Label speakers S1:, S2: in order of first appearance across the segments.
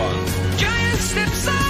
S1: fun.
S2: Giant steps are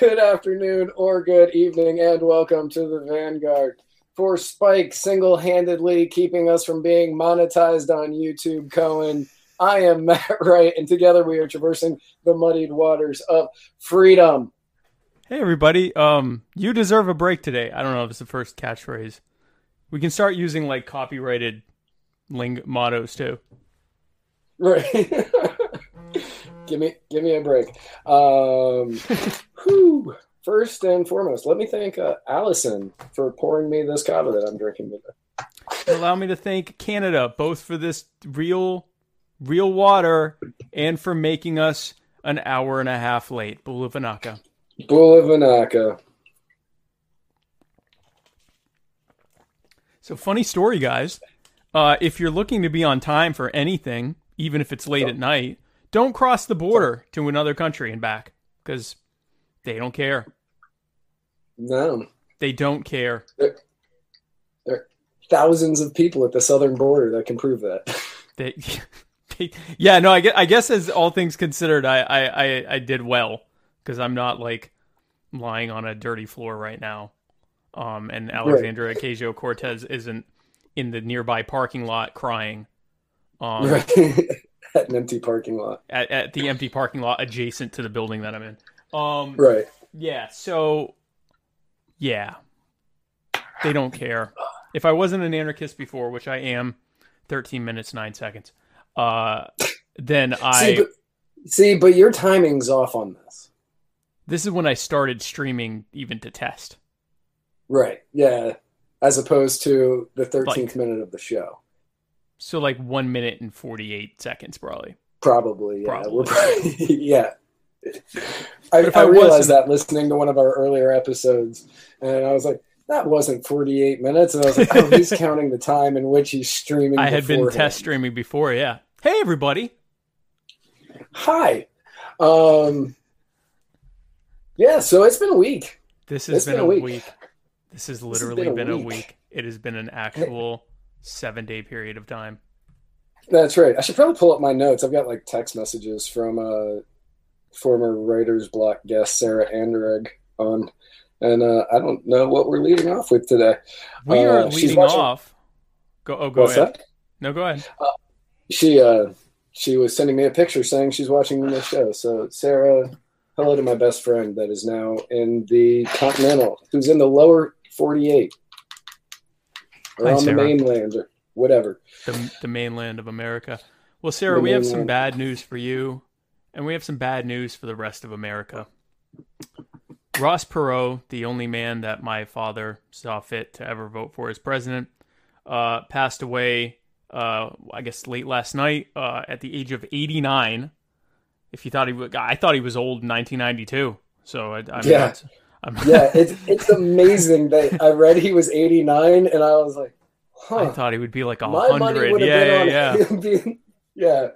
S3: good afternoon, or good evening, and welcome to the Vanguard. For Spike single handedly keeping us from being monetized on YouTube, Cohen, I am Matt Wright, and together we are traversing the muddied waters of freedom.
S4: Hey, everybody. Um, you deserve a break today. I don't know if it's the first catchphrase. We can start using like copyrighted ling- mottos too.
S3: Right. give me give me a break. Um, whew. First and foremost, let me thank uh, Allison for pouring me this cava that I'm drinking today.
S4: Allow me to thank Canada both for this real, real water and for making us an hour and a half late. Bulavanaka.
S3: Bulavanaka.
S4: So funny story, guys. Uh, if you're looking to be on time for anything, even if it's late at night, don't cross the border to another country and back because they don't care.
S3: No,
S4: They don't care.
S3: there are thousands of people at the southern border that can prove that.
S4: They, they yeah, no, I guess, I guess as all things considered, I, I, I, I did well because I'm not like lying on a dirty floor right now. Um, and Alexandra Ocasio Cortez isn't in the nearby parking lot crying. Um,
S3: right. at an empty parking lot.
S4: at, at the empty parking lot adjacent to the building that I'm in. Um,
S3: Right.
S4: Yeah. So, yeah, they don't care. If I wasn't an anarchist before, which I am, thirteen minutes nine seconds. Uh, then I.
S3: See, but, see, but your timing's off on this.
S4: this is when I started streaming, even to test.
S3: Right. Yeah. As opposed to the 13th
S4: Like-
S3: minute of the show.
S4: So like one minute and forty eight seconds, probably.
S3: Probably. Yeah.
S4: Probably.
S3: Probably, yeah. I, I
S4: I
S3: realized that listening to one of our earlier episodes, and I was like, that wasn't 48 minutes. And I was like, oh, he's counting the time in which he's streaming.
S4: I had been test streaming before. Yeah. Hey, everybody.
S3: Hi. Um, yeah, so it's been a week.
S4: This has been,
S3: been
S4: a
S3: a
S4: week.
S3: week.
S4: This has
S3: has
S4: literally
S3: been a
S4: been a
S3: week.
S4: week. It has been an actual seven day period of time.
S3: That's right. I should probably pull up my notes. I've got like text messages from uh, former writer's block guest Sarah Anderegg on, and uh, I don't know what we're leading off with today.
S4: We
S3: Uh,
S4: are
S3: she's
S4: leading
S3: watching-
S4: off. Go. Oh, go
S3: What's
S4: ahead.
S3: that?
S4: No, go ahead.
S3: She uh, she was sending me a picture saying she's watching the show. So Sarah, hello to my best friend that is now in the Continental, who's in the lower forty-eight, or
S4: Hi,
S3: on the mainland, or whatever.
S4: the, the mainland of America. Well, Sarah,
S3: The
S4: we have some bad news for you, and we have some bad news for the rest of America. Ross Perot, the only man that my father saw fit to ever vote for as president, uh, passed away, uh, I guess, late last night uh, at the age of 89. If you thought he was, I thought he was old in 1992. So I, I'm
S3: Yeah.
S4: I'm,
S3: Yeah, it's it's amazing that I read he was eighty-nine, and I was like, huh.
S4: I thought he would be like a
S3: My money
S4: hundred.
S3: would have
S4: Yeah,
S3: been on
S4: yeah, yeah.
S3: being, yeah.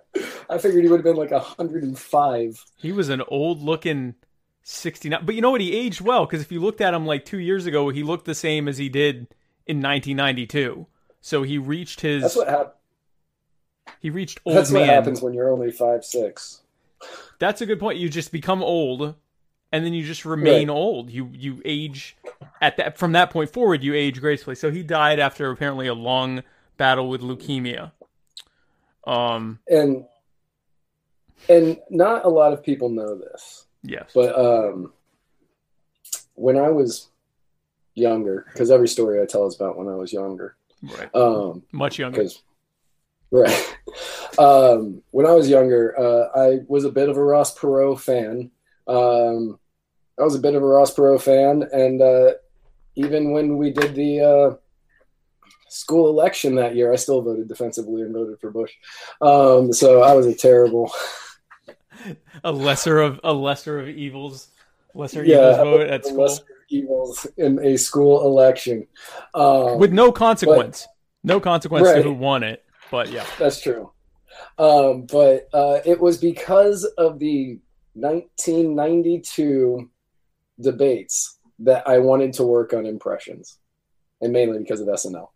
S3: I figured he would have been like hundred and five.
S4: He was an old looking 69. But you know what? He aged well because if you looked at him like two years ago, he looked the same as he did in 1992. So he reached his
S3: That's what hap-
S4: he reached old
S3: That's
S4: man.
S3: what happens when you're only five six.
S4: That's a good point. You just become old and then you just remain
S3: Right.
S4: old. You you age at that from that point forward you age gracefully. So he died after apparently a long battle with leukemia. Um
S3: And and not a lot of people know this,
S4: yes.
S3: but um, when I was younger, because every story I tell is about when I was younger.
S4: right.
S3: Um,
S4: Much younger.
S3: because right um, when i was younger uh, i was a bit of a ross perot fan um, i was a bit of a ross perot fan and uh, even when we did the uh, school election that year i still voted defensively and voted for bush um, so i was a terrible
S4: A lesser of a lesser of evils. Lesser
S3: yeah
S4: evils vote at school.
S3: lesser evils in a school election um,
S4: with no consequence. no consequence to
S3: Right.
S4: who won it. But yeah,
S3: That's true. Um, but uh, it was because of the 1992 debates that I wanted to work on impressions, and mainly because of SNL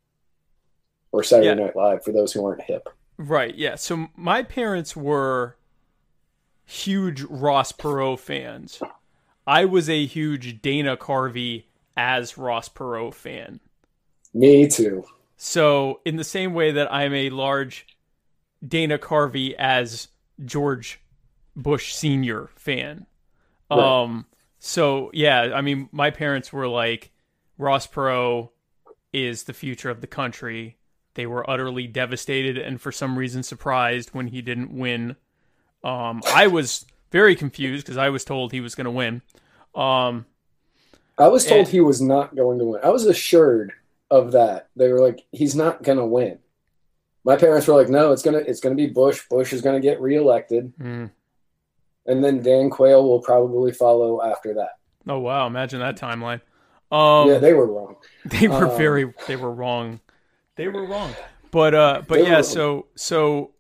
S3: or Saturday
S4: Yeah.
S3: Night Live for those who aren't hip.
S4: right. Yeah. So my parents were huge Ross Perot fans. I was a huge Dana Carvey as Ross Perot fan.
S3: Me too.
S4: So in the same way that I'm a large Dana Carvey as George Bush Senior fan.
S3: Right.
S4: Um so yeah, I mean my parents were like Ross Perot is the future of the country. They were utterly devastated and for some reason surprised when he didn't win. Um I was very confused because I was told he was going to win. Um
S3: I was told
S4: And-
S3: he was not going to win. I was assured of that. They were like, he's not going to win. My parents were like, no, it's gonna it's gonna be Bush. Bush is gonna get reelected,
S4: mm.
S3: and then Dan Quayle will probably follow after that.
S4: oh wow, imagine that timeline. Um
S3: yeah, they were wrong.
S4: they were
S3: Um,
S4: very they were wrong they were wrong. But uh but
S3: They
S4: yeah so so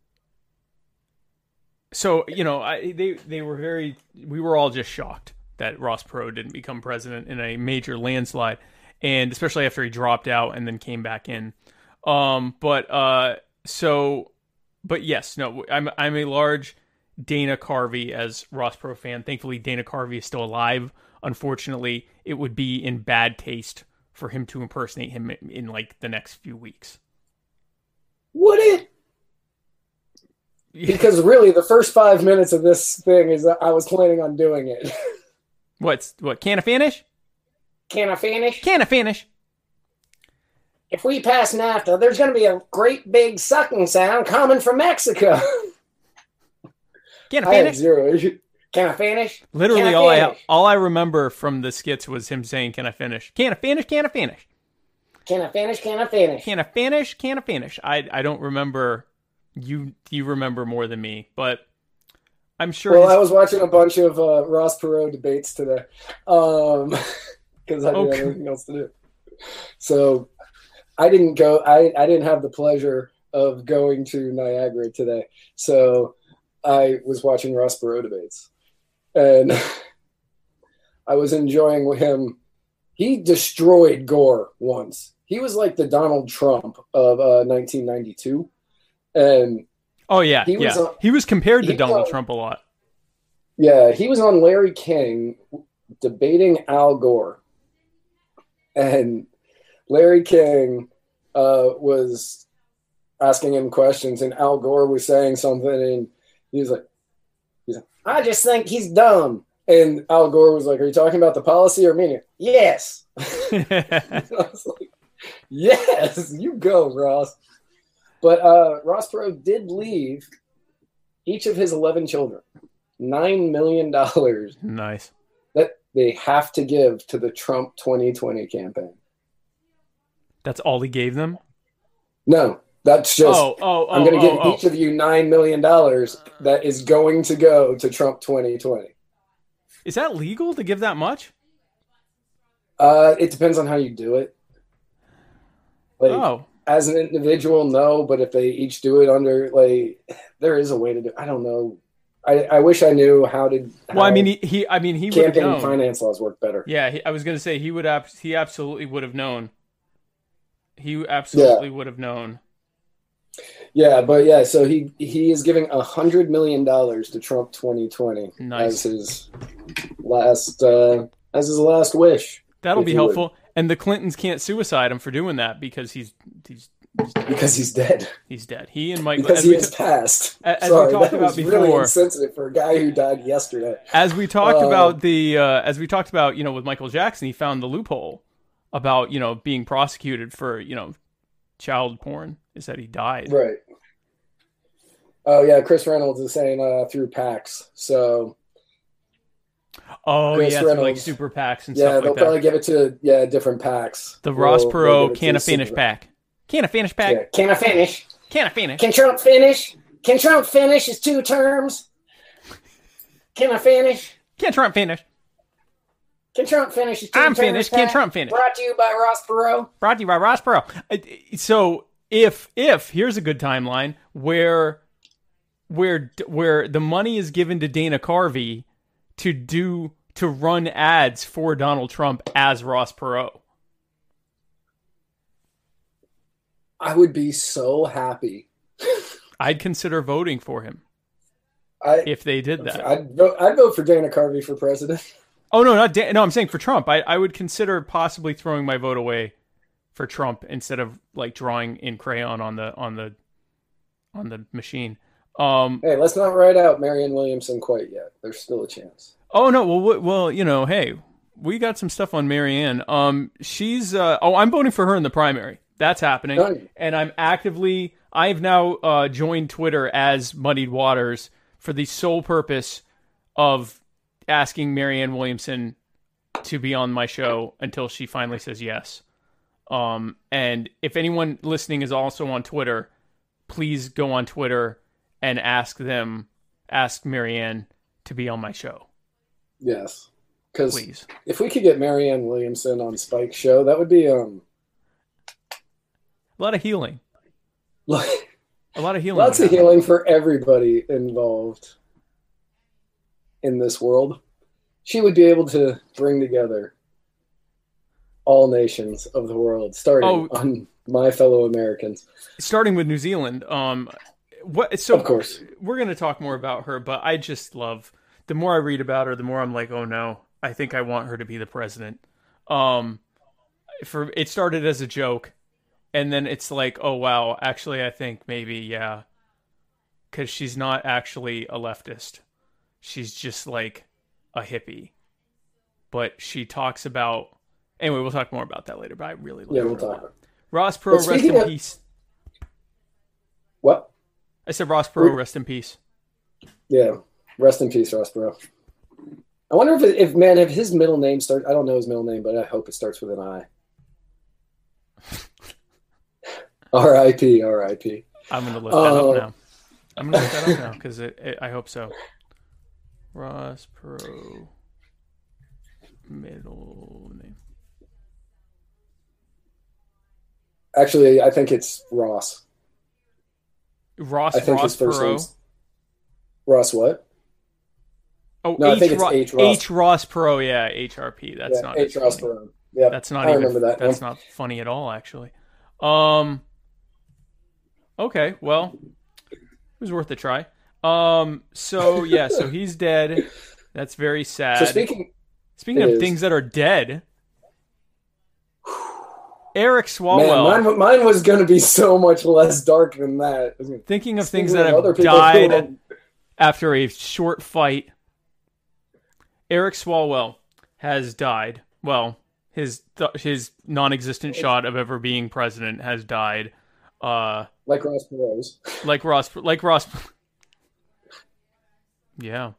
S4: so you know i they they were very we were all just shocked that ross perot didn't become president in a major landslide and especially after he dropped out and then came back in. Um but uh so but yes no i'm i'm a large dana carvey as ross perot fan. Thankfully dana carvey is still alive. Unfortunately it would be in bad taste for him to impersonate him in, like the next few weeks
S3: Would it? Because really, the first five minutes of this thing is that I was planning on doing it.
S4: What's what? Can I finish?
S3: Can I finish?
S4: Can I finish?
S3: If we pass NAFTA, there's going to be a great big sucking sound coming from Mexico.
S4: Can I
S3: I have
S4: finish?
S3: zero. Can I finish?
S4: Literally,
S3: Can I
S4: all I all I remember from the skits was him saying, "Can I finish? Can I finish? Can I finish?
S3: Can I finish? Can I finish?
S4: Can I finish? Can I finish?" I I don't remember. You you remember more than me, but I'm sure.
S3: Well,
S4: his-
S3: I was watching a bunch of uh, Ross Perot debates today because I didn't
S4: Okay.
S3: have anything else to do. So I didn't go. I, I didn't have the pleasure of going to Niagara today. So I was watching Ross Perot debates, and I was enjoying him. He destroyed Gore once. He was like the Donald Trump of uh, 1992, and
S4: oh yeah,
S3: he was
S4: yeah.
S3: on-
S4: he was compared to Donald
S3: on-
S4: Trump a lot.
S3: Yeah, he was on Larry King debating Al Gore. And Larry King uh, was asking him questions, and Al Gore was saying something, and he was like I just think he's dumb. And Al Gore was like, Are you talking about the policy or meaning? Yes. I was like, Yes, you go, Ross. But uh, Ross Perot did leave each of his 11 children $9 million
S4: nice.
S3: that they have to give to the Trump 2020 campaign.
S4: That's all he gave them.
S3: No, that's just,
S4: oh, oh, oh,
S3: I'm going to
S4: oh,
S3: give
S4: oh.
S3: each of you $9 million that is going to go to Trump 2020.
S4: Is that legal to give that much?
S3: Uh, it depends on how you do it. Like,
S4: oh,
S3: as an individual, no, but if they each do it under, like, there is a way to do I don't know. I, I wish I knew how to.
S4: well, I mean, he, he I mean, he
S3: campaign finance laws work better.
S4: Yeah, he, I was gonna say he would. Ab- he absolutely would have known. He absolutely would have known.
S3: Yeah, but yeah, so he he is giving a hundred million dollars to Trump 2020
S4: Nice.
S3: as his last uh, as his last wish
S4: That'll be
S3: he would.
S4: helpful. And the Clintons can't suicide him for doing that because he's he's
S3: because he's dead
S4: he's dead. He and Mike.
S3: because
S4: as
S3: he has
S4: t-
S3: passed.
S4: as we
S3: Sorry,
S4: talked
S3: that
S4: about
S3: was really insensitive for a guy who died yesterday.
S4: as we talked
S3: Uh,
S4: about the uh, as we talked about you know with Michael Jackson, he found the loophole about you know being prosecuted for you know child porn is that he died.
S3: Right. Oh yeah, Chris Reynolds is saying uh, through PACs. So
S4: Oh
S3: Chris
S4: yeah, through, like super PACs and
S3: yeah,
S4: stuff Yeah,
S3: they'll
S4: like that.
S3: probably give it to yeah different PACs.
S4: the Ross
S3: they'll
S4: Perot
S3: to
S4: can a finish pack. Can a finish pack.
S3: Yeah. Can I finish?
S4: Can a finish.
S3: Can Trump finish? Can Trump finish his two terms? Can I finish?
S4: Can Trump finish?
S3: Can Trump finish his
S4: I'm finished. Can Trump finish?
S3: Brought to you by Ross Perot.
S4: Brought to you by Ross Perot. So if if here's a good timeline where where where the money is given to Dana Carvey to do to run ads for Donald Trump as Ross Perot.
S3: I would be so happy.
S4: I'd consider voting for him
S3: I
S4: if they did that.
S3: I'd vote, I'd vote for Dana Carvey for president.
S4: Oh no, not Dan- no. I'm saying for Trump. I, I would consider possibly throwing my vote away for Trump instead of like drawing in crayon on the on the on the machine. Um.
S3: Hey, let's not write out Marianne Williamson quite yet. There's still a chance.
S4: Oh no. Well, w- well, you know, hey, we got some stuff on Marianne. Um. She's. Uh, oh, I'm voting for her in the primary. That's happening, and I'm actively. I've now uh, joined Twitter as Muddied Waters for the sole purpose of asking Marianne Williamson to be on my show until she finally says yes. Um, and if anyone listening is also on Twitter, please go on Twitter and ask them, ask Marianne to be on my show,
S3: Yes, because
S4: please.
S3: if we could get Marianne Williamson on Spike's show, that would be um
S4: A lot of healing.
S3: like
S4: A lot of healing.
S3: lots of healing for everybody involved in this world. She would be able to bring together all nations of the world, starting
S4: Oh.
S3: on my fellow Americans.
S4: Starting with New Zealand. Um, what? So
S3: Of course.
S4: we're going to talk more about her, but I just love the more I read about her, the more I'm like, oh no, I think I want her to be the president. Um, for it started as a joke, and then it's like, oh wow, actually, I think maybe yeah, because she's not actually a leftist. She's just like a hippie. but she talks about. Anyway, we'll talk more about that later. But I really like
S3: Yeah, we'll talk.
S4: Ross Perot,
S3: But
S4: rest in
S3: of-
S4: peace.
S3: What?
S4: I said Ross Perot, rest in peace.
S3: Yeah. Rest in peace, Ross Bro. I wonder if, if man, if his middle name starts. I don't know his middle name, but I hope it starts with an I. R.I.P. R.I.P.
S4: I'm gonna look that
S3: Oh.
S4: up uh, now. I'm gonna look that up now because I hope so. Ross Perot, middle name.
S3: Actually, I think it's Ross.
S4: Ross
S3: I think
S4: Ross
S3: his first
S4: Perot.
S3: name's Ross. What?
S4: Oh,
S3: No, I
S4: H,
S3: think it's
S4: Ro-
S3: H. Ross.
S4: H Perot. Yeah, HRP. That's
S3: yeah,
S4: not
S3: H. Ross
S4: funny.
S3: Perot. Yeah,
S4: That's not
S3: I
S4: even.
S3: remember that
S4: That's
S3: one.
S4: not funny at all, actually. Um. Okay, well, it was worth a try. Um. So yeah, so he's dead. That's very sad.
S3: So speaking,
S4: Speaking of
S3: is.
S4: things that are dead, Eric
S3: man,
S4: Swalwell.
S3: mine, mine was going to be so much less dark than that.
S4: thinking of things that
S3: of
S4: have died after a short fight. Eric Swalwell has died. Well, his th- his non-existent shot of ever being president has died. Uh,
S3: like Ross Perot's.
S4: like Ross, like Ross. Yeah.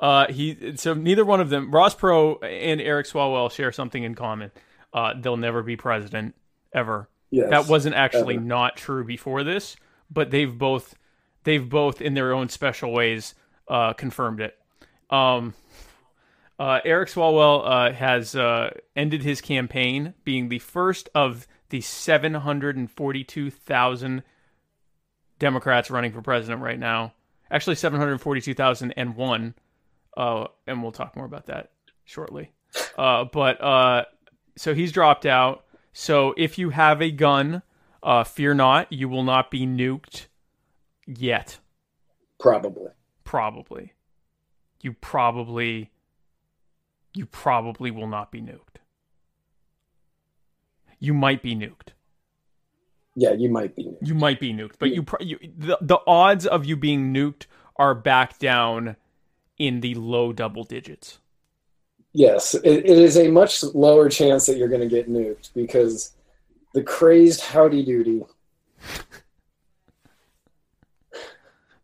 S4: Uh, he so neither one of them, Ross Perot and Eric Swalwell, share something in common. Uh, they'll never be president ever.
S3: Yes.
S4: That wasn't actually
S3: ever.
S4: not true before this, but they've both they've both in their own special ways uh, confirmed it. Um, uh, Eric Swalwell uh, has uh, ended his campaign, being the first of the 742,000 Democrats running for president right now. Actually, 742,001. Uh, and we'll talk more about that shortly. Uh, but uh, so he's dropped out. So if you have a gun, uh, fear not, you will not be nuked yet.
S3: Probably.
S4: Probably. You probably. You probably will not be nuked. You might be nuked.
S3: Yeah, you might be.
S4: You might be nuked, but you, pro- you the, the odds of you being nuked are back down in the low double digits.
S3: Yes, it, it is a much lower chance that you're going to get nuked because the crazed howdy doody.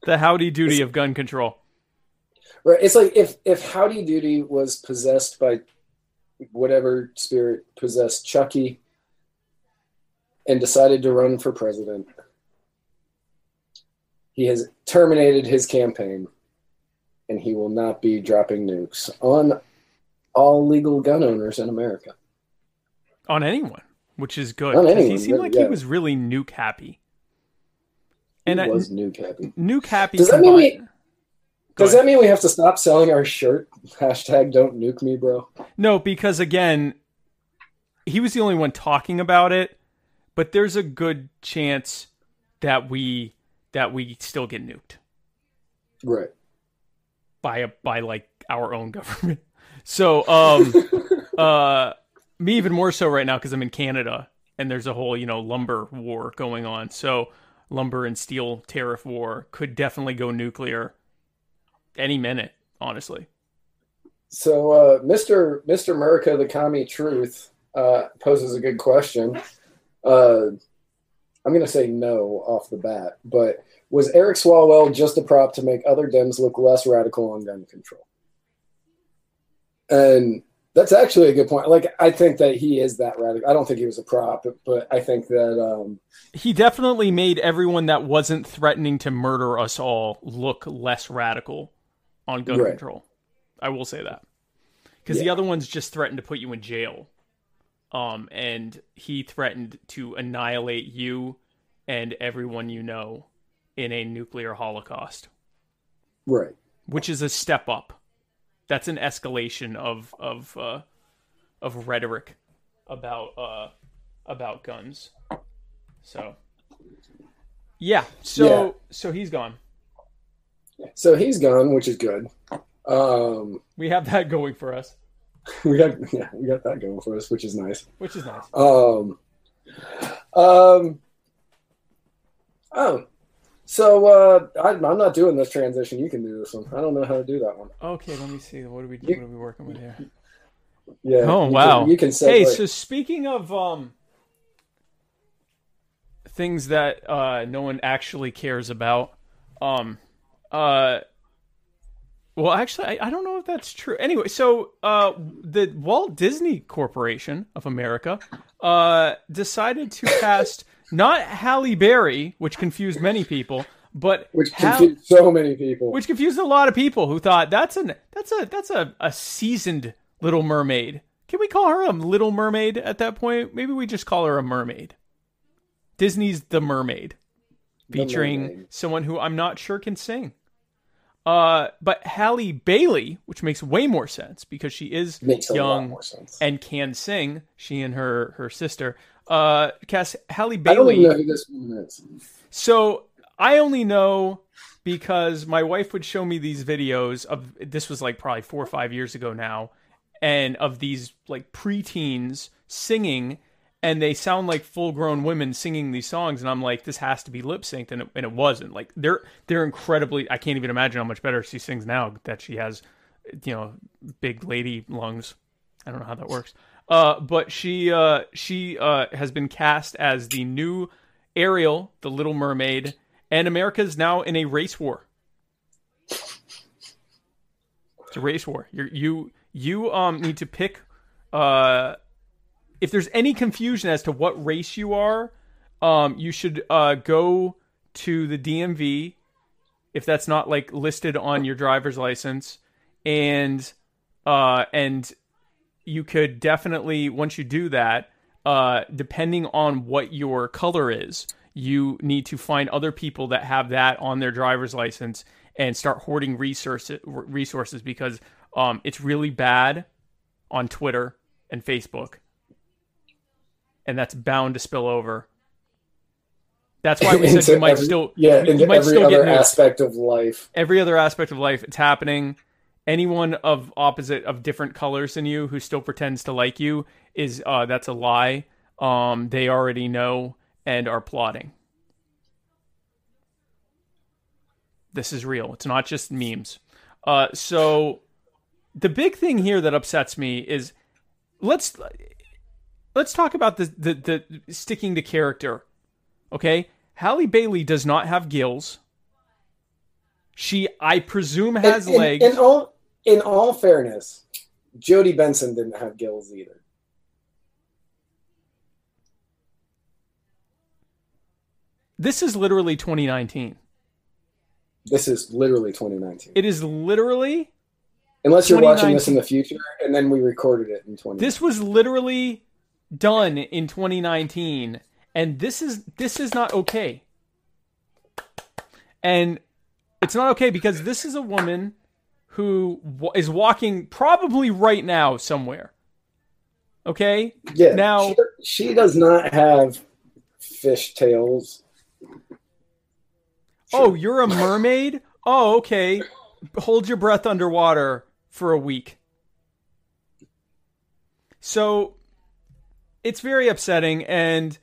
S4: The howdy doody of gun control.
S3: Right. It's like if if howdy doody was possessed by whatever spirit possessed Chucky and decided to run for president. He has terminated his campaign and he will not be dropping nukes on all legal gun owners in America.
S4: on anyone, which is good.
S3: On
S4: 'cause he seemed
S3: really,
S4: like
S3: yeah.
S4: he was really nuke happy. And
S3: he
S4: I,
S3: was nuke happy.
S4: nuke happy.
S3: Does that mean we-
S4: Go
S3: Does
S4: ahead.
S3: that mean we have to stop selling our shirt? Hashtag don't nuke me, bro.
S4: No, because again, he was the only one talking about it, but there's a good chance that we that we still get nuked
S3: Right.
S4: by a by like our own government. So, um uh me even more so right now cuz I'm in Canada and there's a whole, you know, lumber war going on. So, lumber and steel tariff war could definitely go nuclear any minute, honestly.
S3: So, uh, Mr. Mr. America, the commie truth, uh, poses a good question. Uh, I'm going to say no off the bat, but was Eric Swalwell just a prop to make other Dems look less radical on gun control? And that's actually a good point. Like, I think that he is that radical. I don't think he was a prop, but, but I think that um,
S4: he definitely made everyone that wasn't threatening to murder us all look less radical on gun
S3: Right.
S4: control. I will say that because the other ones just threatened to put you in jail, um, and he threatened to annihilate you and everyone you know in a nuclear holocaust,
S3: right.
S4: which is a step up. That's an escalation of of uh, of rhetoric about uh, about guns. So yeah, so
S3: Yeah.
S4: so he's gone.
S3: So he's gone, which is good. Um,
S4: We have that going for us,
S3: we got yeah, we got that going for us, which is nice.
S4: which is nice.
S3: Um, um, oh, so uh, I, I'm not doing this transition. You can do this one. I don't know how to do that one.
S4: Okay, let me see. What are we
S3: You-
S4: what are we working with here?
S3: Yeah.
S4: Oh
S3: you
S4: wow.
S3: Can, you can
S4: say.
S3: Hey,
S4: so speaking of um things that uh no one actually cares about, um uh well actually I, I don't know if that's true. Anyway, so uh the Walt Disney Corporation of America uh decided to cast not Halle Berry, which confused many people, but
S3: which confused so many people.
S4: which confused a lot of people who thought that's an that's a that's a, a seasoned Little Mermaid. Can we call her a Little Mermaid at that point? Maybe we just call her a mermaid. Disney's The Mermaid,
S3: The
S4: featuring
S3: Mermaid.
S4: someone who I'm not sure can sing. Uh, but Halle Bailey, which makes way more sense because she is young and can sing. She and her her sister. Uh, cast Halle
S3: I don't
S4: Bailey.
S3: know who this woman is.
S4: So I only know because my wife would show me these videos of this was like probably four or five years ago now, and of these like preteens singing, and they sound like full grown women singing these songs, and I'm like, this has to be lip synced, and it, and it wasn't. Like they're they're incredibly. I can't even imagine how much better she sings now that she has, you know, big lady lungs. I don't know how that works. Uh, but she uh, she uh, has been cast as the new Ariel, the Little Mermaid, and America is now in a race war. It's a race war. You're, you you um need to pick. Uh, if there's any confusion as to what race you are, um, you should uh go to the DMV if that's not like listed on your driver's license, and uh and you could definitely once you do that uh depending on what your color is you need to find other people that have that on their driver's license and start hoarding resources resources because um it's really bad on Twitter and Facebook. And that's bound to spill over. That's why we said you might
S3: every-
S4: still
S3: Yeah,
S4: you might
S3: every
S4: still get
S3: other
S4: nuked
S3: aspect of life.
S4: every other aspect of life it's happening anyone of opposite of different colors than you who still pretends to like you is uh that's a lie. Um they already know and are plotting. This is real. It's not just memes. Uh so the big thing here that upsets me is let's let's talk about the the, the sticking to character okay? Halle Bailey does not have gills. She, I presume, has
S3: in, in-
S4: legs.
S3: In, all in all fairness, Jodi Benson didn't have gills either.
S4: this is literally 2019.
S3: This is literally 2019.
S4: It is literally.
S3: Unless you're watching this in the future, and then we recorded it in 20.
S4: This was literally done in 2019, and this is this is not okay. And it's not okay because this is a woman who is walking probably right now somewhere. Okay?
S3: yeah.
S4: now-
S3: she, she does not have fish tails.
S4: Oh, you're a mermaid? Oh, okay. Hold your breath underwater for a week. So it's very upsetting and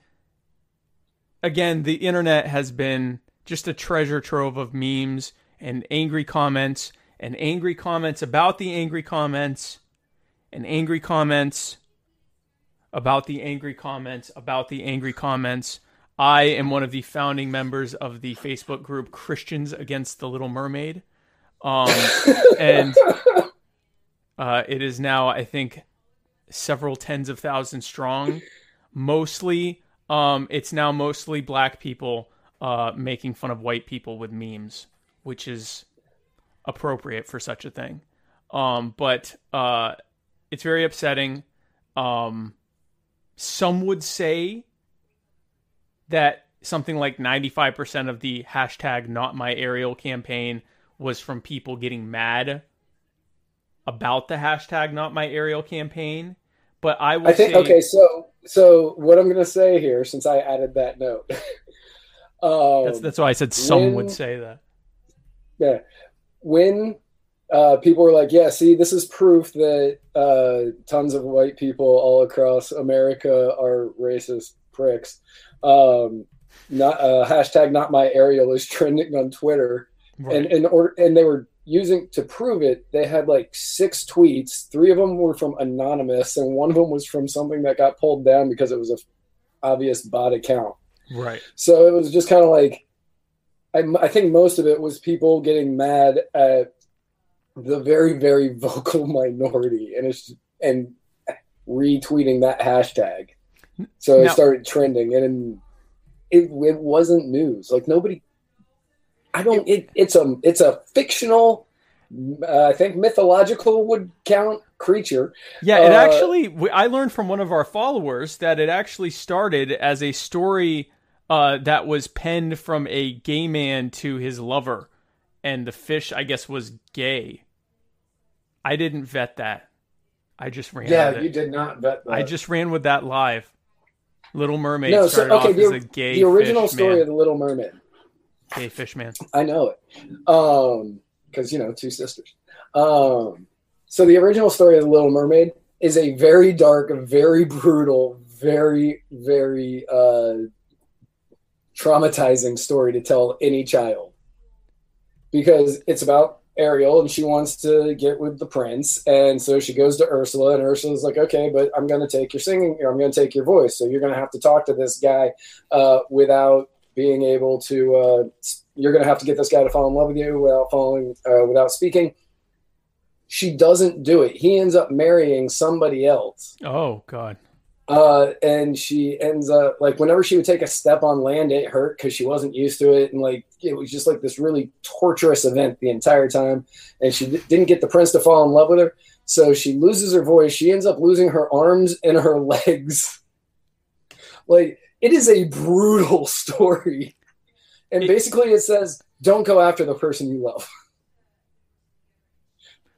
S4: again, the internet has been just a treasure trove of memes and angry comments and angry comments about the angry comments and angry comments about the angry comments about the angry comments. I am one of the founding members of the Facebook group Christians Against the Little Mermaid. Um, and uh, it is now, I think, several tens of thousands strong. Mostly, um, it's now mostly black people uh, making fun of white people with memes, which is appropriate for such a thing. Um, but uh, it's very upsetting. Um, some would say that something like 95% of the hashtag not my Ariel campaign was from people getting mad about the hashtag not my Ariel campaign. But I will
S3: I think
S4: say,
S3: okay, so so what I'm going to say here, since I added that note, um,
S4: that's, that's why I said some
S3: when-
S4: would say that.
S3: yeah, when uh, people were like, "Yeah, see, this is proof that uh, tons of white people all across America are racist pricks." Um, not uh, hashtag not my Ariel is trending on Twitter,
S4: Right.
S3: and and or and they were using to prove it, they had like six tweets. Three of them were from anonymous, and one of them was from something that got pulled down because it was a obvious bot account.
S4: Right.
S3: So it was just kind of like, I, I think most of it was people getting mad at the very very vocal minority, and it's and retweeting that hashtag. So it
S4: Now-
S3: started trending, and it it wasn't news. Like nobody. I don't. It, it's a it's a fictional. Uh, I think mythological would count creature.
S4: Yeah, it
S3: Uh,
S4: actually. I learned from one of our followers that it actually started as a story uh, that was penned from a gay man to his lover, and the fish, I guess, was gay. I didn't vet that. I just ran.
S3: Yeah,
S4: with it.
S3: you did not bet that.
S4: I just ran with that live. Little Mermaid
S3: no. So okay,
S4: off as a
S3: the, the original story
S4: man.
S3: of the Little Mermaid.
S4: Gay fish man.
S3: I know it. Um, because you know, two sisters. Um, so the original story of the Little Mermaid is a very dark, very brutal, very, very uh, traumatizing story to tell any child because it's about Ariel and she wants to get with the prince, and so she goes to Ursula, and Ursula's like, "Okay, but I'm going to take your singing, or I'm going to take your voice, so you're going to have to talk to this guy uh, without being able to. Uh, you're going to have to get this guy to fall in love with you without falling, uh, without speaking." She doesn't do it. He ends up marrying somebody else.
S4: Oh God.
S3: Uh, and she ends up like whenever she would take a step on land, it hurt because she wasn't used to it, and like it was just like this really torturous event the entire time. And she d- didn't get the prince to fall in love with her, so she loses her voice. She ends up losing her arms and her legs. like it is a brutal story, and basically it says, "Don't go after the person you love."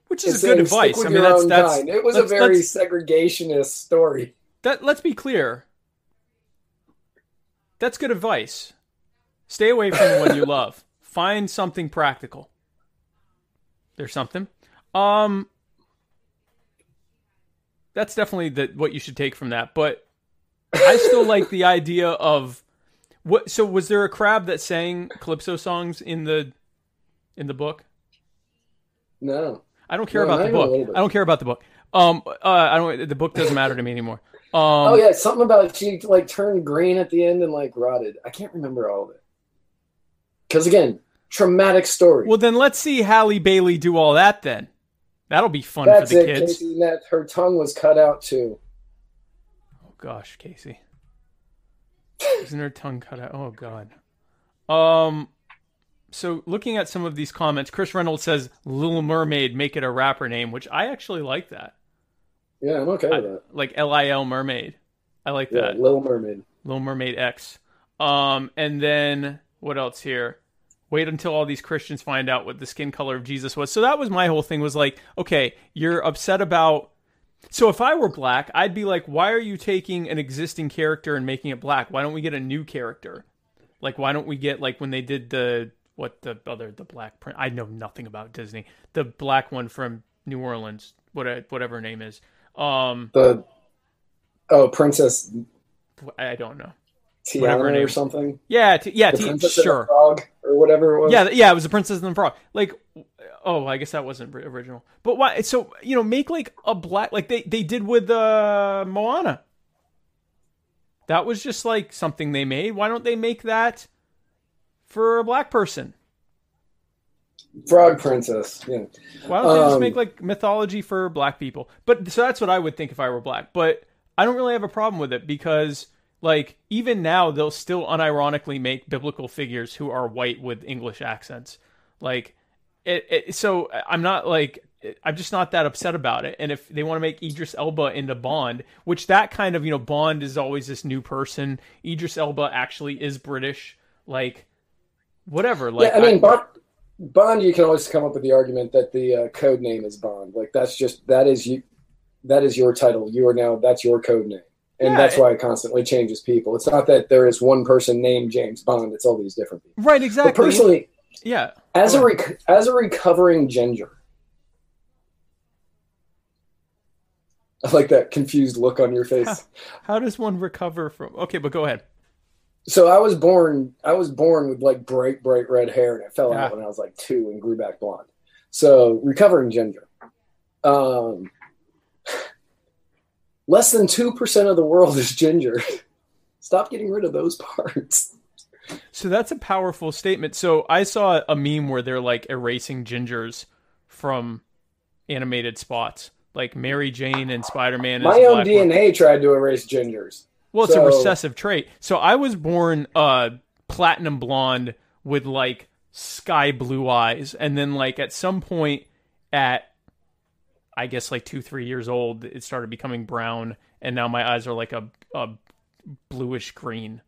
S4: Which is good advice. I mean, that's that's.
S3: kind." It was a very segregationist story.
S4: That let's be clear. That's good advice. Stay away from the one you love. Find something practical. There's something. Um that's definitely the what you should take from that, but I still like the idea of what so was there a crab that sang calypso songs in the in the book?
S3: No,
S4: I don't care
S3: No,
S4: about the book. I don't care about the book. Um uh I don't the book doesn't matter to me anymore. Um
S3: oh yeah, something about she like turned green at the end and like rotted. I can't remember all of it. Because again, traumatic story.
S4: Well, then let's see Halle Bailey do all that. Then that'll be fun
S3: That's
S4: for the
S3: it,
S4: kids.
S3: Casey. That her tongue was cut out too.
S4: Oh gosh, Casey, isn't her tongue cut out? Oh god. Um. So looking at some of these comments, Chris Reynolds says "Little Mermaid" make it a rapper name, which I actually like that.
S3: Yeah, I'm okay with that.
S4: Like L I L Mermaid. I like
S3: Yeah,
S4: that.
S3: Little Mermaid.
S4: Little Mermaid X. Um, and then what else here? Wait until all these Christians find out what the skin color of Jesus was. So that was my whole thing was like, okay, you're upset about so if I were black, I'd be like, why are you taking an existing character and making it black? Why don't we get a new character? Like why don't we get like when they did the what the other the black print I know nothing about Disney. The black one from New Orleans, what whatever her name is. Um
S3: The oh, Princess
S4: I don't know. Whatever
S3: Tiana
S4: name
S3: or something.
S4: Yeah, t- yeah, t-
S3: Princess and the
S4: sure.
S3: Frog or whatever it was.
S4: Yeah, yeah, it was the Princess and the Frog. Like, oh, I guess that wasn't original. But why? So you know, make like a black, like they they did with uh, Moana. That was just like something they made. Why don't they make that for a black person?
S3: Frog Princess. Yeah.
S4: Why don't they just
S3: Um,
S4: make like mythology for black people? But so that's what I would think if I were black. But I don't really have a problem with it because like even now they'll still unironically make biblical figures who are white with English accents. Like it, it so I'm not like I'm just not that upset about it. And if they want to make Idris Elba into Bond, which that kind of, you know, Bond is always this new person. Idris Elba actually is British. Like whatever. Like
S3: yeah, I mean, Bond, Bond, you can always come up with the argument that the uh, code name is Bond. Like that's just that is you, that is your title. You are now that's your code name, and
S4: Yeah,
S3: that's
S4: it-
S3: why it constantly changes people. It's not that there is one person named James Bond. It's all these different people.
S4: right,
S3: But
S4: exactly.
S3: personally,
S4: yeah.
S3: as a rec- as a recovering ginger, I like that confused look on your face.
S4: How does one recover from? Okay, but go ahead.
S3: So I was born I was born with like bright bright red hair and it fell
S4: Yeah.
S3: out when I was like 2 and grew back blonde. So recovering ginger. Um, less than two percent of the world is ginger. Stop getting rid of those parts.
S4: So that's a powerful statement. So I saw a meme where they're like erasing gingers from animated spots, like Mary Jane and Spider Man.
S3: My own DNA tried to erase gingers.
S4: Well, it's
S3: So-
S4: a recessive trait. So I was born uh platinum blonde with like sky blue eyes, and then like at some point at I guess like two three years old, it started becoming brown, and now my eyes are like a a bluish green.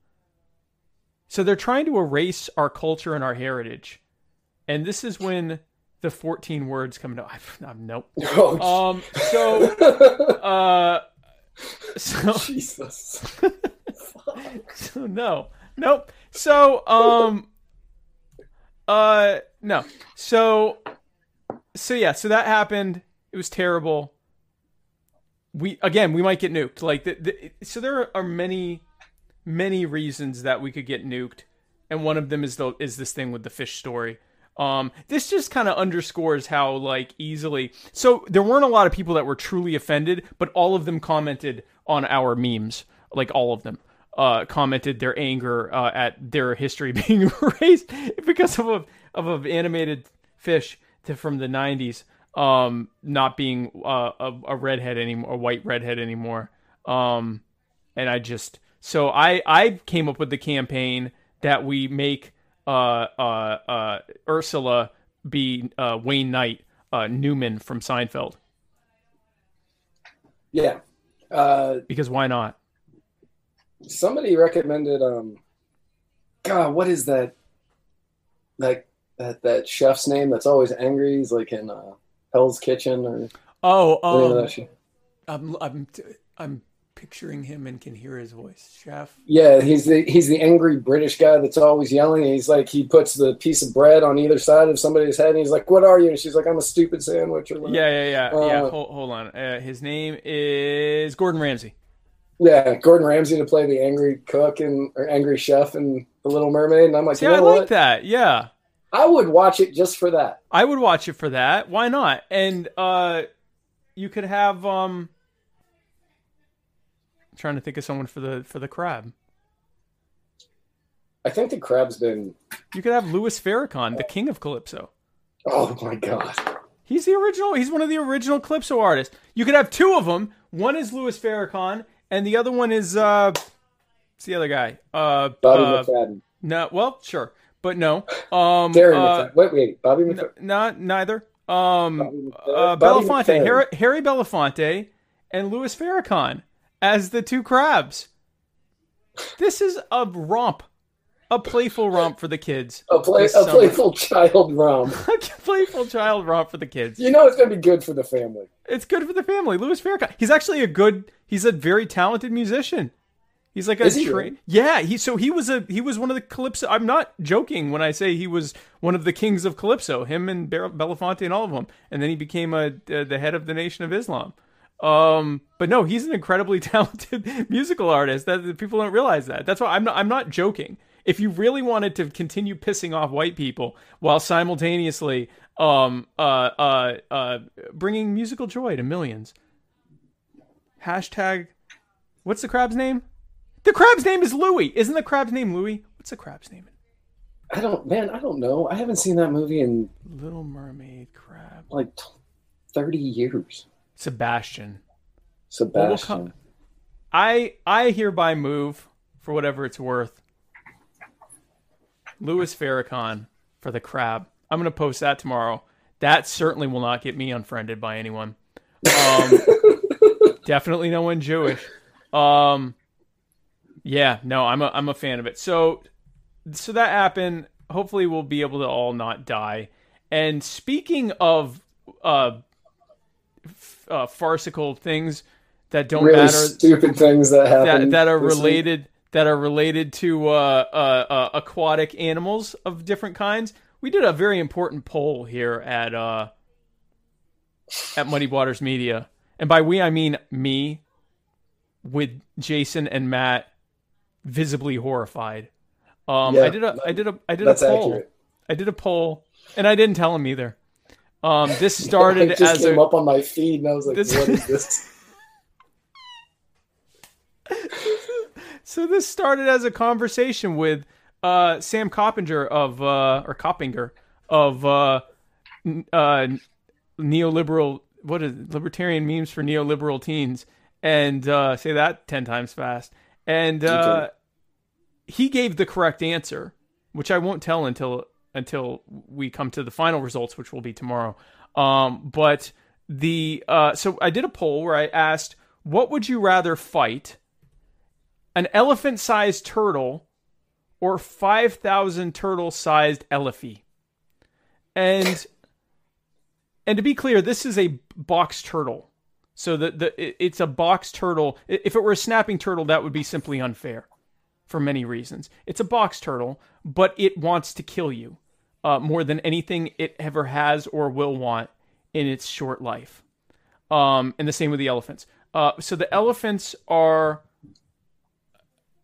S4: So they're trying to erase our culture and our heritage, and this is when the fourteen words come into. I've, I'm nope.
S3: Oh,
S4: Um. So. Uh. So.
S3: Jesus.
S4: So no, nope. So um, uh, no. So, so yeah. So that happened. It was terrible. We again, we might get nuked. Like the, the so there are many, many reasons that we could get nuked, and one of them is the is this thing with the fish story. Um, this just kind of underscores how like easily. So there weren't a lot of people that were truly offended, but all of them commented on our memes, like all of them uh, commented their anger uh, at their history being erased because of a of an animated fish to, from the '90s um, not being uh, a, a redhead anymore, a white redhead anymore. Um, and I just so I I came up with the campaign that we make Ursula be uh, Ursula B. Wayne Knight, uh, Newman from Seinfeld,
S3: Yeah. Uh,
S4: because why not?
S3: somebody recommended um God, what is that that that that chef's name that's always angry? He's like in uh Hell's Kitchen or
S4: Oh,
S3: of
S4: um. I'm I'm I'm picturing him and can hear his voice. Chef.
S3: Yeah, he's the he's the angry British guy that's always yelling. He's like he puts the piece of bread on either side of somebody's head, and he's like, "What are you?" And she's like, "I'm a stupid sandwich." Or whatever.
S4: Yeah, yeah, yeah, yeah.
S3: Uh,
S4: Hold, hold on. Uh, his name is Gordon Ramsay.
S3: yeah. Gordon Ramsay to play the angry cook and or angry chef in The Little Mermaid, and I'm like,
S4: See,
S3: you
S4: I
S3: know
S4: like
S3: what?
S4: that. Yeah,
S3: I would watch it just for that.
S4: I would watch it for that. Why not? And uh, you could have um. I'm trying to think of someone for the for the crab.
S3: I think the crab's been.
S4: You could have Louis Farrakhan, the king of calypso.
S3: Oh my god.
S4: He's the original. He's one of the original calypso artists. You could have two of them. One is Louis Farrakhan, and the other one is uh, it's the other guy. Uh,
S3: Bobby
S4: uh,
S3: McFadden.
S4: no, well, sure, but no. Um,
S3: Darren
S4: uh,
S3: McFadden. Wait, wait. Bobby
S4: n-
S3: McFadden.
S4: not neither. Um,
S3: Bobby McFadden.
S4: uh,
S3: Bobby
S4: Belafonte,
S3: McFadden.
S4: Harry, Harry Belafonte, and Louis Farrakhan as the two crabs. This is a romp, a playful romp for the kids.
S3: A, play, a playful child romp.
S4: a playful child romp for the kids.
S3: You know it's going to be good for the family.
S4: It's good for the family. Louis Farrakhan. He's actually a good. He's a very talented musician. He's like a
S3: he really?
S4: yeah. He so he was a he was one of the calypso. I'm not joking when I say he was one of the kings of calypso. Him and Belafonte and all of them. And then he became a uh, the head of the Nation of Islam. Um, but no, he's an incredibly talented musical artist. That people don't realize that. That's why I'm not. I'm not joking. If you really wanted to continue pissing off white people while simultaneously um uh uh uh bringing musical joy to millions, hashtag what's the crab's name? The crab's name is Louis. Isn't the crab's name Louis? What's the crab's name?
S3: I don't, man, I don't know. I haven't seen that movie in
S4: Little Mermaid crab.
S3: like t- 30 years.
S4: Sebastian.
S3: Sebastian.
S4: I I hereby move for whatever it's worth. Louis Farrakhan for the crab. I'm gonna post that tomorrow. That certainly will not get me unfriended by anyone. Um, definitely no one Jewish. Um, yeah, no, I'm a I'm a fan of it. So so that happened. Hopefully, we'll be able to all not die. And speaking of uh, uh farcical things that don't
S3: really
S4: matter,
S3: stupid things that happen.
S4: that that are related that are related to uh, uh, uh, aquatic animals of different kinds. We did a very important poll here at uh, at Muddy Waters Media, and by we I mean me, with Jason and Matt visibly horrified. Um,
S3: Yeah,
S4: I did a I did a I did a poll.
S3: accurate.
S4: I did a poll, and I didn't tell him either. Um, this started
S3: it just
S4: as
S3: came
S4: a
S3: up on my feed, and I was like,
S4: This-
S3: "What is this?"
S4: so this started as a conversation with uh, Sam Coppinger of uh, or Coppinger of uh, uh, neoliberal what is it? libertarian memes for neoliberal teens and uh, say that 10 times fast and uh, he gave the correct answer which I won't tell until until we come to the final results which will be tomorrow um, but the uh, so I did a poll where I asked what would you rather fight an elephant sized turtle or 5,000 turtle sized elephant. And and to be clear, this is a box turtle. So the, the it's a box turtle. If it were a snapping turtle, that would be simply unfair for many reasons. It's a box turtle, but it wants to kill you uh, more than anything it ever has or will want in its short life. Um, and the same with the elephants. Uh, so the elephants are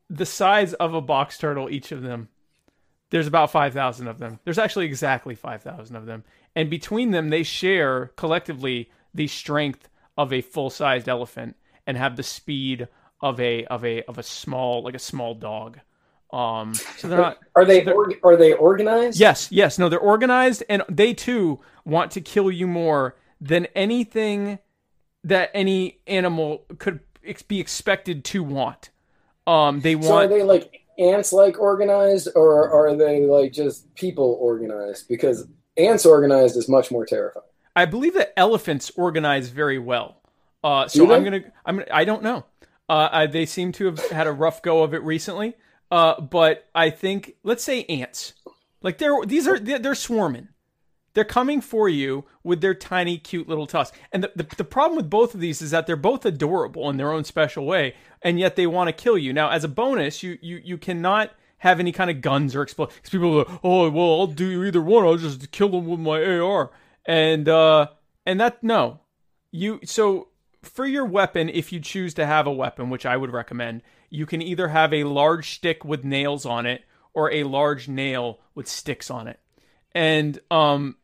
S4: the size of a box turtle, each of them. There's about 5,000 of them. There's actually exactly 5,000 of them. And between them, they share collectively the strength of a full sized elephant and have the speed of a of a of a small like a small dog. Um, so they're not
S3: Are they
S4: so
S3: org- are they organized?
S4: Yes, yes. No, they're organized and they too want to kill you more than anything that any animal could ex- be expected to want. Um, they want.
S3: So are they like ants like organized, or are they like just people organized? Because ants organized is much more terrifying.
S4: I believe that elephants organize very well. Uh, so? I'm gonna I'm gonna, I don't know. Uh, they seem to have had a rough go of it recently. Uh, but I think let's say ants, like they're these are they're, they're swarming. They're coming for you with their tiny, cute little tusks. And the, the, the problem with both of these is that they're both adorable in their own special way, and yet they want to kill you. Now, as a bonus, you you, you cannot have any kind of guns or explode. Because people are like, oh, well, I'll do either one. I'll just kill them with my AR. And uh, and that no, you so for your weapon, if you choose to have a weapon, which I would recommend, you can either have a large stick with nails on it or a large nail with sticks on it. And um,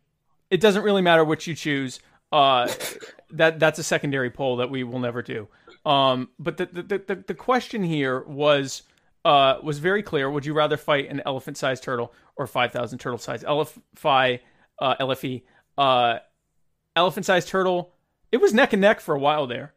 S4: it doesn't really matter which you choose. Uh, that that's a secondary poll that we will never do. Um, but the, the the the question here was uh was very clear. Would you rather fight an elephant-sized turtle or five thousand elephant? Uh, elephant. Uh, elephant-sized turtle. It was neck and neck for a while there.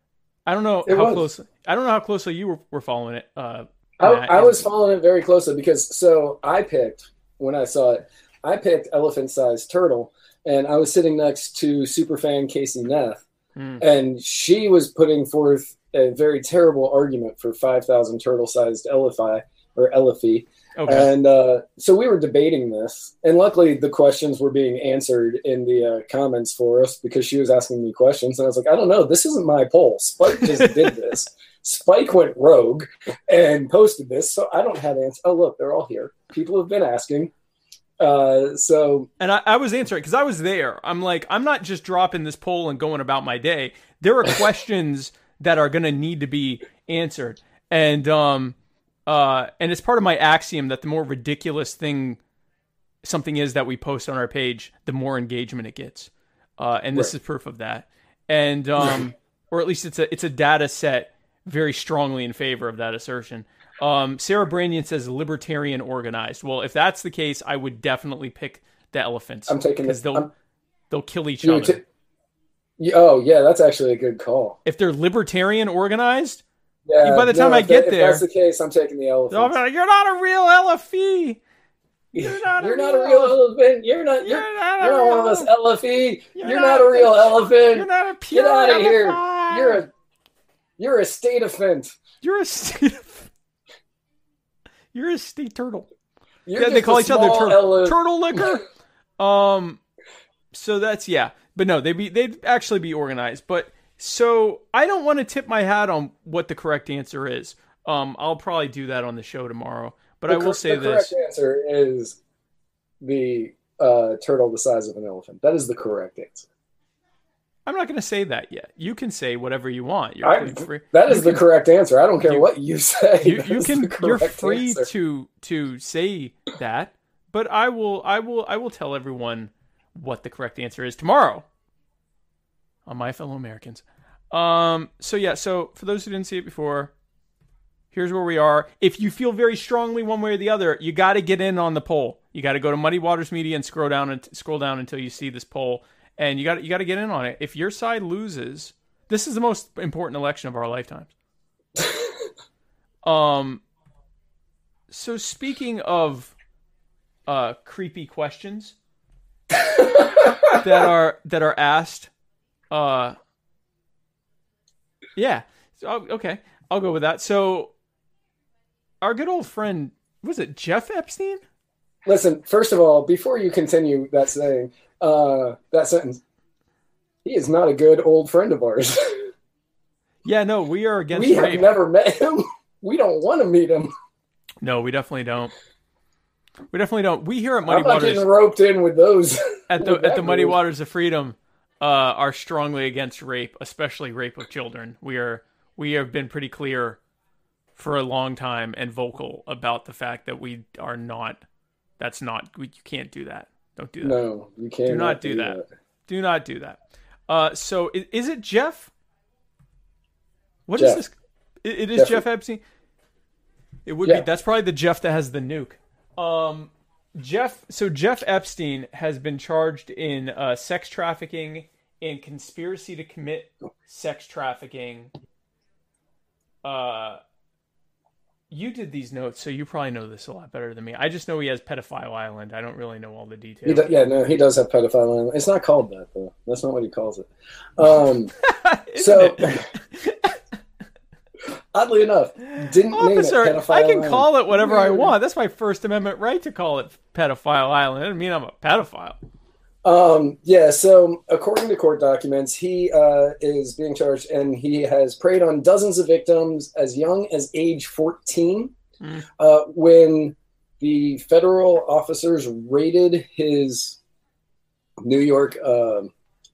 S4: I don't know
S3: It
S4: how
S3: was.
S4: close. I don't know how closely you were, were following it. Uh,
S3: I, I was following it very closely because so I picked when I saw it, I picked elephant sized turtle, and I was sitting next to superfan Casey Neff,
S4: Hmm.
S3: and she was putting forth a very terrible argument for five thousand turtle sized elefai or elefie,
S4: okay.
S3: and uh, so we were debating this, and luckily the questions were being answered in the uh, comments for us because she was asking me questions, and I was like, I don't know, this isn't my poll. Spike just did this. Spike went rogue and posted this, so I don't have answers. Oh, look, they're all here. People have been asking. Uh, so
S4: And I, I was answering because I was there. I'm like, I'm not just dropping this poll and going about my day. There are questions that are going to need to be answered, and um, uh, and it's part of my axiom that the more ridiculous thing something is that we post on our page, the more engagement it gets. Uh, and this
S3: Right.
S4: is proof of that. And um, or at least it's a it's a data set very strongly in favor of that assertion. Um, Sarah Brandian says libertarian organized. Well, if that's the case, I would definitely pick the elephants.
S3: I'm taking
S4: because they'll
S3: I'm-
S4: they'll kill each other.
S3: t- oh yeah, that's actually a good call.
S4: if they're libertarian organized,
S3: Yeah.
S4: By the time I get
S3: that-
S4: there-
S3: if that's the case, I'm taking the elephant.
S4: like, "You're not a real LFE. You're not a
S3: You're not a
S4: real
S3: elephant. You're not. You're,
S4: not
S3: one of us, elephant.
S4: You're
S3: You're,
S4: not-
S3: not, a real elephant.
S4: You're not a pure
S3: Get out of here. You're a. You're a state offend.
S4: You're a state. You're a state turtle. Yeah, they call each other turtle,
S3: ele-
S4: turtle liquor. Um, so that's yeah, but no, they be they'd actually be organized. But so I don't want to tip my hat on what the correct answer is. Um, I'll probably do that on the show tomorrow. But
S3: The
S4: I will
S3: cor-
S4: say
S3: the
S4: this: the
S3: correct answer is the uh, turtle the size of an elephant. That is the correct answer.
S4: I'm not going to say that yet. You can say whatever you want. You're
S3: I-
S4: free.
S3: That is
S4: you
S3: the
S4: can-
S3: correct answer. I don't care
S4: you-
S3: what you say.
S4: You, you can. You're free
S3: answer.
S4: to to say that. But I will. I will. I will tell everyone what the correct answer is tomorrow on my fellow Americans. Um, so yeah, so for those who didn't see it before, here's where we are. If you feel very strongly one way or the other, you got to get in on the poll. You got to go to Muddy Waters Media and scroll down and scroll down until you see this poll, and you got you got to get in on it. If your side loses, this is the most important election of our lifetimes. um. So speaking of uh creepy questions that are that are asked, uh, yeah, so, okay, I'll go with that. So our good old friend was it Jeff Epstein?
S3: Listen, first of all, before you continue that saying, uh, that sentence, he is not a good old friend of ours.
S4: Yeah, no, we are against
S3: we have never met him. We don't want to meet him.
S4: No, we definitely don't. We definitely don't. We here at Muddy
S3: I'm not
S4: Waters
S3: getting roped in with those.
S4: at the at the Muddy. Waters of Freedom uh, are strongly against rape, especially rape of children. We are we have been pretty clear for a long time and vocal about the fact that we are not. That's not. We, you can't do that. Don't do that.
S3: No, you can't.
S4: Do not do that. Do not do that. Uh, so is, is it Jeff? What is
S3: Jeff.
S4: this? It, it is
S3: Jeff-
S4: Jeff Epstein. It would be. That's probably the Jeff that has the nuke. Um, Jeff. So Jeff Epstein has been charged in uh, sex trafficking and conspiracy to commit sex trafficking. Uh, you did these notes, so you probably know this a lot better than me. I just know he has pedophile island. I don't really know all the details.
S3: do, yeah, no, he does have pedophile. Island. It's not called that though. That's not what he calls it. Um, so? oddly enough, didn't
S4: Officer,
S3: name it pedophile.
S4: I can
S3: Island.
S4: call it whatever I want. That's my First Amendment right to call it pedophile island. It doesn't mean I'm a pedophile.
S3: Um, yeah, so according to court documents, he uh, is being charged and he has preyed on dozens of victims as young as age 14
S4: Hmm.
S3: uh, when the federal officers raided his New York um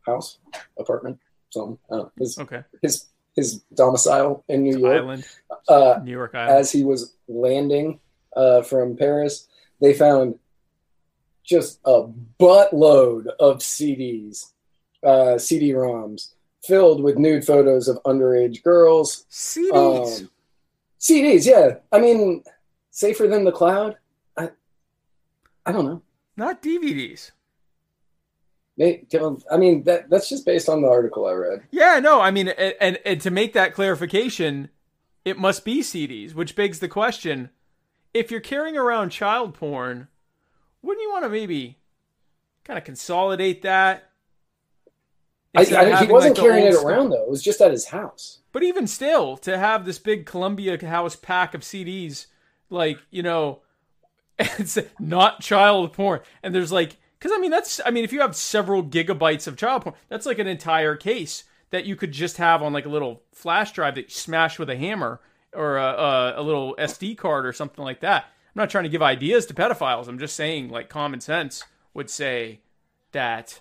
S3: house, apartment, something, uh, his,
S4: Okay.
S3: his, his domicile in New York.
S4: Island,
S3: Uh,
S4: New York Island.
S3: as he was landing uh, from Paris, they found just a buttload of CDs, uh, CD-ROMs filled with nude photos of underage girls.
S4: CDs.
S3: Um, CDs, yeah. I mean, safer than the cloud. I, I don't know.
S4: Not DVDs.
S3: I mean, that that's just based on the article I read.
S4: Yeah, no, I mean, and, and, and to make that clarification, it must be CDs, which begs the question if you're carrying around child porn, wouldn't you want to maybe kind of consolidate that?
S3: I, I, he wasn't
S4: like,
S3: carrying it
S4: stuff?
S3: around though. It was just at his house.
S4: But even still, to have this big Columbia House pack of CDs, like, you know, it's not child porn. And there's like, because I mean, that's, I mean, if you have several gigabytes of child porn, that's like an entire case that you could just have on like a little flash drive that you smash with a hammer or a, a, a little SD card or something like that. I'm not trying to give ideas to pedophiles. I'm just saying, like, common sense would say that.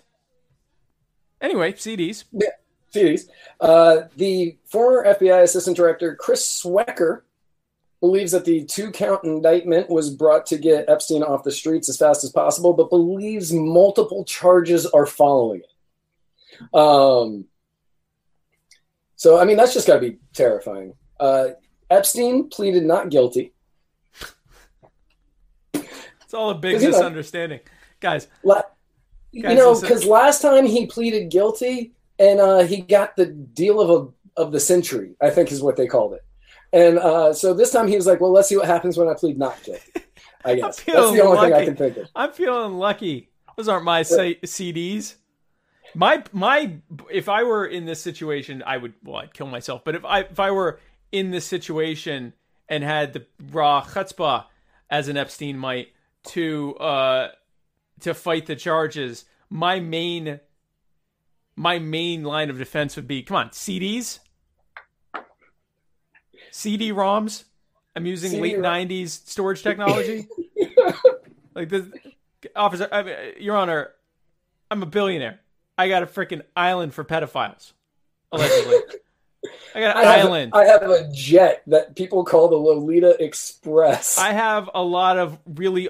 S4: Anyway, CDs.
S3: CDs. Uh, the former FBI Assistant Director Chris Swecker believes that the two count indictment was brought to get Epstein off the streets as fast as possible, but believes multiple charges are following it. Um, so, I mean, that's just got to be terrifying. Uh, Epstein pleaded not guilty.
S4: It's all a big
S3: Is he not-
S4: misunderstanding. Guys,
S3: La- you
S4: Guys,
S3: know,
S4: listen.
S3: because last time he pleaded guilty and uh, he got the deal of a, of the century, I think is what they called it. And uh, so this time he was like, "Well, let's see what happens when I plead not guilty." I guess that's the only thing I can think of.
S4: I'm feeling lucky. Those aren't my say, CDs. My my if I were in this situation, I would well, I'd kill myself. But if I if I were in this situation and had the raw chutzpah, as an Epstein might, to uh to fight the charges, my main my main line of defense would be, come on, CDs, CD-ROMs. I'm using late
S3: CD-ROM.
S4: '90s storage technology. like this, officer, I mean, Your Honor, I'm a billionaire. I got a freaking island for pedophiles, allegedly. I got an
S3: I
S4: island.
S3: I have a jet that people call the Lolita Express.
S4: I have a lot of really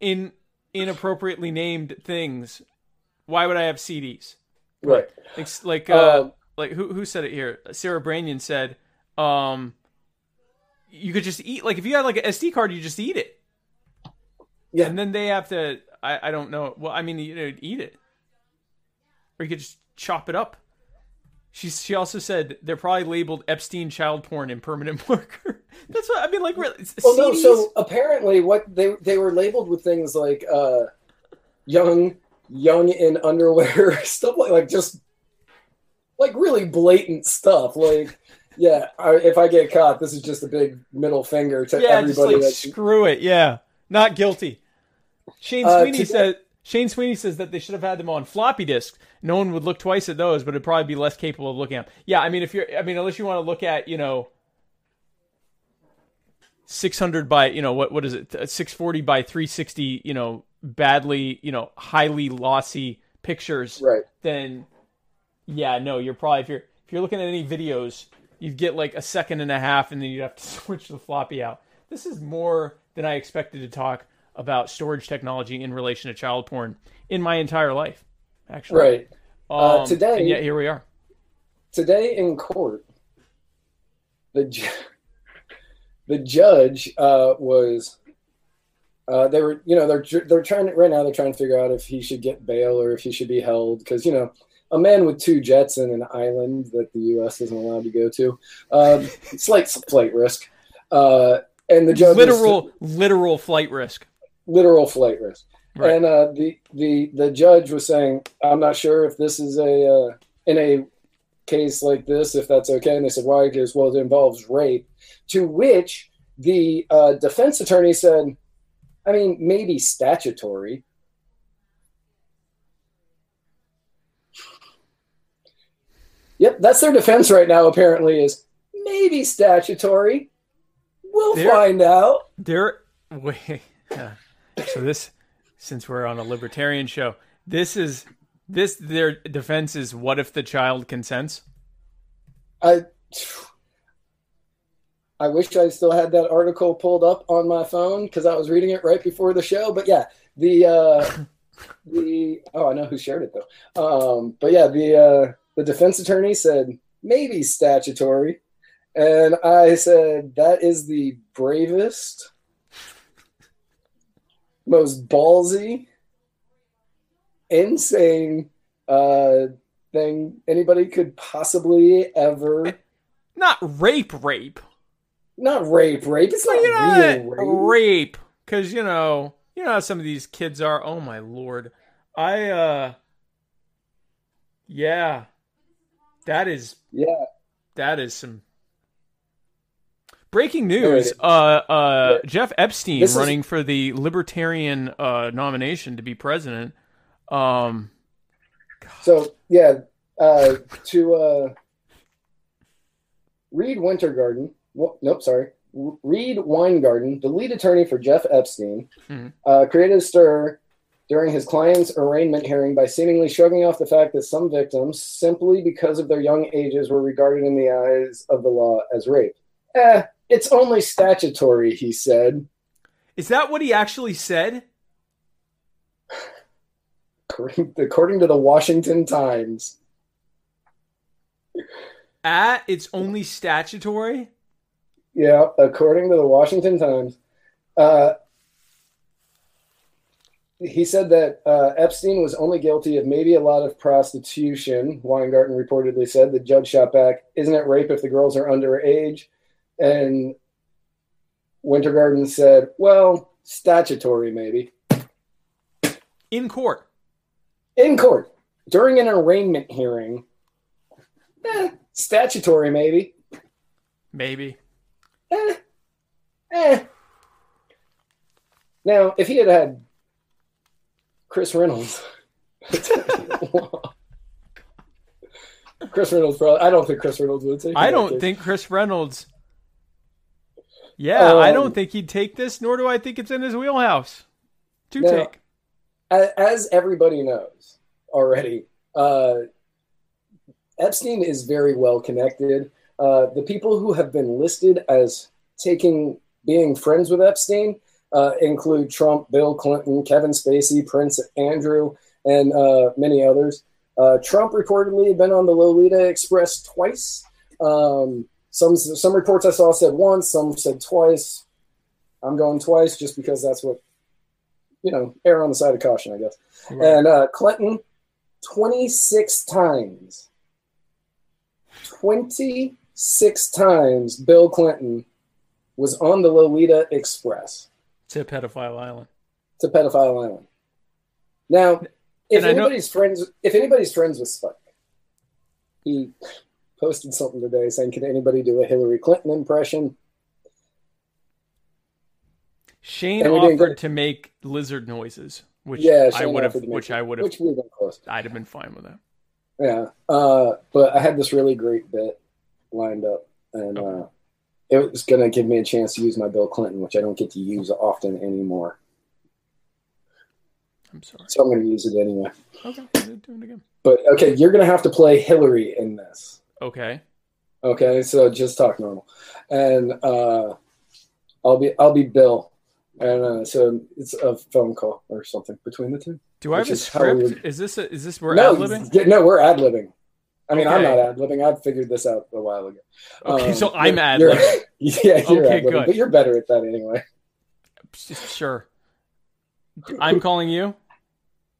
S4: in inappropriately named things why would I have CDs?
S3: Right.
S4: Like, like, uh,
S3: Um,
S4: like who who said it here? Sarah Branion said, um, you could just eat. Like if you had like an SD card, you just eat it.
S3: Yeah.
S4: And then they have to. I I don't know. Well, I mean, you know, eat it, or you could just chop it up. She she also said they're probably labeled Epstein child porn and permanent marker. That's what I mean. Like, really,
S3: Well, no. So apparently, what they they were labeled with things like uh, young, young in underwear, stuff like like just like really blatant stuff. Like, yeah, I, if I get caught, this is just a big middle finger to
S4: yeah, just
S3: everybody.
S4: like
S3: that's
S4: screw it. Yeah, not guilty. Shane
S3: Uh,
S4: Sweeney
S3: today-
S4: said. Shane Sweeney says that they should have had them on floppy disks. No one would look twice at those, but it'd probably be less capable of looking at. 'em. Yeah, I mean, if you're, I mean, unless you want to look at, you know, six hundred by, you know, what what is it, six forty by three sixty, you know, badly, you know, highly lossy pictures,
S3: right.
S4: then yeah, no, you're probably if you're if you're looking at any videos, you'd get like a second and a half, and then you'd have to switch the floppy out. This is more than I expected to talk about storage technology in relation to child porn in my entire life. Actually,
S3: Right. Uh,
S4: Um,
S3: today-
S4: and yet here we are.
S3: today in court, the ju- the judge uh, was uh, they were you know they're they're trying to, right now they're trying to figure out if he should get bail or if he should be held because you know a man with two jets and an island that the U.S. isn't allowed to go to, um, slight flight risk, uh, and the judge was-
S4: Literal, literal flight risk.
S3: literal flight risk.
S4: Right.
S3: And uh, the the the judge was saying, "I'm not sure if this is a uh, in a case like this, if that's okay." And they said, "Why?" Because well, it involves rape. To which the uh, defense attorney said, "I mean, maybe statutory." Yep, that's their defense right now. Apparently, is maybe statutory. We'll
S4: There-
S3: find out.
S4: There, wait. yeah. So this, since we're on a libertarian show, this is this their defense is what if the child consents?
S3: I I wish I still had that article pulled up on my phone because I was reading it right before the show. But yeah, the uh, the oh, I know who shared it though. Um, but yeah, the uh, the defense attorney said maybe statutory, and I said that is the bravest, most ballsy, insane uh, thing anybody could possibly ever.
S4: Not rape, rape.
S3: Not rape, rape. It's not
S4: know,
S3: real rape.
S4: rape, because you know, you know how some of these kids are. Oh my lord, I uh, yeah, that is
S3: Yeah,
S4: that is some breaking news. Uh, uh. Jeff Epstein
S3: This is-
S4: running for the Libertarian uh nomination to be president. Um,
S3: So yeah, uh, to uh, Reed Wintergarden. w- Nope, sorry. Reed Weingarten, the lead attorney for Jeff Epstein,
S4: Mhm.
S3: uh, created a stir during his client's arraignment hearing by seemingly shrugging off the fact that some victims, simply because of their young ages, were regarded in the eyes of the law as rape. Eh, it's only statutory, he said.
S4: is that what he actually said?
S3: According, according to the Washington Times.
S4: At it's only statutory.
S3: Yeah, according to the Washington Times, uh, he said that uh, Epstein was only guilty of maybe a lot of prostitution. Weingarten reportedly said. The judge shot back, "Isn't it rape if the girls are underage?" And Wintergarten said, "Well, statutory maybe."
S4: in court.
S3: In court during an arraignment hearing, eh, statutory maybe.
S4: Maybe.
S3: eh, eh. Now, if he had had Chris Reynolds, Chris Reynolds probably. I don't think Chris Reynolds would take.
S4: I don't think Chris Reynolds. Yeah, I
S3: Um,
S4: don't think he'd take this, nor do I think it's in his wheelhouse to
S3: No.
S4: take.
S3: As everybody knows already, uh, Epstein is very well connected. Uh, the people who have been listed as taking being friends with Epstein uh, include Trump, Bill Clinton, Kevin Spacey, Prince Andrew, and uh, many others. Uh, Trump reportedly had been on the Lolita Express twice. Um, some some reports I saw said once, some said twice. I'm going twice just because that's what you know, err on the side of caution, I guess.
S4: Right.
S3: And uh, Clinton, 26 times. 26 times Bill Clinton was on the Lolita Express
S4: to Pedophile Island.
S3: to Pedophile Island. Now, if
S4: And I know-
S3: anybody's friends, if anybody's friends with Spike, he posted something today saying, "Can anybody do a Hillary Clinton impression?"
S4: Shane offered
S3: get-
S4: to make lizard noises, which
S3: Yeah,
S4: I would have,
S3: offered to make
S4: which I would have,
S3: which been close.
S4: I'd have been fine with that.
S3: Yeah, uh, but I had this really great bit lined up, and uh, it was going to give me a chance to use my Bill Clinton, which I don't get to use often anymore.
S4: I'm sorry.
S3: So I'm going to use it anyway.
S4: Okay, do it again.
S3: But okay, you're going to have to play Hillary in this.
S4: Okay.
S3: Okay, so just talk normal, and uh, I'll be I'll be Bill, and uh, so it's a phone call or something between the two.
S4: Do I have a
S3: is how we
S4: script? Is this a, is this we're
S3: no,
S4: ad libbing?
S3: no, we're ad libbing. I mean, I'm not ad libbing. I've figured this out a while ago.
S4: Okay,
S3: Um,
S4: so I'm ad libbing.
S3: Yeah, you're
S4: Okay, good.
S3: but you're better at that anyway.
S4: Sure. I'm calling you.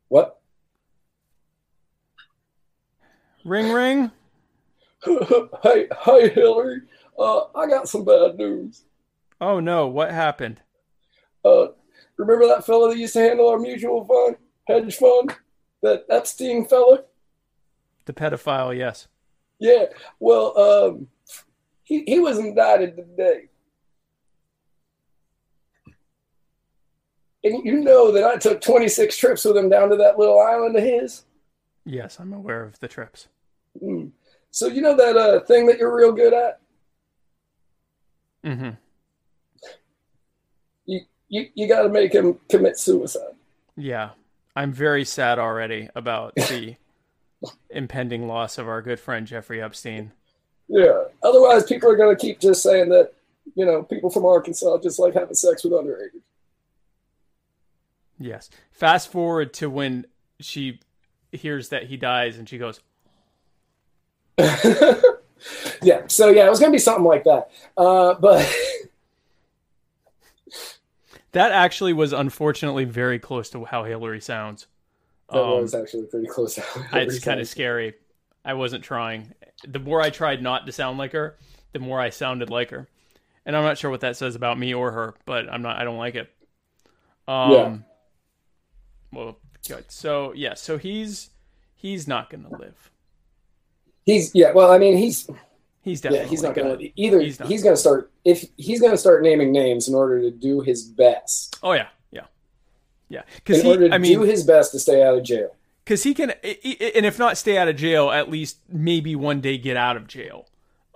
S3: What?
S4: Ring ring.
S3: hey, hey, Hillary. Uh, I got some bad news.
S4: Oh no, what happened?
S3: Uh, remember that fella that used to handle our mutual fund, hedge fund, that Epstein fella?
S4: The pedophile, yes.
S3: Yeah. Well, um, he he was indicted today, and you know that I took 26 trips with him down to that little island of his.
S4: Yes, I'm aware of the trips.
S3: Mm. So you know that uh, thing that you're real good at.
S4: Mm-hmm.
S3: You you, you got to make him commit suicide.
S4: Yeah. I'm very sad already about the impending loss of our good friend Jeffrey Epstein.
S3: Yeah. Otherwise, people are going to keep just saying that, you know, people from Arkansas just like having sex with underage.
S4: Yes. Fast forward to when she hears that he dies and she goes,
S3: yeah. So yeah, it was going to be something like that. Uh, but
S4: That actually was unfortunately very close to how Hillary sounds.
S3: That
S4: Um,
S3: was actually pretty close.
S4: it's kind of scary. I wasn't trying. The more I tried not to sound like her, the more I sounded like her. And I'm not sure what that says about me or her, but I'm not. I don't like it. Um,
S3: Yeah.
S4: Well, good. So yeah. So he's he's not gonna live.
S3: He's yeah. Well, I mean, he's
S4: He's
S3: yeah.
S4: definitely
S3: He's not going
S4: gonna.
S3: either.
S4: he's
S3: He's, going to start if he's going to start naming names in order to do his best.
S4: Oh yeah, yeah. Because
S3: In order
S4: he,
S3: to
S4: I mean,
S3: do his best to stay out of jail.
S4: because he can, and if not stay out of jail, at least maybe one day get out of jail.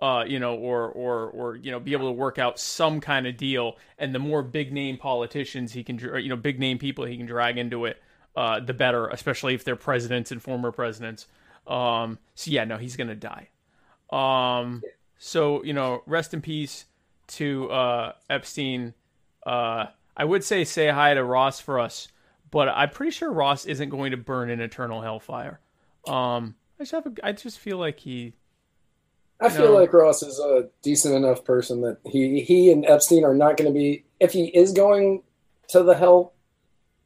S4: Uh, you know, or or or you know, be able to work out some kind of deal. And the more big name politicians he can, you know, big name people he can drag into it, uh, the better. Especially if they're presidents and former presidents. Um, so yeah, no, he's gonna die. Um, so you know, rest in peace to uh, Epstein. Uh, I would say say hi to Ross for us, but I'm pretty sure Ross isn't going to burn in eternal hellfire. Um, I just have a, I just feel like he.
S3: I feel
S4: No.
S3: like Ross is a decent enough person that he he and Epstein are not going to be. If he is going to the hell,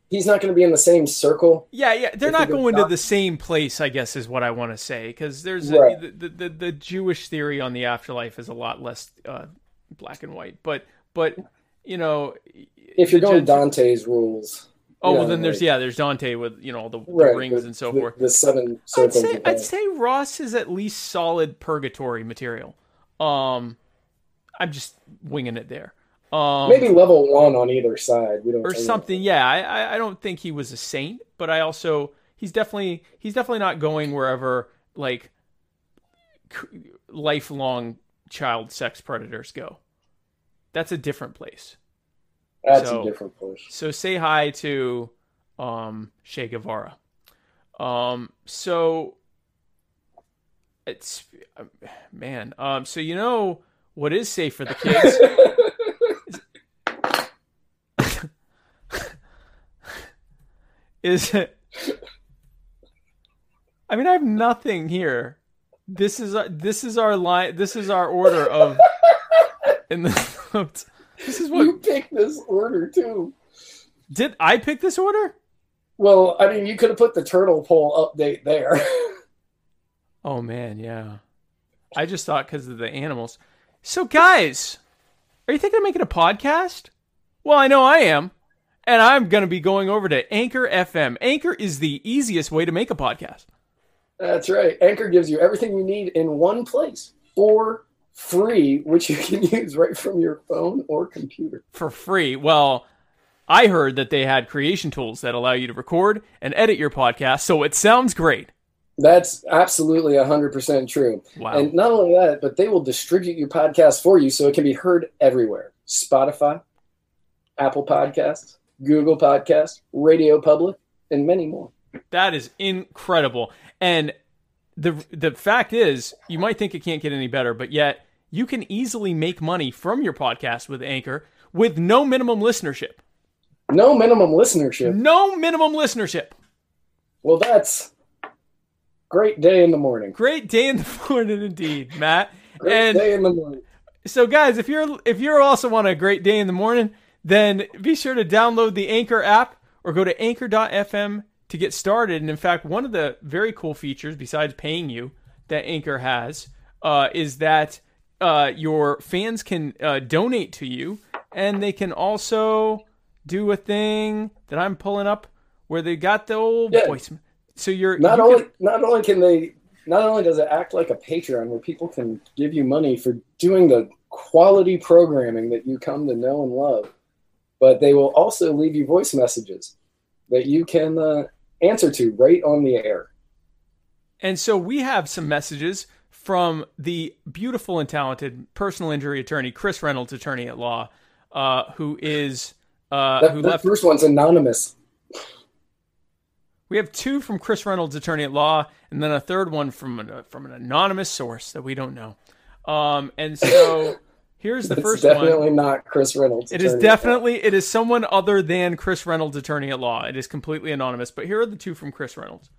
S3: he's not going to be in the same circle.
S4: Yeah, yeah, they're not going to the same place. I guess is what I want to say because there's
S3: Right.
S4: a, the, the the Jewish theory on the afterlife is a lot less uh, black and white, but but you know
S3: If you're going Dante's rules.
S4: Oh
S3: you
S4: well, then there's
S3: like-
S4: yeah, there's Dante with you know all the, the
S3: right,
S4: rings
S3: the-
S4: and so
S3: the-
S4: forth.
S3: The seven
S4: I'd say I'd say Ross is at least solid purgatory material. Um, I'm just winging it there. Um,
S3: maybe level one on either side. We don't
S4: or something. Yeah, I, I don't think he was a saint, but I also he's definitely he's definitely not going wherever like lifelong child sex predators go. That's a different place.
S3: That's
S4: so-
S3: a different push.
S4: So say hi to um Che Guevara. Um so it's man, um so you know what is safe for the kids? is I mean, I have nothing here. This is this is our line. This is our order of in the notes. This is what
S3: You picked this order too.
S4: did I pick this order?
S3: Well, I mean, you could have put the turtle poll update there.
S4: Oh man, yeah. I just thought because of the animals. So guys, are you thinking of making a podcast? Well, I know I am. And I'm going to be going over to Anchor FM. Anchor is the easiest way to make a podcast.
S3: That's right. Anchor gives you everything you need in one place for free, which you can use right from your phone or computer.
S4: for free. Well, I heard that they had creation tools that allow you to record and edit your podcast, so it sounds great.
S3: That's absolutely 100% true.
S4: Wow.
S3: And not only that, but they will distribute your podcast for you so it can be heard everywhere Spotify, Apple Podcasts, Google Podcasts, Radio Public, and many more.
S4: That is incredible. And the the fact is, you might think it can't get any better, but yet you can easily make money from your podcast with Anchor with no minimum listenership.
S3: No minimum listenership.
S4: No minimum listenership.
S3: Well, that's great day in the morning.
S4: Great day in the morning indeed, Matt.
S3: Great
S4: and
S3: day in the morning.
S4: So guys, if you're if you're also want a great day in the morning, then be sure to download the Anchor app or go to anchor.fm to get started. And in fact, one of the very cool features besides paying you that Anchor has uh, is that uh, your fans can uh, donate to you, and they can also do a thing that I'm pulling up where they got the old
S3: Yeah.
S4: voice. So you're
S3: Not
S4: you
S3: only
S4: can-
S3: not only can they not only does it act like a Patreon where people can give you money for doing the quality programming that you come to know and love, but they will also leave you voice messages that you can uh, answer to right on the air.
S4: And so we have some messages from the beautiful and talented personal injury attorney, Chris Reynolds, attorney at law, uh, who is uh,
S3: That,
S4: who
S3: that
S4: left.
S3: first one's anonymous.
S4: We have two from Chris Reynolds, attorney at law, and then a third one from an, from an anonymous source that we don't know. Um, and so here's the
S3: It's
S4: first
S3: definitely
S4: one.
S3: Definitely not Chris Reynolds.
S4: It is
S3: attorney at law.
S4: definitely it is someone other than Chris Reynolds, attorney at law. It is completely anonymous. But here are the two from Chris Reynolds.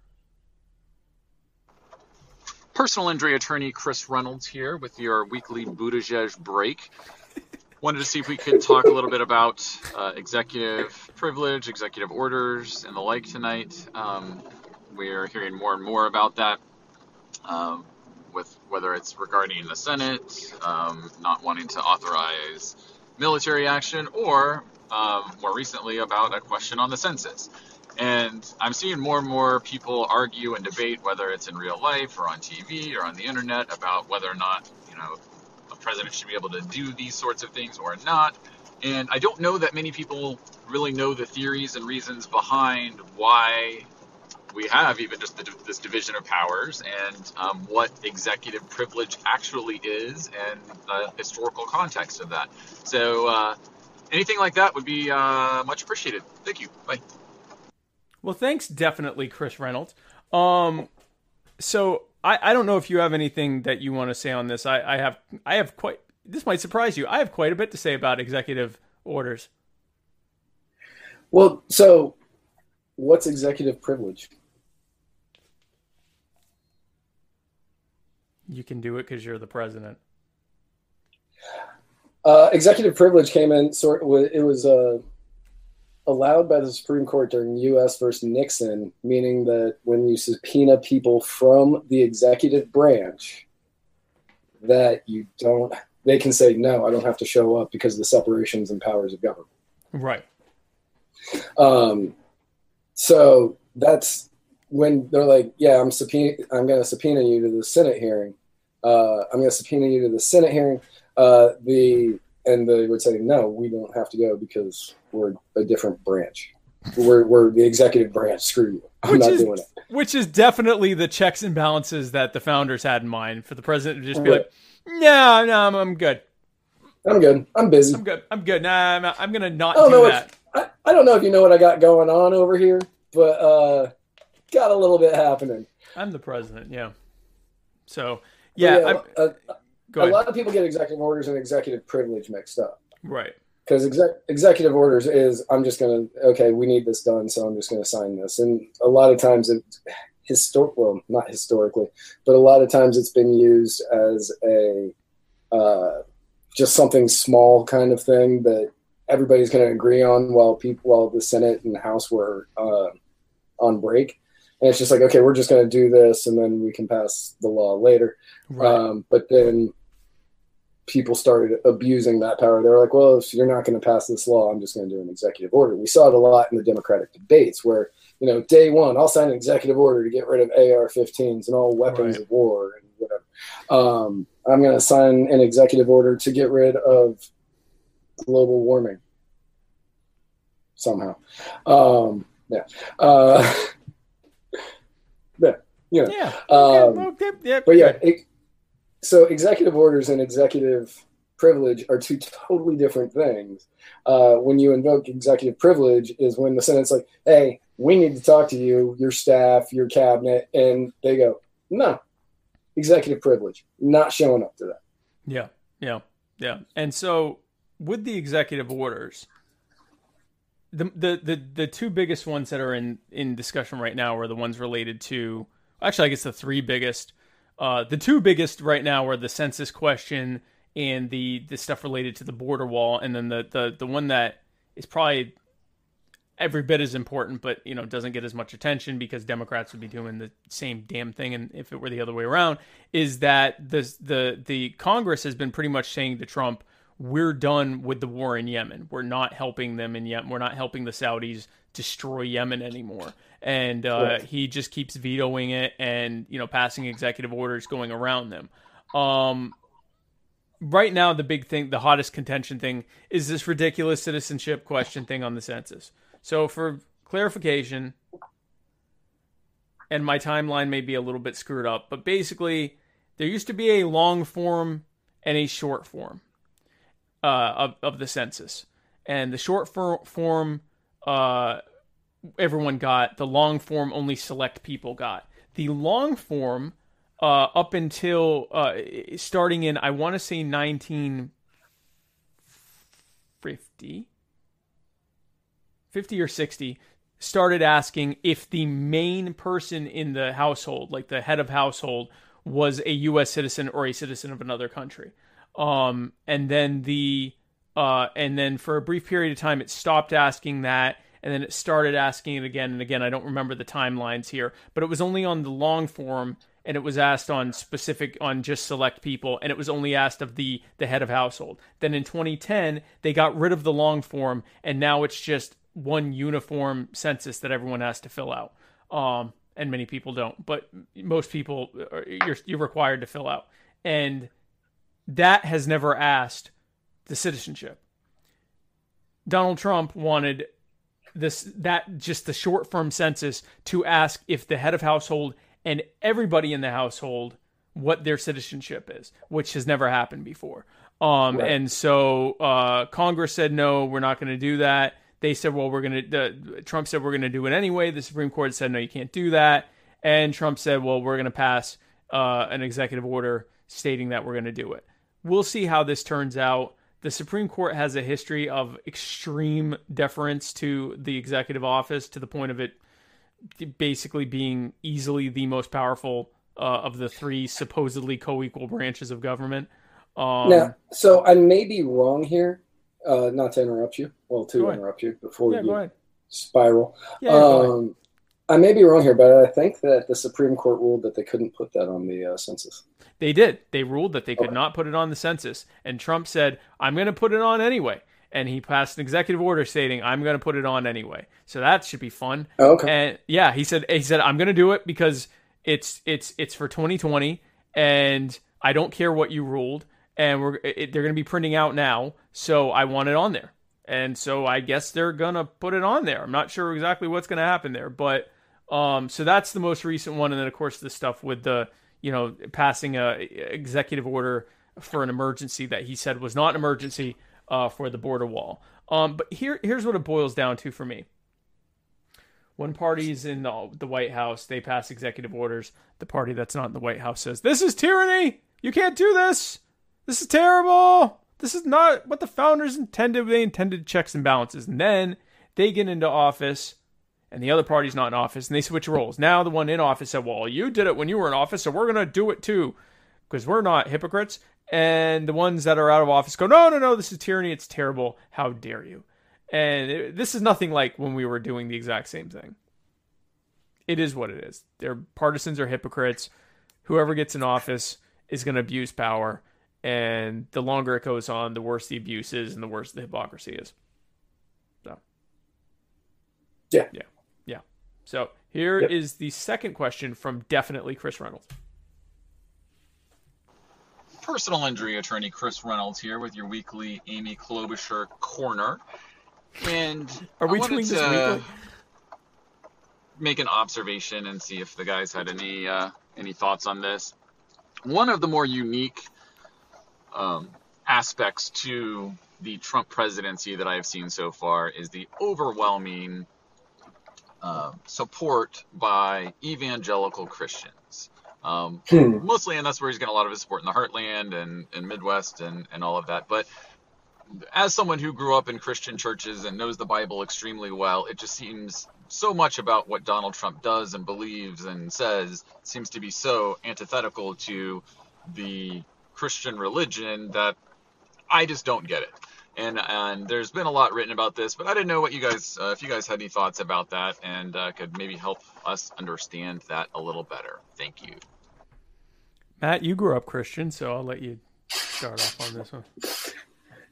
S1: personal injury attorney Chris Reynolds here with your weekly Buttigieg break. Wanted to see if we could talk a little bit about uh, executive privilege, executive orders, and the like tonight. Um, we're hearing more and more about that, um, with whether it's regarding the Senate um, not wanting to authorize military action, or um, more recently about a question on the census. And I'm seeing more and more people argue and debate whether it's in real life or on TV or on the internet about whether or not, you know, a president should be able to do these sorts of things or not. And I don't know that many people really know the theories and reasons behind why we have even just the, this division of powers and um, what executive privilege actually is and the historical context of that. So uh, anything like that would be uh, much appreciated. Thank you. Bye.
S4: Well, thanks, definitely, Chris Reynolds. Um, so I, I don't know if you have anything that you want to say on this. I, I have I have quite this might surprise you. I have quite a bit to say about executive orders.
S3: Well, so what's executive privilege?
S4: You can do it because you're the president.
S3: Uh, executive privilege came in sort it was uh, allowed by the Supreme Court during U.S. versus Nixon, meaning that when you subpoena people from the executive branch, that you don't they can say no, I don't have to show up because of the separations and powers of government.
S4: Right.
S3: Um, so that's when they're like, yeah, I'm subpoena, I'm going to subpoena you to the Senate hearing. Uh, I'm going to subpoena you to the Senate hearing. Uh, the and they would say, no, we don't have to go because we're a different branch. We're we're the executive branch. Screw you. I'm
S4: Which
S3: not
S4: is-
S3: doing it.
S4: Which is definitely the checks and balances that the founders had in mind for the president to just be
S3: Right.
S4: like, no, no, I'm, I'm good.
S3: I'm good. I'm busy.
S4: I'm good. I'm good. Nah, I'm, I'm going to not
S3: I don't
S4: do
S3: know
S4: that.
S3: what I, I don't know if you know what I got going on over here, but uh, got a little bit happening.
S4: I'm the president. Yeah. So, yeah. I'm,
S3: a,
S4: go
S3: a lot of people get executive orders and executive privilege mixed up.
S4: Right.
S3: because exec- executive orders is I'm just gonna okay we need this done so I'm just gonna sign this and a lot of times it historic well not historically but a lot of times it's been used as a uh, just something small kind of thing that everybody's going to agree on while people while the senate and house were uh, on break and it's just like okay we're just going to do this and then we can pass the law later
S4: Right.
S3: um, but then people started abusing that power. They were like, well, if you're not going to pass this law, I'm just going to do an executive order. We saw it a lot in the Democratic debates where, you know, day one, I'll sign an executive order to get rid of AR 15s and all weapons
S4: Right.
S3: of war and whatever. Um, I'm going to sign an executive order to get rid of global warming somehow. Um, yeah. Uh, yeah. You know,
S4: yeah.
S3: um,
S4: okay, okay, yeah,
S3: but yeah, it, so executive orders and executive privilege are two totally different things. Uh, when you invoke executive privilege, is when the Senate's like, "Hey, we need to talk to you, your staff, your cabinet," and they go, "No, executive privilege, not showing up to that."
S4: Yeah, yeah, yeah. And so with the executive orders, the the the, the two biggest ones that are in in discussion right now are the ones related to actually I guess the three biggest uh the two biggest right now are the census question and the the stuff related to the border wall. And then the the the one that is probably every bit as important but you know doesn't get as much attention because democrats would be doing the same damn thing and if it were the other way around is that the the the congress has been pretty much saying to trump we're done with the war in yemen. We're not helping them in yemen. We're not helping the saudis destroy yemen anymore and uh, he just keeps vetoing it and you know passing executive orders going around them. Um right now the big thing the hottest contention thing is this ridiculous citizenship question thing on the census. So for clarification and my timeline may be a little bit screwed up but basically there used to be a long form and a short form uh, of, of the census. And the short for- form uh, everyone got the long form only select people got. The long form uh, up until uh, starting in I want to say 1950 50 or 60 started asking if the main person in the household like the head of household was a US citizen or a citizen of another country. Um, and then the uh, and then for a brief period of time it stopped asking that and then it started asking it again and again. I don't remember the timelines here but it was only on the long form and it was asked on specific on just select people and it was only asked of the the head of household. Then in 2010 they got rid of the long form and now it's just one uniform census that everyone has to fill out. Um, and many people don't but most people are, you're, you're required to fill out. And that has never asked the citizenship. Donald Trump wanted this that just the short form census to ask if the head of household and everybody in the household what their citizenship is, which has never happened before. Um,
S3: Right.
S4: and so uh, Congress said no, we're not going to do that. They said, well, we're going to. Uh, Trump said we're going to do it anyway. The Supreme Court said no, you can't do that. And Trump said, well, we're going to pass uh, an executive order stating that we're going to do it. We'll see how this turns out. The Supreme Court has a history of extreme deference to the executive office to the point of it basically being easily the most powerful uh, of the three supposedly co-equal branches of government. Um,
S3: now, so I may be wrong here, uh, not to interrupt you, well, to interrupt you before
S4: yeah,
S3: you
S4: go ahead.
S3: spiral.
S4: Yeah,
S3: um, I may be wrong here, but I think that the Supreme Court ruled that they couldn't put that on the uh, census.
S4: They did. They ruled that they could
S3: Okay.
S4: not put it on the census, and Trump said, "I'm going to put it on anyway." And he passed an executive order stating, "I'm going to put it on anyway." So that should be fun.
S3: Oh, okay.
S4: And yeah, he said he said I'm going to do it because it's it's it's for 2020 and I don't care what you ruled and we're it, they're going to be printing out now, so I want it on there. And so I guess they're going to put it on there. I'm not sure exactly what's going to happen there, but um so that's the most recent one and then of course the stuff with the you know passing a executive order for an emergency that he said was not an emergency uh, for the border wall. Um, but here here's what it boils down to for me when parties in the, the White House they pass executive orders, the party that's not in the White House says, "This is tyranny. You can't do this. This is terrible. This is not what the founders intended. They intended checks and balances." And then they get into office and the other party's not in office, and they switch roles. Now the one in office said, "Well, you did it when you were in office, so we're gonna do it too, because we're not hypocrites." And the ones that are out of office go, "No, no, no, this is tyranny. It's terrible. How dare you?" And it, this is nothing like when we were doing the exact same thing. It is what it is. Their partisans are hypocrites. Whoever gets in office is going to abuse power, and the longer it goes on, the worse the abuse is, and the worse the hypocrisy is. So,
S3: Yeah.
S4: yeah, yeah. So here is
S3: Yep.
S4: the second question from definitely Chris Reynolds.
S1: Personal injury attorney Chris Reynolds here with your weekly Amy Klobuchar corner. And
S4: Are we
S1: I wanted
S4: doing this
S1: to
S4: weekly?
S1: make an observation and see if the guys had any uh, any thoughts on this. One of the more unique um, aspects to the Trump presidency that I have seen so far is the overwhelming uh, support by evangelical Christians. Um,
S3: Hmm.
S1: mostly, and that's where he's getting a lot of his support in the Heartland and, and Midwest and, and all of that. But as someone who grew up in Christian churches and knows the Bible extremely well, it just seems so much about what Donald Trump does and believes and says seems to be so antithetical to the Christian religion that I just don't get it. And and there's been a lot written about this, but I didn't know what you guys, uh, if you guys had any thoughts about that, and uh, could maybe help us understand that a little better. Thank you.
S4: Matt, you grew up Christian, so I'll let you start off on this one.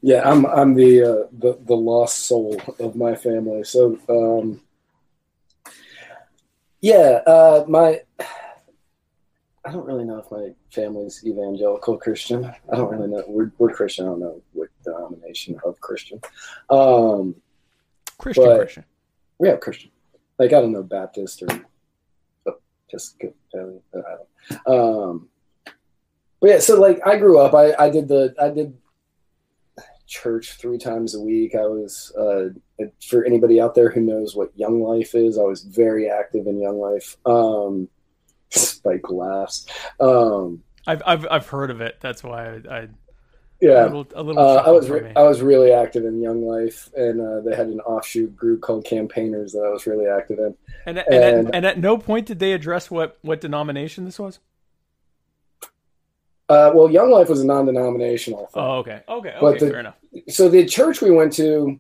S3: Yeah, I'm I'm the uh, the the lost soul of my family. So um, yeah, uh, my I don't really know if my family's evangelical Christian. I don't really know. We're we're Christian. I don't know what denomination of Christian. Um,
S4: Christian,
S3: But-
S4: Christian.
S3: we have Christian. Like I don't know Baptist or Episcopalian. I don't. Um, but yeah, so like I grew up. I I did the I did church three times a week. I was uh, for anybody out there who knows what Young Life is. I was very active in Young Life. Um, Spike laughs. Um,
S4: I've, I've I've heard of it. That's why I, I a
S3: yeah,
S4: little a little.
S3: uh, I was re- I was really active in Young Life, and uh, they had an offshoot group called Campaigners that I was really active in.
S4: and, and, at,
S3: and-
S4: and at no point did they address what what denomination this was.
S3: Uh, well, Young Life was a non-denominational. Thing.
S4: Oh, okay, okay,
S3: But the-
S4: fair enough.
S3: So the church we went to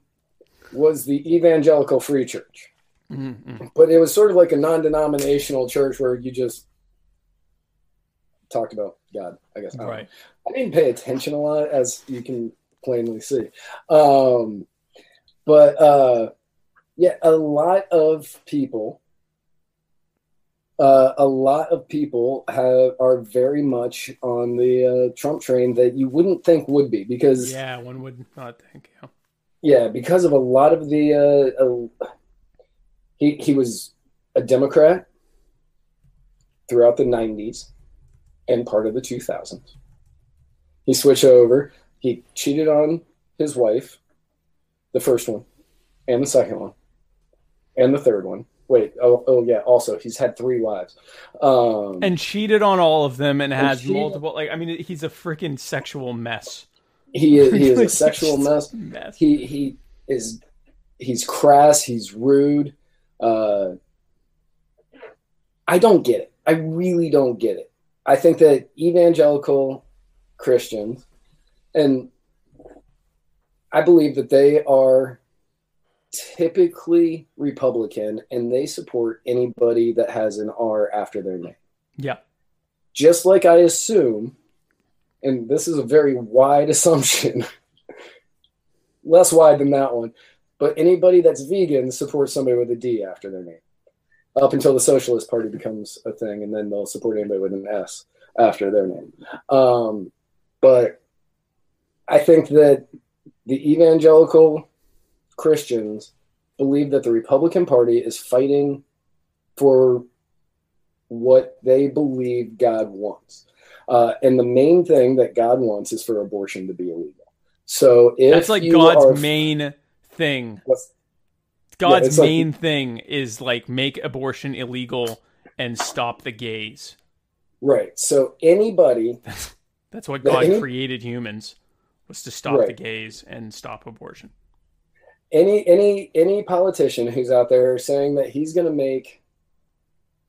S3: was the Evangelical Free Church,
S4: Mm-hmm.
S3: but it was sort of like a non-denominational church where you just talked about God. I guess. I.
S4: Right.
S3: I didn't pay attention a lot, as you can plainly see. Um, but uh, yeah, a lot of people, uh, a lot of people have are very much on the uh, Trump train that you wouldn't think would be because
S4: Yeah, one would not think. Yeah.
S3: yeah, because of a lot of the uh, he he was a Democrat throughout the '90s and part of the 2000s. He switched over. He cheated on his wife, the first one, and the second one, and the third one. Wait, oh, oh yeah. Also, he's had three wives. Um,
S4: And cheated on all of them and has
S3: cheated-
S4: multiple. Like, I mean, he's a freaking sexual mess.
S3: he is, he is a sexual mess.
S4: Mess.
S3: he he is he's crass he's rude uh i don't get it i really don't get it i think that evangelical christians and i believe that they are typically republican and they support anybody that has an r after their name
S4: Yeah.
S3: just like i assume and this is a very wide assumption less wide than that one. But anybody that's vegan supports somebody with a D after their name, up until the Socialist Party becomes a thing, and then they'll support anybody with an S after their name. Um, but I think that the evangelical Christians believe that the Republican Party is fighting for what they believe God wants. Uh, and the main thing that God wants is for abortion to be illegal. So if
S4: That's like God's
S3: are-
S4: main thing.
S3: What's-
S4: God's
S3: like-
S4: main thing is like make abortion illegal and stop the gays.
S3: right. So anybody,
S4: That's what God
S3: any-
S4: created humans was to stop the gays and stop abortion.
S3: any any any politician who's out there saying that he's going to make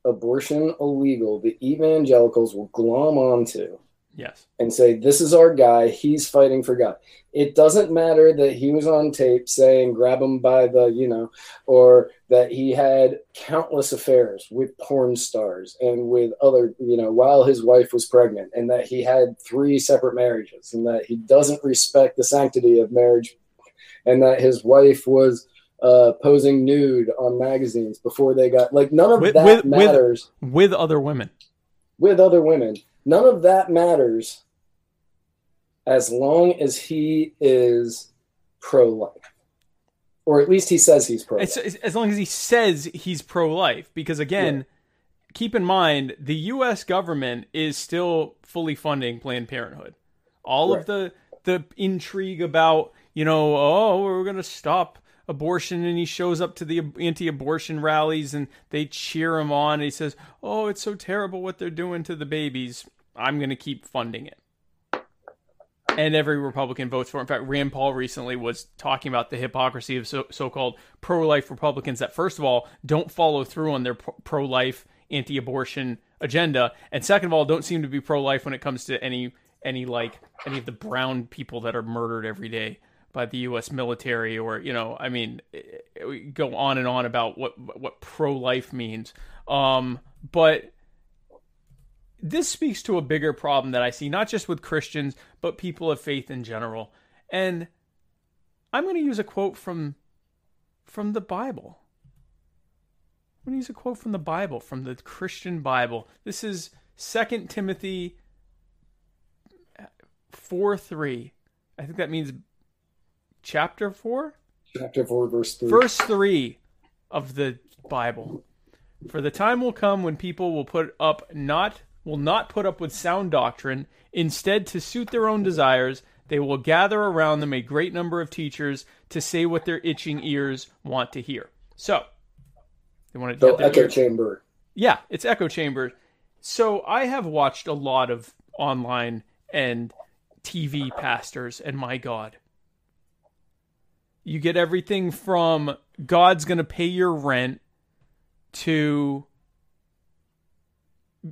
S3: abortion illegal, the evangelicals will glom onto
S4: Yes.
S3: and say, This is our guy. He's fighting for God. It doesn't matter that he was on tape saying, Grab him by the, you know, or that he had countless affairs with porn stars and with other, you know, while his wife was pregnant, and that he had three separate marriages, and that he doesn't respect the sanctity of marriage, and that his wife was. Uh, posing nude on magazines before they got like none of
S4: With-
S3: that
S4: with- with-
S3: matters
S4: With other women.
S3: with other women. None of that matters as long as he is pro life. Or at least he says he's pro life.
S4: as long as he says he's pro life. Because again, keep in mind the U.S. government is still fully funding Planned Parenthood. All
S3: Right.
S4: of the the intrigue about you know oh we're going to stop abortion and he shows up to the anti-abortion rallies and they cheer him on and he says oh it's so terrible what they're doing to the babies i'm going to keep funding it and every Republican votes for. it. In fact, Rand Paul recently was talking about the hypocrisy of so- so-called pro-life Republicans that, first of all, don't follow through on their pro- pro-life, anti-abortion agenda, and second of all, don't seem to be pro-life when it comes to any any like any of the brown people that are murdered every day by the U.S. military, or you know, I mean, we go on and on about what what pro-life means. Um, but this speaks to a bigger problem that I see, not just with Christians, but people of faith in general. And I'm going to use a quote from from the Bible. I'm going to use a quote from the Bible, from the Christian Bible. This is 2 Timothy 4 3. I think that means chapter 4?
S3: Chapter 4, verse 3.
S4: Verse 3 of the Bible. For the time will come when people will put up not will not put up with sound doctrine, instead to suit their own desires, they will gather around them a great number of teachers to say what their itching ears want to hear. So, they want to their
S3: echo
S4: ears-
S3: chamber.
S4: yeah, it's echo chamber. So I have watched a lot of online and TV pastors, and my God, you get everything from God's going to pay your rent to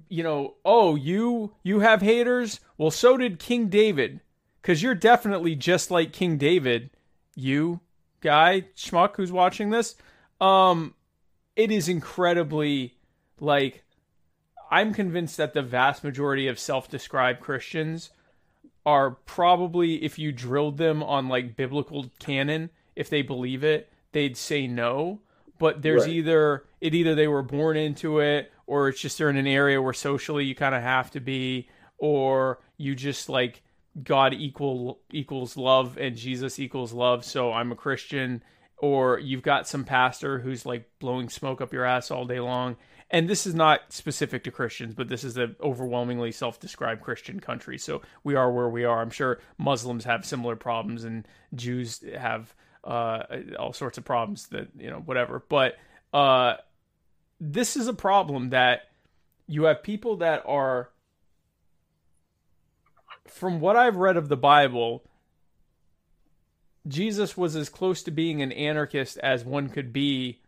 S4: you know, oh, you you have haters? Well, so did King David cuz you're definitely just like King David. You guy schmuck who's watching this, um it is incredibly like I'm convinced that the vast majority of self-described Christians are probably if you drilled them on like biblical canon, if they believe it, they'd say no. But there's
S3: Right.
S4: either it either they were born into it or it's just they're in an area where socially you kind of have to be or you just like God equal equals love and Jesus equals love, so I'm a Christian or you've got some pastor who's like blowing smoke up your ass all day long. And this is not specific to Christians, but this is an overwhelmingly self-described Christian country. So we are where we are. I'm sure Muslims have similar problems, and Jews have uh, all sorts of problems that you know, whatever. But uh, this is a problem that you have people that are, from what I've read of the Bible, Jesus was as close to being an anarchist as one could be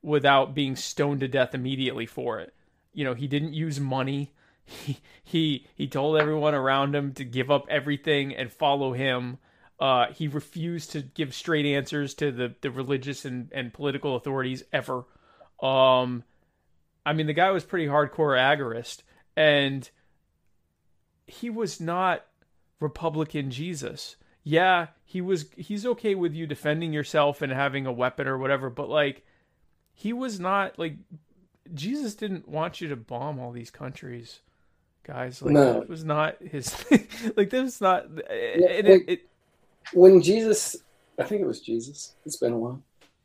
S4: without being stoned to death immediately for it. You know, he didn't use money. He he he told everyone around him to give up everything and follow him. Uh, he refused to give straight answers to the, the religious and, and political authorities ever. Um, I mean, the guy was pretty hardcore agorist, and he was not Republican Jesus. Yeah, he was. He's okay with you defending yourself and having a weapon or whatever, but like, he was not like Jesus didn't want you to bomb all these countries, guys. Like,
S3: No.
S4: that was not his. like, this was not. and it,
S3: like-
S4: it,
S3: when Jesus, I think it was Jesus. It's been a while.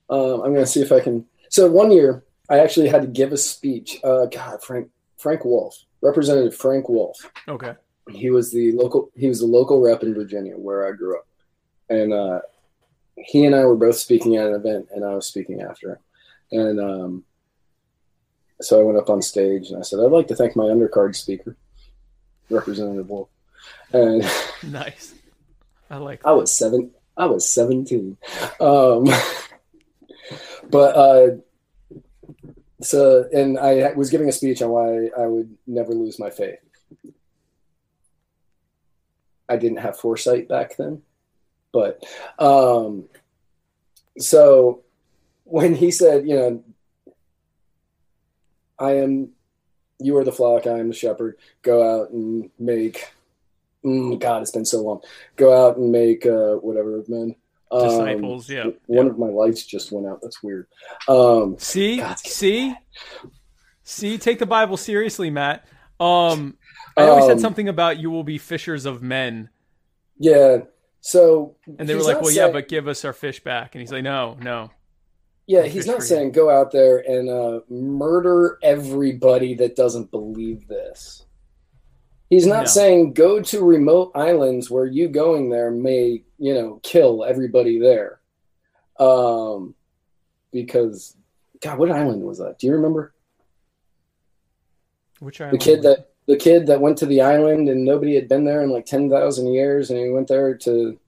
S3: Um, I'm going to see if I can. So one year, I actually had to give a speech. Uh, God, Frank Frank Wolf, Representative Frank Wolf.
S4: okay.
S3: He was the local. He was the local rep in Virginia, where I grew up, and uh, he and I were both speaking at an event, and I was speaking after him. And um, so I went up on stage and I said, "I'd like to thank my undercard speaker, Representative Wolf." And
S4: Nice. I like
S3: I was seven. I was 17. Um, but uh, so, and I was giving a speech on why I would never lose my faith. I didn't have foresight back then, but um, so when he said, you know, I am, you are the flock, I am the shepherd. Go out and make. Mm, God, it's been so long. Go out and make uh, whatever of Um,
S4: Disciples, yeah,
S3: One
S4: yeah.
S3: of my lights just went out. That's weird. Um,
S4: See,
S3: God,
S4: see, see. Take the Bible seriously, Matt. Um, I know he said
S3: Um,
S4: something about you will be fishers of men,
S3: yeah. So
S4: and they were like, "Well, yeah, but give us our fish back." And he's like, "No, no."
S3: Yeah, he's not
S4: for you.
S3: saying go out there and uh, murder everybody that doesn't believe this. He's not
S4: No.
S3: saying go to remote islands where you going there may, you know, kill everybody there. Um, because, God, what island was that? Do you remember
S4: Which island?
S3: the kid that the kid that went to the island and nobody had been there in like ten thousand years, and he went there to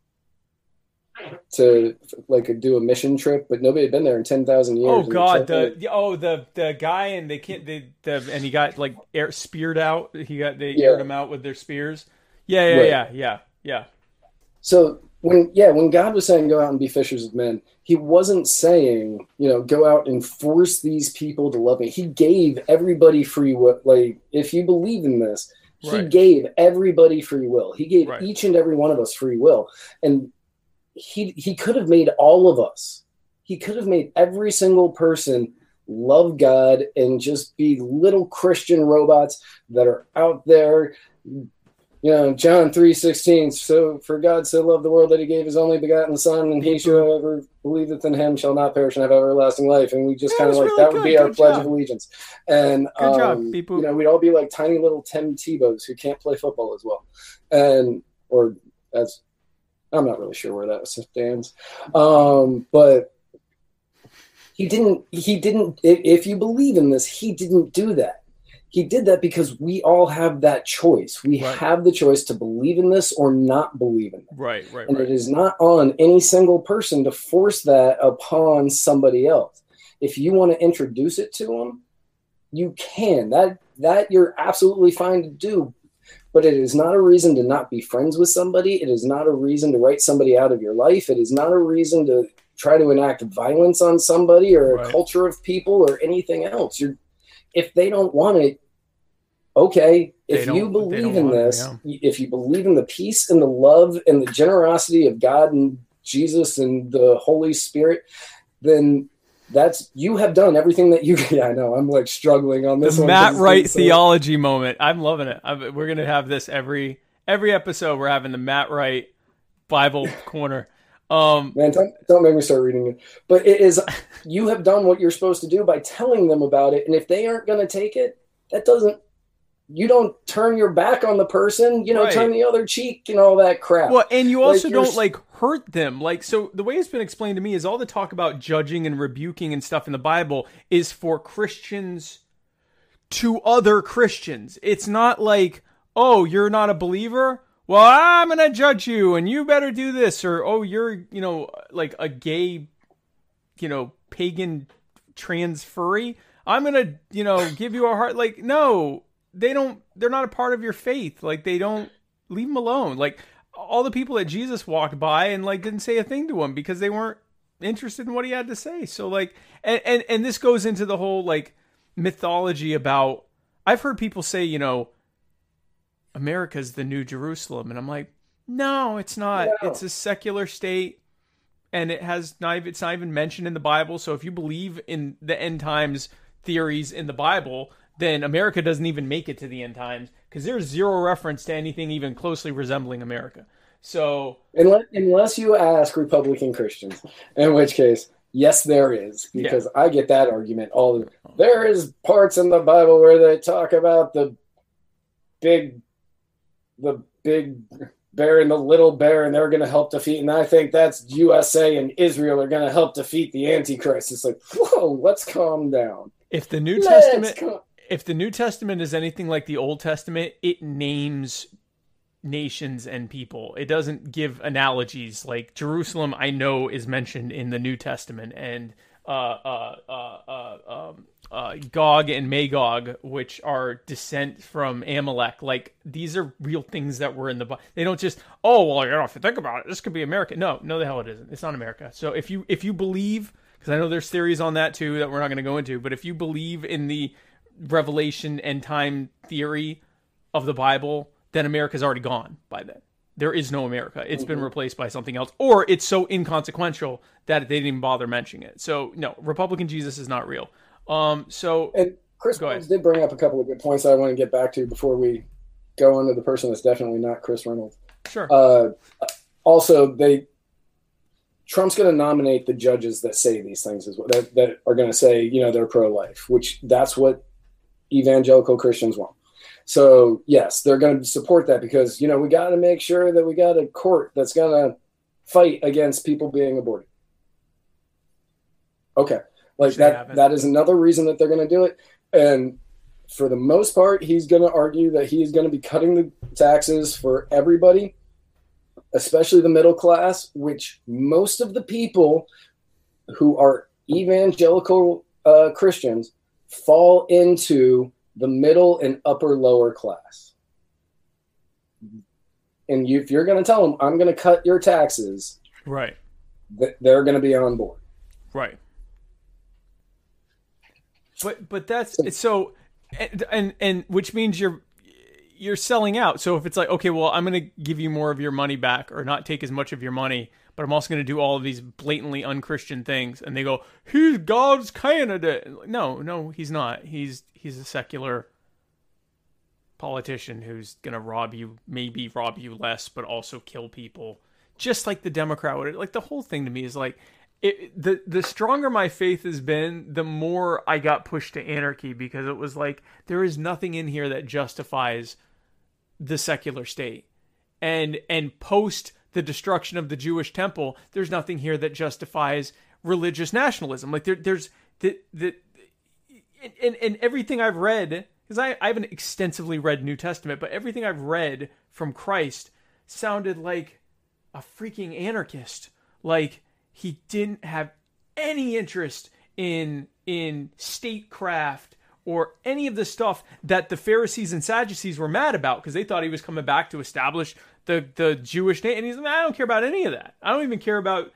S3: to like do a mission trip, but nobody had been there in ten thousand years.
S4: Oh God, the the- oh the the guy and they can't they the and he got like air speared out. He got they
S3: Yeah.
S4: aired him out with their spears. Yeah, yeah,
S3: Right.
S4: yeah, yeah, yeah.
S3: So when yeah, when God was saying go out and be fishers of men, he wasn't saying, you know, go out and force these people to love me. He gave everybody free will. Like if you believe in this, he
S4: Right.
S3: gave everybody free will. He gave
S4: Right.
S3: each and every one of us free will. And he he could have made all of us. He could have made every single person love God and just be little Christian robots that are out there you know, John three sixteen. So for God so loved the world that he gave his only begotten Son, and he whoever believeth in him shall not perish and have everlasting life. And we just kind of like
S4: was
S3: that
S4: really
S3: would be
S4: good.
S3: our
S4: Good
S3: pledge of allegiance. And
S4: Good
S3: um, you know, we'd all be like tiny little Tim Tebows who can't play football as well, and or as I'm not really sure where that stands, um, but he didn't. He didn't. If you believe in this, he didn't do that. He did that because we all have that choice. We
S4: Right.
S3: have the choice to believe in this or not believe in it.
S4: Right, right,
S3: And
S4: right.
S3: it is not on any single person to force that upon somebody else. If you want to introduce it to them, you can. That that you're absolutely fine to do. But it is not a reason to not be friends with somebody. It is not a reason to write somebody out of your life. It is not a reason to try to enact violence on somebody or
S4: Right.
S3: a culture of people or anything else. You're if they don't want it, okay. If you believe in
S4: want it,
S3: this,
S4: yeah.
S3: if you believe in the peace and the love and the generosity of God and Jesus and the Holy Spirit, then that's you have done everything that you. Yeah, I know. I'm like struggling on this
S4: the
S3: one.
S4: Matt Wright
S3: so-
S4: theology moment. I'm loving it. I'm, we're gonna have this every every episode. We're having the Matt Wright Bible corner. Um,
S3: Man, don't, don't make me start reading it. But it is you have done what you're supposed to do by telling them about it, and if they aren't going to take it, that doesn't. You don't turn your back on the person. You know,
S4: Right.
S3: turn the other cheek and all that crap.
S4: well, and you also
S3: you're
S4: don't like hurt them. Like so, the way it's been explained to me is all the talk about judging and rebuking and stuff in the Bible is for Christians to other Christians. It's not like, oh, you're not a believer. Well, I'm gonna judge you, and you better do this, or oh, you're you know like a gay, you know, pagan trans furry. I'm gonna you know give you a heart. Like no, they don't. They're not a part of your faith. Like they don't leave them alone. Like all the people that Jesus walked by and like didn't say a thing to him because they weren't interested in what he had to say. So like, and and, and this goes into the whole like mythology about. I've heard people say, you know, America's the new Jerusalem, and I'm like, no, it's not.
S3: No.
S4: It's a secular state, and it has not. It's not even mentioned in the Bible. So if you believe in the end times theories in the Bible, then America doesn't even make it to the end times because there's zero reference to anything even closely resembling America. So
S3: unless, unless you ask Republican Christians, in which case, yes, there is, because I get that argument all the There is parts in the Bible where they talk about the big, the big bear and the little bear, and they're going to help defeat. And I think that's USA and Israel are going to help defeat the Antichrist. It's like, whoa, let's calm down.
S4: if the New
S3: Let's
S4: Testament
S3: calm-
S4: if the New Testament is anything like the Old Testament, it names nations and people. It doesn't give analogies like Jerusalem. I know is mentioned in the New Testament, and uh, uh, uh, uh, um, uh, Gog and Magog, which are descent from Amalek. Like these are real things that were in the. Bible. They don't just oh well you know if you think about it this could be America. No, no the hell it isn't. It's not America. So if you if you believe because I know there's theories on that too that we're not going to go into, but if you believe in the revelation and time theory of the Bible, then America's already gone by then. There is no America. It's been replaced by something else, or it's so inconsequential that they didn't even bother mentioning it. So no, Republican Jesus is not real. Um, so
S3: And Chris
S4: Go ahead.
S3: Reynolds did bring up a couple of good points that I want to get back to before we go on to the person that's definitely not Chris Reynolds.
S4: sure,
S3: Uh, also, they Trump's going to nominate the judges that say these things as well, that, that are going to say, you know, they're pro-life, which that's what evangelical Christians want. So yes, they're going to support that because you know we got to make sure that we got a court that's going to fight against people being aborted. Okay, like that.
S4: haven't.
S3: That is another reason that they're going to do it, and for the most part, he's going to argue that he is going to be cutting the taxes for everybody, especially the middle class, which most of the people who are evangelical uh, Christians fall into the middle and upper lower class. And you, if you're going to tell them, I'm going to cut your taxes,
S4: right,
S3: th- they're going to be on board.
S4: right. But but that's so and, and and which means you're you're selling out. So if it's like okay, well, I'm going to give you more of your money back or not take as much of your money, but I'm also going to do all of these blatantly unchristian things, and they go, "He's God's candidate." No, no, he's not. He's he's a secular politician who's going to rob you, maybe rob you less, but also kill people, just like the Democrat would. Like the whole thing to me is like. It, the the stronger my faith has been, the more I got pushed to anarchy because it was like there is nothing in here that justifies the secular state and and post the destruction of the Jewish temple, there's nothing here that justifies religious nationalism. Like there, there's the the and, and everything I've read because I, I haven't extensively read New Testament, but everything I've read from Christ sounded like a freaking anarchist. Like he didn't have any interest in in statecraft or any of the stuff that the Pharisees and Sadducees were mad about because they thought he was coming back to establish the the Jewish nation. And he's like, I don't care about any of that. I don't even care about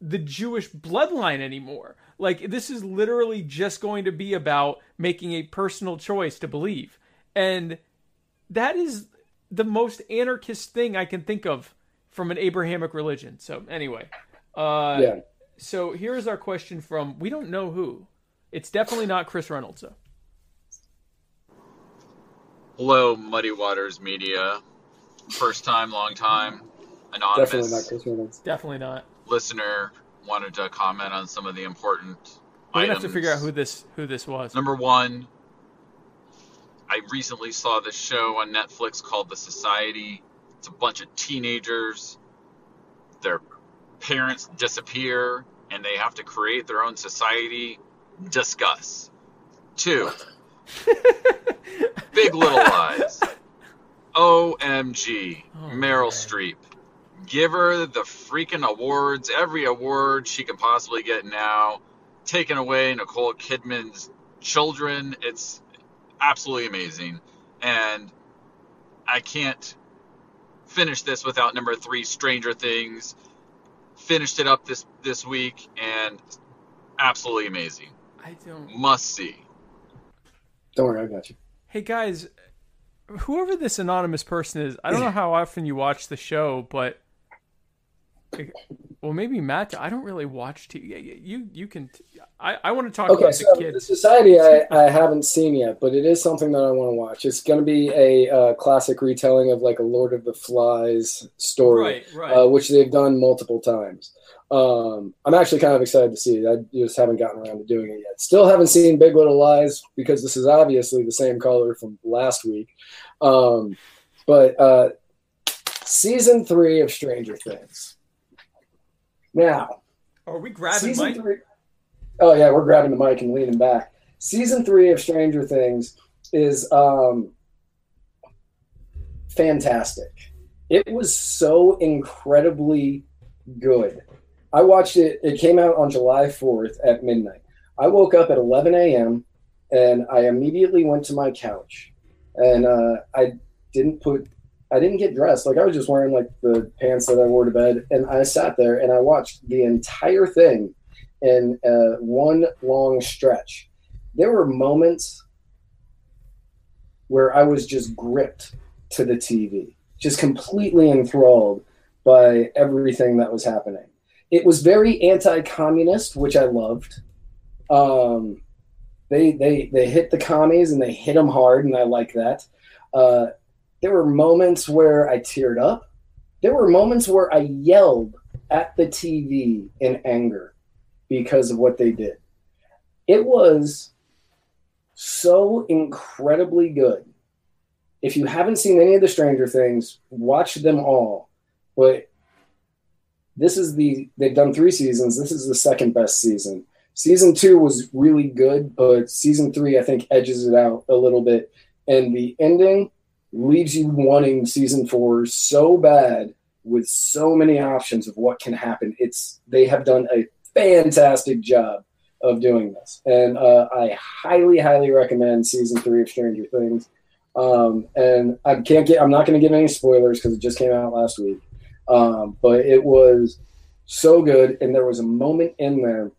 S4: the Jewish bloodline anymore. Like this is literally just going to be about making a personal choice to believe. And that is the most anarchist thing I can think of from an Abrahamic religion. So anyway, uh
S3: Yeah.
S4: so here's our question from we don't know who. It's definitely not Chris Reynolds though.
S1: Hello, Muddied Waters Media. First time, long time, anonymous
S3: Definitely not Chris Reynolds.
S4: Definitely not.
S1: listener wanted to comment on some of the important
S4: We're gonna
S1: items.
S4: have to figure out who this who this was.
S1: Number one, I recently saw this show on Netflix called The Society. It's a bunch of teenagers. Their parents disappear and they have to create their own society. Discuss. Two, Big Little Lies. OMG.
S4: Oh,
S1: Meryl. Streep. Give her the freaking awards, every award she can possibly get now. Taking away Nicole Kidman's children. It's absolutely amazing. And I can't finish this without number three, Stranger Things. Finished it up this this week and absolutely amazing.
S4: I don't
S1: Must see.
S3: Don't worry, I got you.
S4: Hey guys, whoever this anonymous person is, I don't know how often you watch the show, but well, maybe Matt. I don't really watch TV. You you can. I I want to talk
S3: Okay,
S4: about
S3: so
S4: the
S3: the. Society I, I haven't seen yet, but it is something that I want to watch. It's going to be a uh, classic retelling of like a Lord of the Flies story,
S4: Right, right.
S3: uh, which they've done multiple times. Um, I'm actually kind of excited to see it. I just haven't gotten around to doing it yet. Still haven't seen Big Little Lies because this is obviously the same color from last week. Um, but uh, season three of Stranger Things. Now,
S4: Are we grabbing mic?
S3: three. Oh yeah, we're grabbing the mic and leaning back. Season three of Stranger Things is um, fantastic. It was so incredibly good. I watched it. It came out on July 4th at midnight. I woke up at 11 a.m. and I immediately went to my couch, and uh, I didn't put. I didn't get dressed. Like I was just wearing like the pants that I wore to bed, and I sat there and I watched the entire thing in uh, one long stretch. There were moments where I was just gripped to the TV, just completely enthralled by everything that was happening. It was very anti-communist, which I loved. Um, they they they hit the commies and they hit them hard, and I like that. Uh, there were moments where I teared up. There were moments where I yelled at the TV in anger because of what they did. It was so incredibly good. If you haven't seen any of the Stranger Things, watch them all. But this is the they've done three seasons. This is the second best season. Season two was really good, but season three I think edges it out a little bit. And the ending leaves you wanting season four so bad with so many options of what can happen. It's they have done a fantastic job of doing this, and uh, I highly, highly recommend season three of Stranger Things. Um, and I can't get, I'm not going to give any spoilers because it just came out last week. Um, but it was so good, and there was a moment in there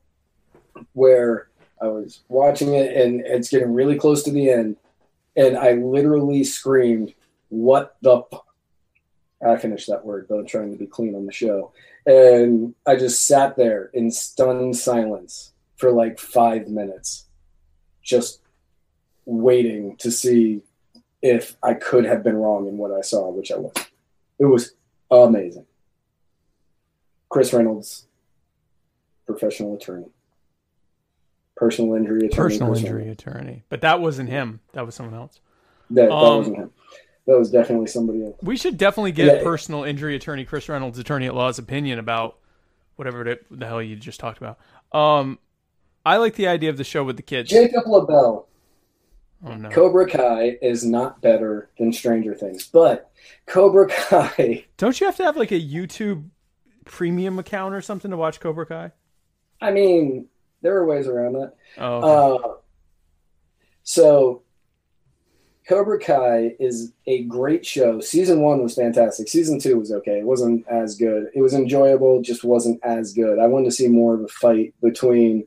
S3: where I was watching it, and it's getting really close to the end, and I literally screamed, "What the?" I finished that word, but I'm trying to be clean on the show. And I just sat there in stunned silence for like five minutes, just waiting to see if I could have been wrong in what I saw, which I was. It was amazing. Chris Reynolds, professional attorney, personal injury attorney.
S4: Personal
S3: Chris
S4: injury attorney. But that wasn't him. That was someone else.
S3: That, that
S4: Um,
S3: wasn't him. That was definitely somebody else.
S4: We should definitely get
S3: Yeah.
S4: personal injury attorney Chris Reynolds, attorney at law's opinion about whatever the hell you just talked about. Um, I like the idea of the show with the kids.
S3: Jacob LaBelle.
S4: Oh no,
S3: Cobra Kai is not better than Stranger Things, but Cobra Kai.
S4: don't you have to have like a YouTube premium account or something to watch Cobra Kai?
S3: I mean, there are ways around that.
S4: Oh, okay.
S3: Uh, so, Cobra Kai is a great show. Season one was fantastic. Season two was okay. It wasn't as good. It was enjoyable, just wasn't as good. I wanted to see more of a fight between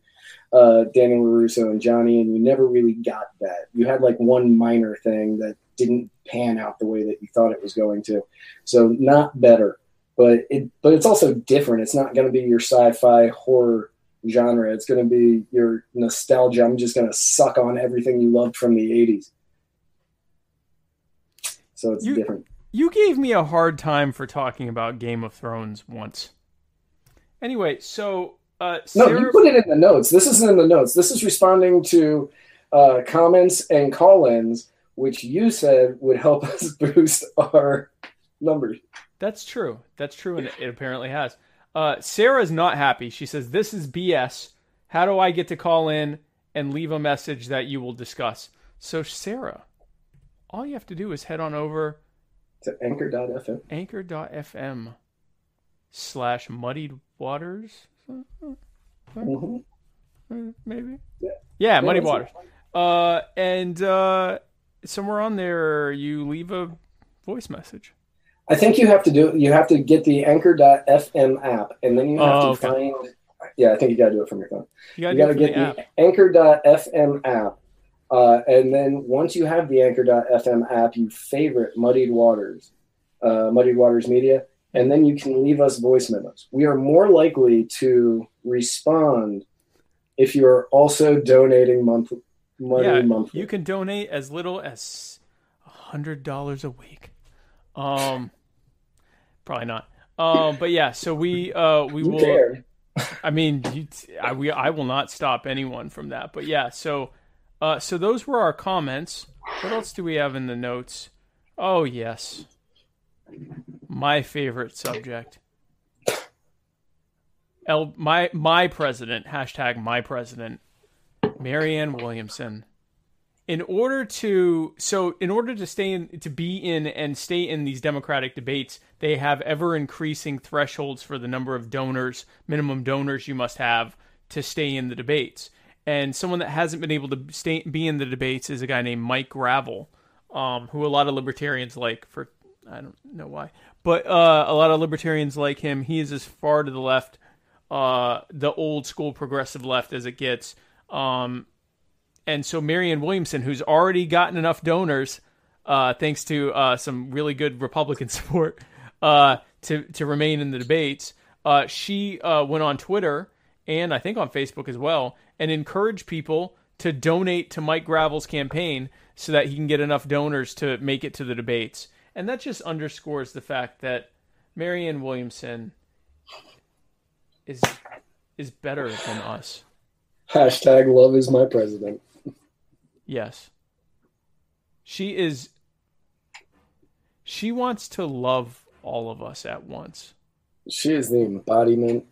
S3: uh, Daniel LaRusso and Johnny, and you never really got that. You had like one minor thing that didn't pan out the way that you thought it was going to. So, not better. But it, but it's also different. It's not going to be your sci-fi horror genre. It's going to be your nostalgia. I'm just going to suck on everything you loved from the 80s. So it's
S4: You-
S3: different.
S4: you gave me a hard time for talking about Game of Thrones once. Anyway, so uh,
S3: No, you put it in the notes. This isn't in the notes. This is responding to uh, comments and call-ins, which you said would help us boost our numbers.
S4: That's true. That's true, and it apparently has. Uh, Sarah's not happy. She says, "This is BS. How do I get to call in and leave a message that you will discuss?" So, Sarah, all you have to do is head on over
S3: To anchor.fm.
S4: anchor.fm slash muddied waters,
S3: Mhm.
S4: maybe.
S3: Yeah.
S4: Yeah, muddied waters. Uh, and uh, somewhere on there, you leave a voice message.
S3: I think you have to do. You have to get the Anchor.fm app, and then you have
S4: Oh,
S3: to
S4: okay.
S3: find. Yeah, I think you got to do it from your phone.
S4: You gotta,
S3: you gotta,
S4: it from
S3: get
S4: the app.
S3: the Anchor.fm app, uh, and then once you have the Anchor.fm app, you favorite Muddied Waters, uh, Muddied Waters Media, and then you can leave us voice memos. We are more likely to respond if you are also donating monthly money
S4: yeah,
S3: monthly.
S4: you can donate as little as hundred dollars a week. Um, probably not. Um, but yeah, so we uh we
S3: Who
S4: will. I mean, you, I we I will not stop anyone from that. But yeah, so uh so those were our comments. What else do we have in the notes? Oh yes, my favorite subject. L my my president hashtag my president, Marianne Williamson in order to so in order to stay in to be in and stay in these democratic debates they have ever increasing thresholds for the number of donors minimum donors you must have to stay in the debates. And someone that hasn't been able to stay be in the debates is a guy named Mike Gravel um, who a lot of libertarians like for I don't know why but uh, a lot of libertarians like him. He is as far to the left uh, the old school progressive left as it gets. Um, and so Marianne Williamson, who's already gotten enough donors, uh, thanks to uh, some really good Republican support, uh, to to remain in the debates, uh, she uh, went on Twitter and I think on Facebook as well, and encouraged people to donate to Mike Gravel's campaign so that he can get enough donors to make it to the debates. And that just underscores the fact that Marianne Williamson is is better than us.
S3: Hashtag love is my president.
S4: Yes. She is she wants to love all of us at once.
S3: She is the embodiment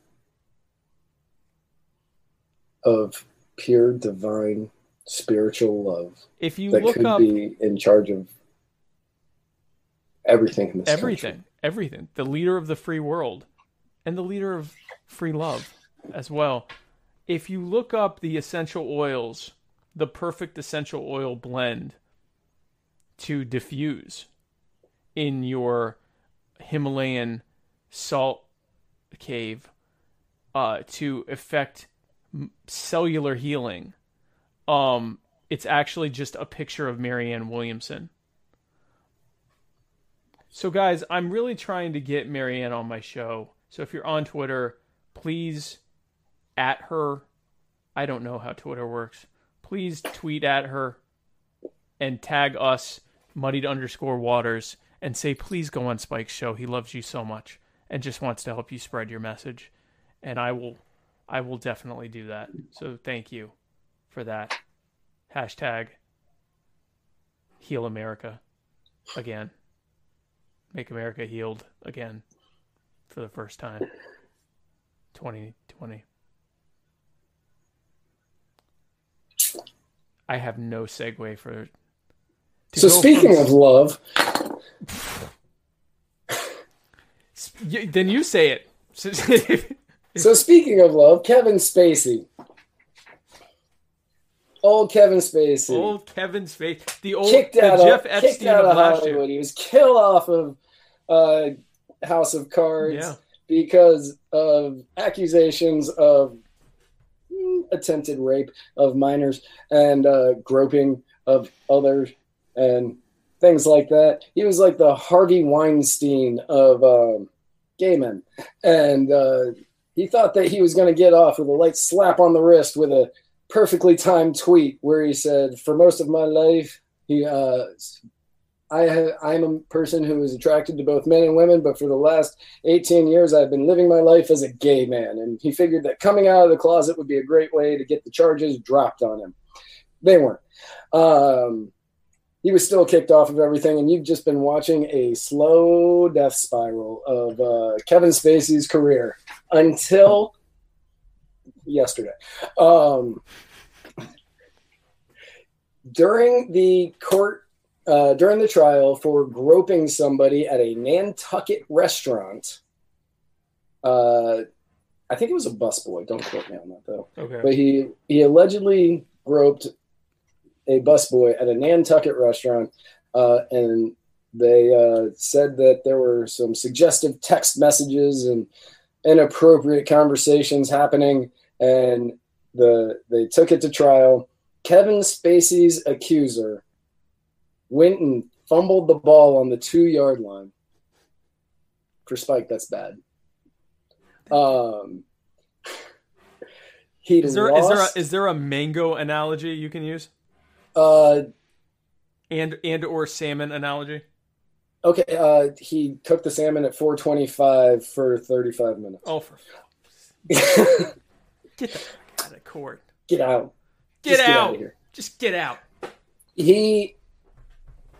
S3: of pure divine spiritual love
S4: If you
S3: that
S4: look
S3: could
S4: up
S3: be in charge of everything in this
S4: everything,
S3: country.
S4: everything, the leader of the free world and the leader of free love as well. If you look up the essential oils, the perfect essential oil blend to diffuse in your Himalayan salt cave uh, to affect cellular healing. Um, it's actually just a picture of Marianne Williamson. So, guys, I'm really trying to get Marianne on my show. So, if you're on Twitter, please at her. I don't know how Twitter works. Please tweet at her and tag us, muddied underscore waters, and say, please go on Spike's show. He loves you so much and just wants to help you spread your message. And I will, I will definitely do that. So, thank you for that. Hashtag heal America again. Make America healed again for the first time. 2020. I have no segue for.
S3: So speaking
S4: from-
S3: of love,
S4: then you say it.
S3: so speaking of love, Kevin Spacey. Old Kevin Spacey.
S4: old Kevin Spacey. the old
S3: kicked
S4: the
S3: out
S4: Jeff
S3: of,
S4: Epstein
S3: kicked out
S4: of
S3: Hollywood.
S4: year.
S3: He was killed off of uh, House of Cards
S4: Yeah,
S3: because of accusations of attempted rape of minors and uh, groping of others and things like that. He was like the Harvey Weinstein of um, gay men, and uh, he thought that he was going to get off with a light slap on the wrist with a perfectly timed tweet where he said, "For most of my life, he uh, I ha- I'm a person who is attracted to both men and women, but for the last 18 years, I've been living my life as a gay man." And he figured that coming out of the closet would be a great way to get the charges dropped on him. They weren't. Um, he was still kicked off of everything, and you've just been watching a slow death spiral of uh, Kevin Spacey's career until yesterday. Um, during the court, uh, during the trial for groping somebody at a Nantucket restaurant, uh, I think it was a busboy. Don't quote me on that though.
S4: okay.
S3: But he he allegedly groped a busboy at a Nantucket restaurant, uh, and they uh, said that there were some suggestive text messages and inappropriate conversations happening, and the they took it to trial. Kevin Spacey's accuser went and fumbled the ball on the two yard line. For Spike, that's bad. Um, he
S4: Is there is there a,
S3: lost,
S4: is there a mango analogy you can use
S3: uh,
S4: and and or salmon analogy?
S3: okay, uh, he cooked the salmon at 425 for 35 minutes.
S4: Oh, for get the fuck out of court.
S3: get out.
S4: Get
S3: Just
S4: out.
S3: of here.
S4: Just get out.
S3: He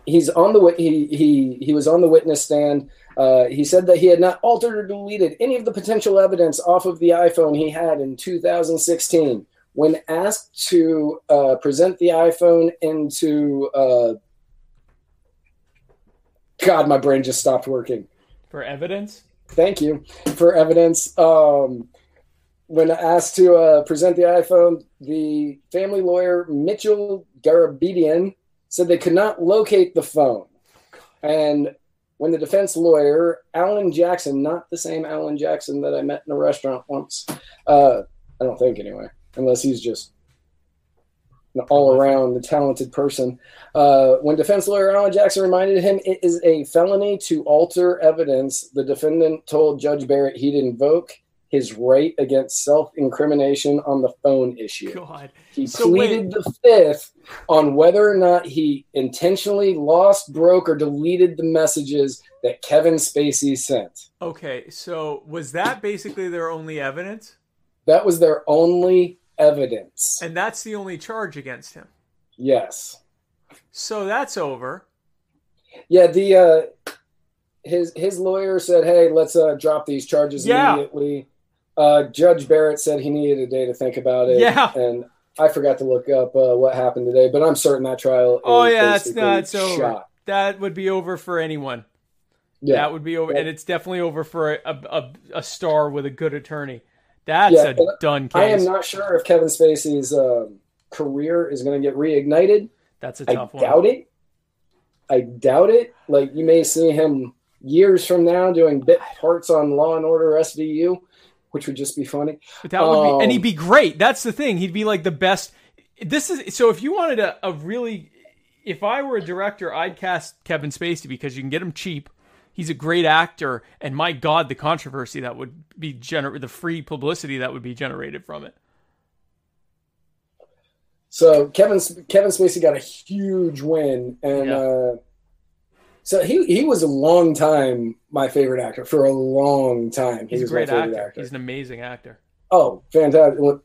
S3: he's on the he he he was on the witness stand. Uh, he said that he had not altered or deleted any of the potential evidence off of the iPhone he had in 2016, when asked to uh, present the iPhone into uh, God, my brain just stopped working.
S4: For evidence?
S3: Thank you for evidence. Um, when asked to uh, present the iPhone, the family lawyer Mitchell Garabedian said they could not locate the phone. And when the defense lawyer, Alan Jackson, not the same Alan Jackson that I met in a restaurant once, uh, I don't think anyway, unless he's just an all around talented person. Uh, when defense lawyer Alan Jackson reminded him it is a felony to alter evidence, the defendant told Judge Barrett he'd invoke his right against self incrimination on the phone issue.
S4: God.
S3: He
S4: So
S3: pleaded
S4: wait.
S3: the fifth on whether or not he intentionally lost, broke, or deleted the messages that Kevin Spacey sent.
S4: Okay, so was that basically their only evidence?
S3: That was their only evidence.
S4: And that's the only charge against him.
S3: Yes.
S4: So that's over.
S3: Yeah, the uh his his lawyer said, "Hey, let's uh drop these charges
S4: Yeah.
S3: immediately." Uh Judge Barrett said he needed a day to think about it.
S4: Yeah.
S3: And I forgot to look up uh, what happened today, but I'm certain that trial is
S4: Oh yeah, that's not
S3: shot.
S4: That would be over for anyone.
S3: Yeah.
S4: That would be over,
S3: Yeah.
S4: and it's definitely over for a, a, a star with a good attorney. That's
S3: Yeah,
S4: a done
S3: I am not sure if Kevin Spacey's um, career is going to get reignited.
S4: That's a tough one.
S3: doubt it. I doubt it. Like you may see him years from now doing bit parts on Law and Order SVU, which would just be funny.
S4: But that would be, and
S3: Um,
S4: he'd be great. That's the thing. He'd be like the best. This is so. If you wanted a, a really, if I were a director, I'd cast Kevin Spacey because you can get him cheap. He's a great actor, and my God, the controversy that would be gener, the free publicity that would be generated from it.
S3: So Kevin Kevin Spacey got a huge win, and
S4: Yeah.
S3: uh, so he he was a long time my favorite actor for a long time. He
S4: He's a
S3: was my
S4: great
S3: favorite
S4: actor. He's an amazing actor.
S3: Oh, fantastic! Look,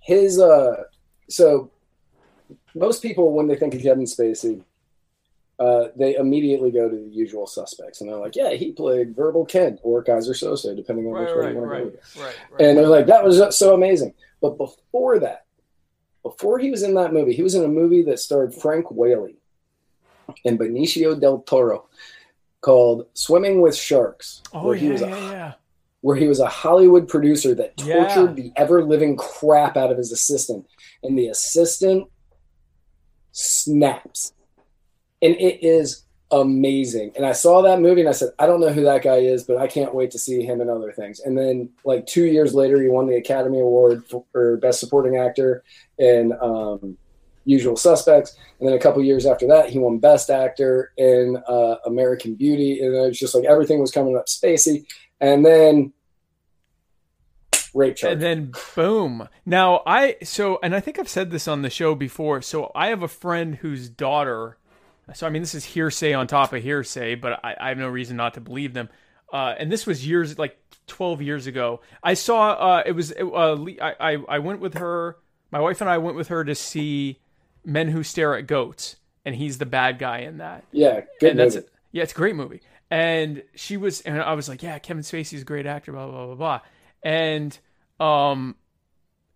S3: His uh, so most people when they think of Kevin Spacey, uh, they immediately go to the usual suspects, and they're like, "Yeah, he played Verbal Kint or Keyser Söze, depending on
S4: Right,
S3: which
S4: right,
S3: you want
S4: right,
S3: to go."
S4: right, right.
S3: And they're like, "That was so amazing." But before that, before he was in that movie, he was in a movie that starred Frank Whaley and Benicio del Toro called "Swimming with Sharks,"
S4: oh
S3: where he
S4: yeah,
S3: was a
S4: yeah, yeah.
S3: where he was a Hollywood producer that tortured the ever living crap out of his assistant. And the assistant snaps. And it is amazing. And I saw that movie and I said, I don't know who that guy is, but I can't wait to see him in other things. And then, like, two years later, he won the Academy Award for, for Best Supporting Actor And, um, Usual Suspects. And then a couple years after that, he won Best Actor in uh, American Beauty. And it was just like everything was coming up spacey. And then rape charge.
S4: And then boom. Now I so and I think I've said this on the show before. So I have a friend whose daughter. So I mean, this is hearsay on top of hearsay, but I, I have no reason not to believe them. Uh, and this was years like twelve years ago. I saw uh, it was uh, I I went with her. My wife and I went with her to see Men Who Stare at Goats, and he's the bad guy in that
S3: yeah, good
S4: and that's
S3: movie.
S4: it. Yeah, it's a great movie. And she was, and I was like, yeah, Kevin Spacey's a great actor, blah blah blah blah. And um,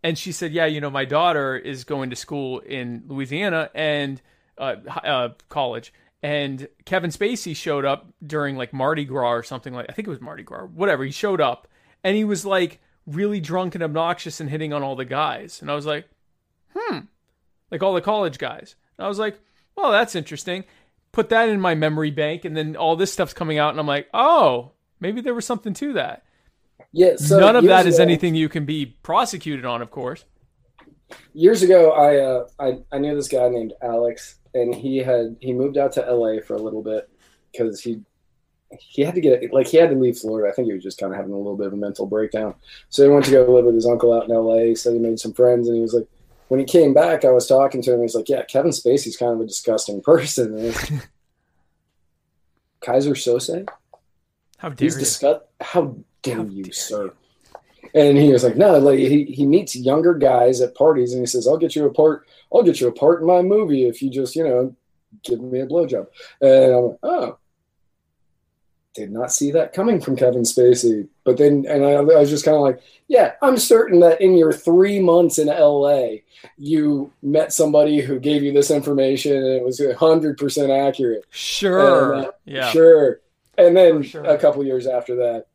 S4: and she said, yeah, you know, my daughter is going to school in Louisiana and uh, uh college, and Kevin Spacey showed up during like Mardi Gras or something like I think it was Mardi Gras, whatever. He showed up and he was like really drunk and obnoxious and hitting on all the guys, and I was like, hmm, like all the college guys. And I was like, well, that's interesting. Put that in my memory bank, and then all this stuff's coming out, and I'm like, oh, maybe there was something to that.
S3: Yeah, so
S4: None of that is
S3: ago-
S4: anything you can be prosecuted on, of course.
S3: Years ago, I, uh, I I knew this guy named Alex, and he had he moved out to L.A. for a little bit because he he had to get like he had to leave Florida. I think he was just kind of having a little bit of a mental breakdown. So he went to go live with his uncle out in L.A. He said he made some friends, and he was like, when he came back, I was talking to him. He's like, "Yeah, Kevin Spacey's kind of a disgusting person." Keyser Söze.
S4: How dare
S3: He's
S4: you?
S3: disgust. How dare
S4: How
S3: you,
S4: dare
S3: sir? And he was like, no, like he, he meets younger guys at parties and he says, I'll get you a part. I'll get you a part in my movie if you just, you know, give me a blowjob. And I'm like, oh, did not see that coming from Kevin Spacey. But then, and I, I was just kind of like, yeah, I'm certain that in your three months in LA, you met somebody who gave you this information and it was 100% accurate.
S4: Sure.
S3: And, uh,
S4: yeah.
S3: Sure. And then
S4: sure.
S3: a couple years after that,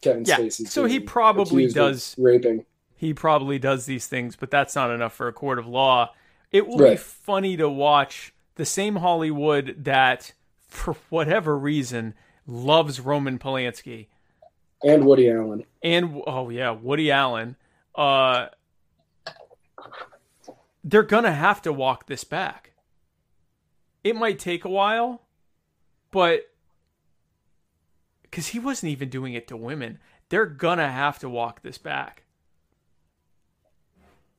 S3: Kevin
S4: Yeah,
S3: Spacey.
S4: so he probably does-
S3: raping.
S4: he probably does these things, but that's not enough for a court of law. It will be funny to watch the same Hollywood that, for whatever reason, loves Roman Polanski
S3: and Woody Allen.
S4: and oh yeah, Woody Allen. Uh, they're gonna have to walk this back. It might take a while, but because he wasn't even doing it to women, they're gonna have to walk this back.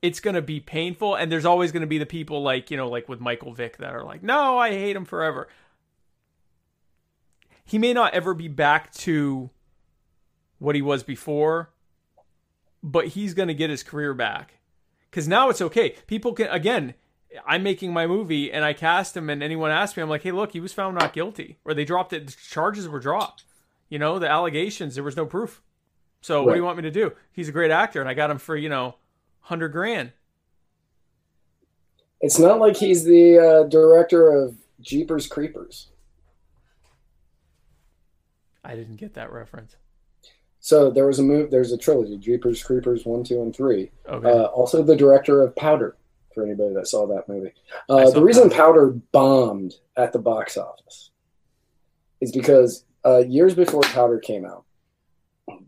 S4: It's gonna be painful, and there's always gonna be the people like you know, like with Michael Vick that are like, "No, I hate him forever." He may not ever be back to what he was before, but he's going to get his career back. Because now it's okay. People can, again, I'm making my movie and I cast him, and anyone asks me, I'm like, hey, look, he was found not guilty. Or they dropped it, the charges were dropped. You know, the allegations, there was no proof. So what do you want me to do? He's a great actor, and I got him for, you know, 100 grand.
S3: It's not like he's the uh, director of Jeepers Creepers.
S4: I didn't get that reference.
S3: So there was a move. There's a trilogy: Jeepers Creepers one, two, and three.
S4: Okay.
S3: Uh, also, the director of Powder. For anybody that saw that movie, uh,
S4: saw
S3: the reason
S4: Powder.
S3: Powder bombed at the box office is because uh, years before Powder came out,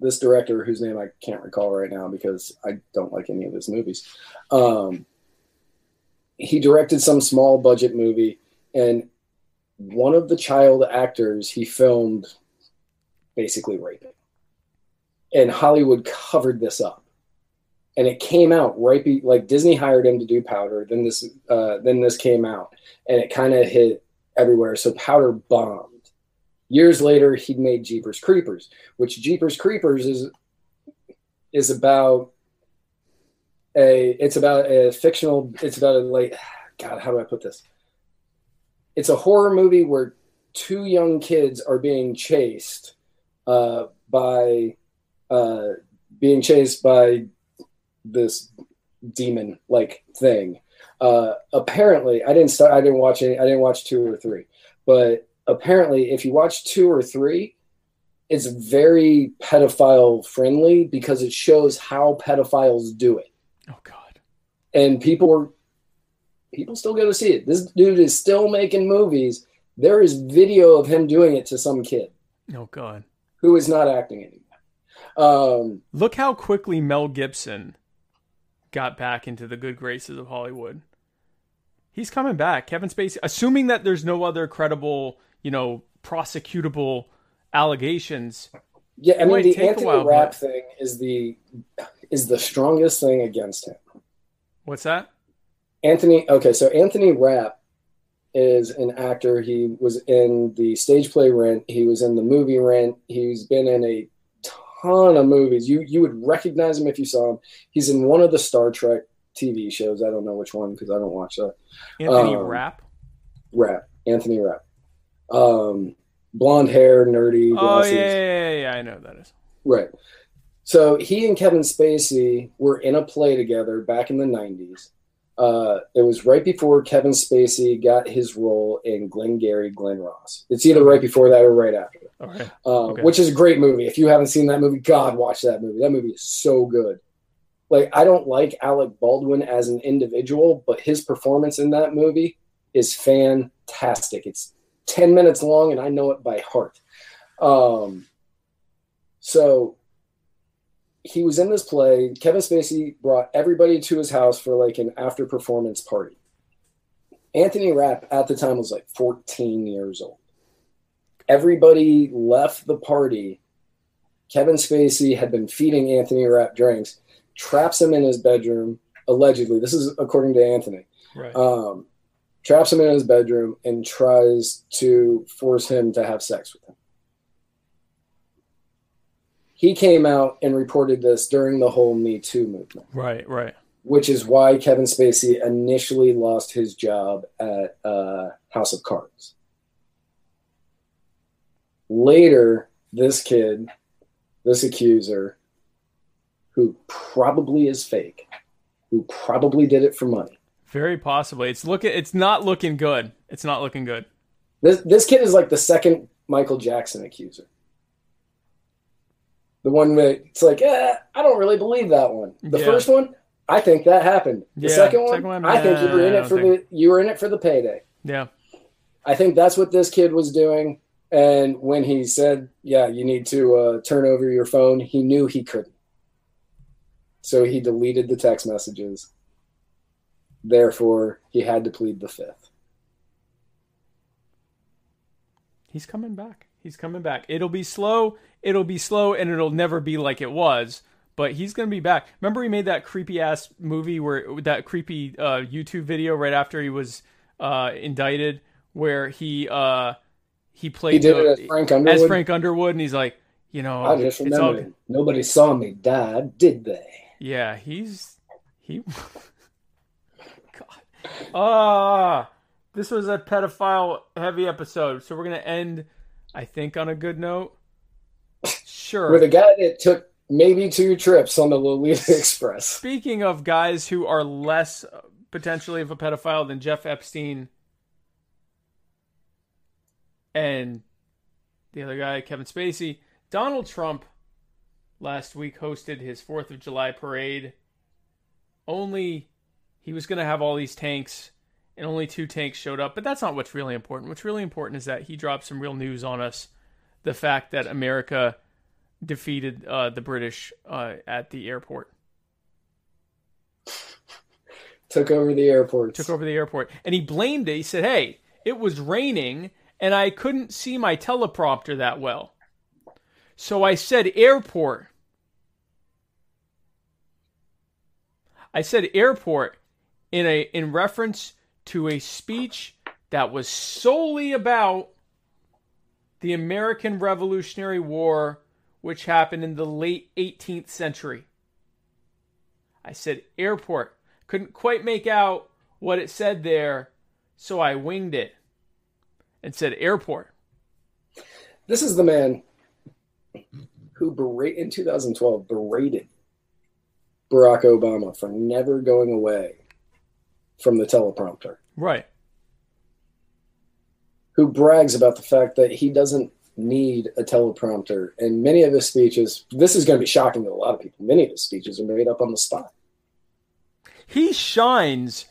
S3: this director, whose name I can't recall right now because I don't like any of his movies, um, he directed some small budget movie, and one of the child actors he filmed basically raping. And Hollywood covered this up. And it came out right be like Disney hired him to do Powder, then this uh, then this came out and it kind of hit everywhere. So Powder bombed. Years later, he made Jeepers Creepers, which Jeepers Creepers is is about a it's about a fictional it's about a like God, how do I put this? It's a horror movie where two young kids are being chased uh, by uh, being chased by this demon like thing. Uh, apparently, I didn't start. I didn't watch any. I didn't watch two or three, but apparently, if you watch two or three, it's very pedophile friendly because it shows how pedophiles do it,
S4: oh, God.
S3: and people are people still go to see it. This dude is still making movies. There is video of him doing it to some kid
S4: Oh, God.
S3: Who is not acting anymore. Um,
S4: Look how quickly Mel Gibson got back into the good graces of Hollywood. He's coming back. Kevin Spacey, assuming that there's no other credible, you know, prosecutable allegations.
S3: yeah, I mean the Anthony
S4: while,
S3: Rapp
S4: but-
S3: thing is the is the strongest thing against him.
S4: What's that?
S3: Anthony. Okay, so Anthony Rapp is an actor. He was in the stage play Rent. He was in the movie Rent. He's been in a ton of movies. You you would recognize him if you saw him. He's in one of the Star Trek TV shows. I don't know which one because I don't watch that.
S4: Anthony
S3: Um,
S4: Rapp.
S3: Rapp. Anthony Rapp. Um, blonde hair, nerdy.
S4: Oh yeah, yeah, yeah, yeah, I know that is.
S3: Right. So he and Kevin Spacey were in a play together back in the 90s. Uh, it was right before Kevin Spacey got his role in Glengarry Glen Ross. It's either right before that or right after,
S4: Okay.
S3: um,
S4: Okay.
S3: which is a great movie. If you haven't seen that movie, God, watch that movie. That movie is so good. Like, I don't like Alec Baldwin as an individual, but his performance in that movie is fantastic. It's 10 minutes long, and I know it by heart. Um, so he was in this play. Kevin Spacey brought everybody to his house for like an after performance party. Anthony Rapp at the time was like 14 years old. Everybody left the party. Kevin Spacey had been feeding Anthony Rapp drinks, traps him in his bedroom, allegedly. This is according to Anthony.
S4: Right.
S3: Um, traps him in his bedroom and tries to force him to have sex with him. He came out and reported this during the whole Me Too movement,
S4: right. Right.
S3: which is why Kevin Spacey initially lost his job at uh, House of Cards. later, this kid, this accuser, who probably is fake, who probably did it for money.
S4: Very possibly. It's look. It's not looking good. It's not looking good.
S3: This this kid is like the second Michael Jackson accuser. The one that it's like, eh, I don't really believe that one. The
S4: Yeah.
S3: first one, I think that happened. The
S4: Yeah,
S3: second one,
S4: second one,
S3: I think you were in it for
S4: think-
S3: the you were in it for the payday.
S4: Yeah.
S3: I think that's what this kid was doing. And when he said, "Yeah, you need to uh, turn over your phone," he knew he couldn't. So he deleted the text messages. Therefore, he had to plead the fifth.
S4: He's coming back. He's coming back. It'll be slow. It'll be slow, and it'll never be like it was. But he's gonna be back. Remember, he made that creepy ass movie where that creepy uh, YouTube video right after he was uh, indicted, where he uh, he played
S3: He
S4: the-
S3: as Frank Underwood.
S4: as Frank Underwood, and he's like, you know,
S3: I just
S4: it's all-
S3: nobody saw me die, did they?
S4: Yeah, he's he. God, ah, this was a pedophile heavy episode, so we're gonna end, I think, on a good note. Sure.
S3: With a guy that took maybe two trips on the Lolita Express.
S4: Speaking of guys who are less uh, potentially of a pedophile than Jeff Epstein and the other guy, Kevin Spacey, Donald Trump last week hosted his 4th of July parade. Only he was going to have all these tanks, and only two tanks showed up. But that's not what's really important. What's really important is that he dropped some real news on us the fact that America defeated uh, the British uh, at the airport.
S3: Took over the airport.
S4: took over the airport and he blamed it. He said, "Hey, it was raining and I couldn't see my teleprompter that well. So I said airport. I said airport in a in reference to a speech that was solely about the American Revolutionary War which happened in the late 18th century. I said airport. Couldn't quite make out what it said there, so I winged it and said airport.
S3: This is the man who berate in 2012 berated Barack Obama for never going away from the teleprompter.
S4: Right.
S3: Who brags about the fact that he doesn't need a teleprompter. And many of his speeches, this is going to be shocking to a lot of people. Many of his speeches are made up on the spot.
S4: He shines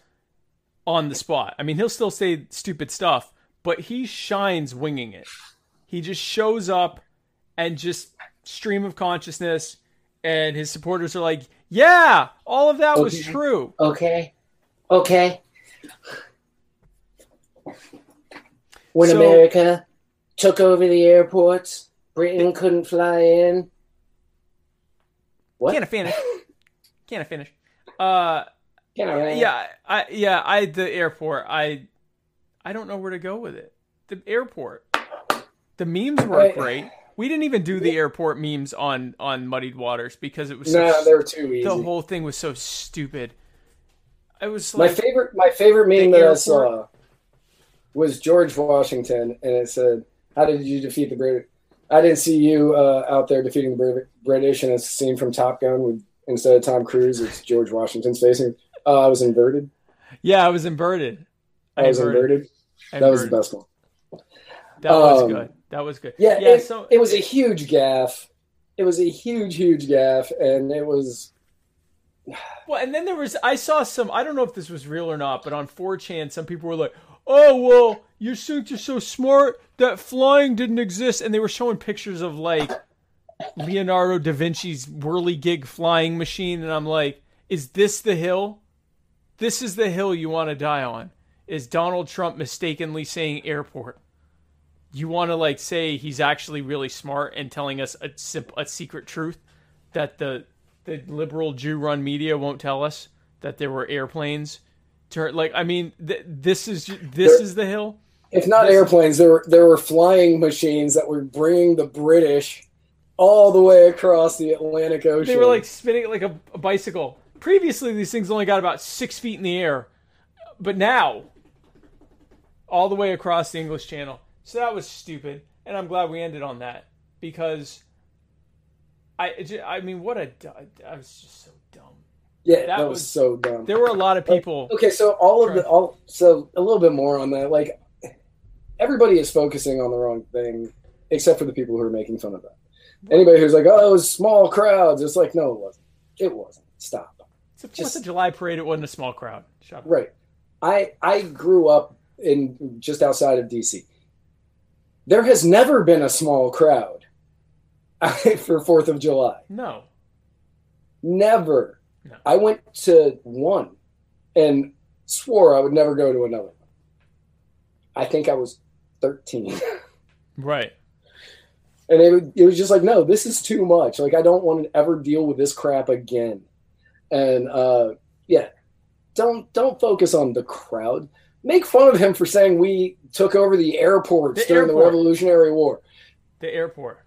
S4: on the spot. I mean, he'll still say stupid stuff, but he shines winging it. He just shows up and just stream of consciousness, and his supporters are like, "Yeah, all of that was true."
S3: Okay. Okay. When
S4: So-
S3: America took over the airports, Britain couldn't fly in. What?
S4: Can't I finish? Can't I finish? Uh,
S3: Can I-
S4: yeah, I yeah, I the airport. I I don't know where to go with it. The airport. The memes weren't
S3: Right.
S4: great. We didn't even do the airport memes on on Muddied Waters because it was so
S3: No, they were too easy.
S4: the whole thing was so stupid. It was
S3: my favorite, my favorite meme that I saw was George Washington, and it said, "How did you defeat the British?" I didn't see you uh, out there defeating the Brit- British, and it's a scene from Top Gun with instead of Tom Cruise, it's George Washington's facing. Uh, I was inverted.
S4: yeah, I was inverted.
S3: I was inverted. That was the best one.
S4: That was
S3: Um,
S4: good. That was good.
S3: Yeah,
S4: yeah.
S3: it,
S4: so
S3: it was a huge gaffe. It was a huge, huge gaffe, and it was
S4: Well, and then there was I saw some I don't know if this was real or not, but on 4chan some people were like, "Oh, well, you think you're so smart that flying didn't exist." And they were showing pictures of like Leonardo da Vinci's whirligig flying machine and I'm like, "Is this the hill? This is the hill you want to die on." Is Donald Trump mistakenly saying airport? You want to like say he's actually really smart and telling us a, a secret truth that the the liberal Jew run media won't tell us that there were airplanes. Like, I mean, th- this is this
S3: There-
S4: is the hill.
S3: if not
S4: This-
S3: airplanes, there were there were flying machines that were bringing the British all the way across the Atlantic Ocean.
S4: They were like spinning like a, a bicycle. Previously, these things only got about six feet in the air, but now all the way across the English Channel. So that was stupid. and I'm glad we ended on that because I I mean what a I was just so dumb.
S3: Yeah,
S4: That
S3: that, was,
S4: was-
S3: so dumb.
S4: There were a lot of people.
S3: Okay, so all of the all so a little bit more on that. Like everybody is focusing on the wrong thing, except for the people who are making fun of that. Anybody who's like, "Oh, it was small crowds," it's like, no, it wasn't. It wasn't. Stop.
S4: It's a Fourth
S3: just-
S4: of July parade. It wasn't a small crowd.
S3: Right. I I grew up in just outside of DC. There has never been a small crowd for Fourth of July.
S4: No.
S3: Never.
S4: No.
S3: I went to one and swore I would never go to another. I think I was 13.
S4: Right.
S3: And it, would- it was just like, no, this is too much. Like, I don't want to ever deal with this crap again. And uh, yeah, don't don't focus on the crowd. Make fun of him for saying we took over the airports
S4: The
S3: during the. Revolutionary War.
S4: The airport.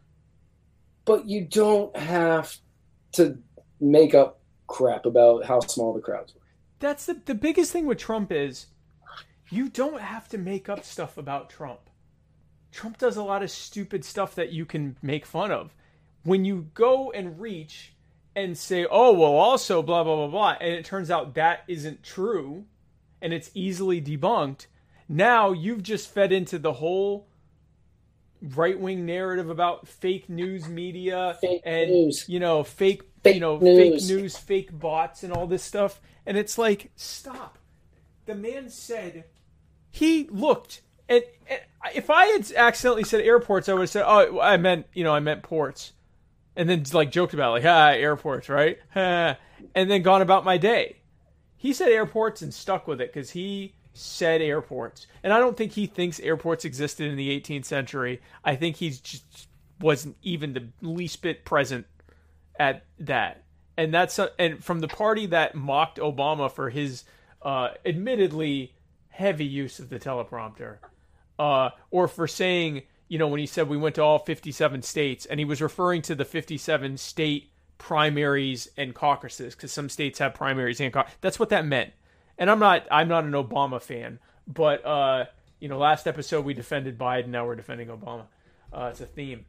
S3: But you don't have to make up crap about how small the crowds were.
S4: That's the the biggest thing with Trump is you don't have to make up stuff about Trump. Trump does a lot of stupid stuff that you can make fun of. When you go and reach and say, "Oh, well, also blah blah blah blah," and it turns out that isn't true, and it's easily debunked. Now you've just fed into the whole right wing narrative about fake news media
S3: Fake
S4: and
S3: news.
S4: you know fake,
S3: Fake
S4: you know
S3: news.
S4: fake news, fake bots, and all this stuff. And it's like, stop. The man said he looked and, and if I had accidentally said airports, I would have said, "Oh, I meant you know, I meant ports," and then like joked about it, like ah airports, right? and then gone about my day. He said airports and stuck with it because he said airports, and I don't think he thinks airports existed in the 18th century. I think he's just wasn't even the least bit present at that, and that's and from the party that mocked Obama for his uh, admittedly heavy use of the teleprompter, uh, or for saying, you know, when he said we went to all 57 states, and he was referring to the 57 state primaries and caucuses because some states have primaries and caucuses. That's what that meant. And I'm not, I'm not an Obama fan, but uh, you know, last episode we defended Biden, now we're defending Obama. Uh, it's a theme.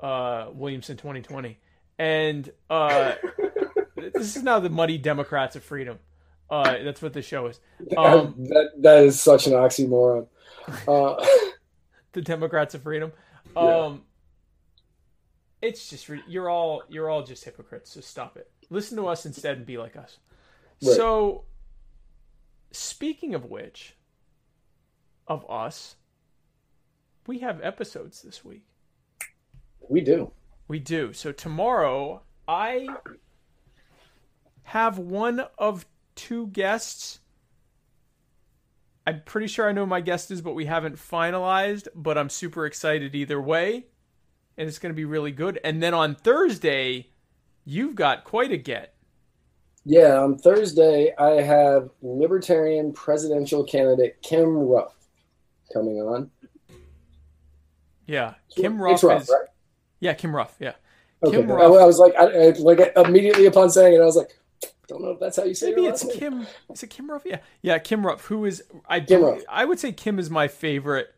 S4: Uh, Williamson 2020, and uh, this is now the muddy Democrats of freedom. Uh, that's what the show is. Um,
S3: that that is such an oxymoron. Uh,
S4: the Democrats of freedom.
S3: Yeah.
S4: Um, it's just re- you're all you're all just hypocrites. So stop it. Listen to us instead and be like us.
S3: Right.
S4: So, speaking of which, of us, we have episodes this week.
S3: we do.
S4: We do. So tomorrow, I have one of two guests. I'm pretty sure I know who my guest is, but we haven't finalized. But I'm super excited either way, and it's going to be really good. And then on Thursday, you've got quite a get.
S3: Yeah, on Thursday I have Libertarian presidential candidate Kim Ruff coming on.
S4: Yeah, Kim Ruff
S3: Ruff,
S4: is.
S3: right?
S4: Yeah, Kim Ruff. Yeah,
S3: Okay.
S4: Kim Ruff.
S3: I was like, I, I, like immediately upon saying it, I was like, don't know if that's how you say
S4: it.
S3: Maybe
S4: it's. Kim. Is it Kim Ruff? Yeah, yeah, Kim Ruff. Who is I?
S3: Kim Ruff.
S4: I would say Kim is my favorite.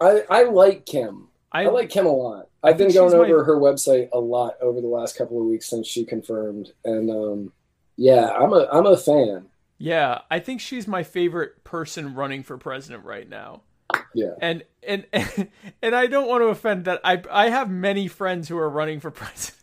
S3: I, I like Kim.
S4: I,
S3: I like Kim a lot. I've been going
S4: she's my-
S3: over her website a lot over the last couple of weeks since she confirmed, and um, yeah, I'm a I'm a fan.
S4: Yeah, I think she's my favorite person running for president right now.
S3: Yeah,
S4: And and and I don't want to offend that I I have many friends who are running for president.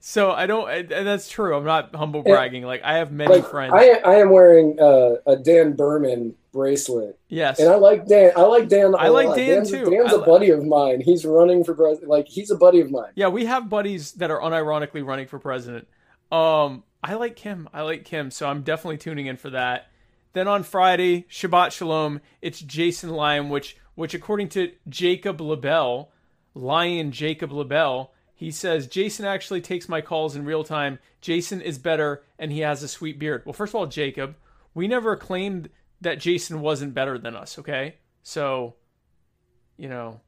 S4: So I don't and that's true. I'm not humble bragging. Like I have many
S3: like
S4: friends.
S3: I I am wearing uh, a Dan Behrman bracelet,
S4: yes.
S3: and I like Dan. I like Dan.
S4: I like. Dan,
S3: Dan's,
S4: too.
S3: Dan's
S4: I
S3: a buddy of mine. He's running for president. Like he's a buddy of mine.
S4: yeah, we have buddies that are unironically running for president. Um I like Kim. I like Kim, so I'm definitely tuning in for that. Then on Friday, Shabbat Shalom, it's Jason Lyon, which which according to Jacob LaBelle, Lion Jacob LaBelle, he says Jason actually takes my calls in real time. Jason is better and he has a sweet beard. Well, first of all, Jacob, we never claimed that Jason wasn't better than us, okay? So, you know.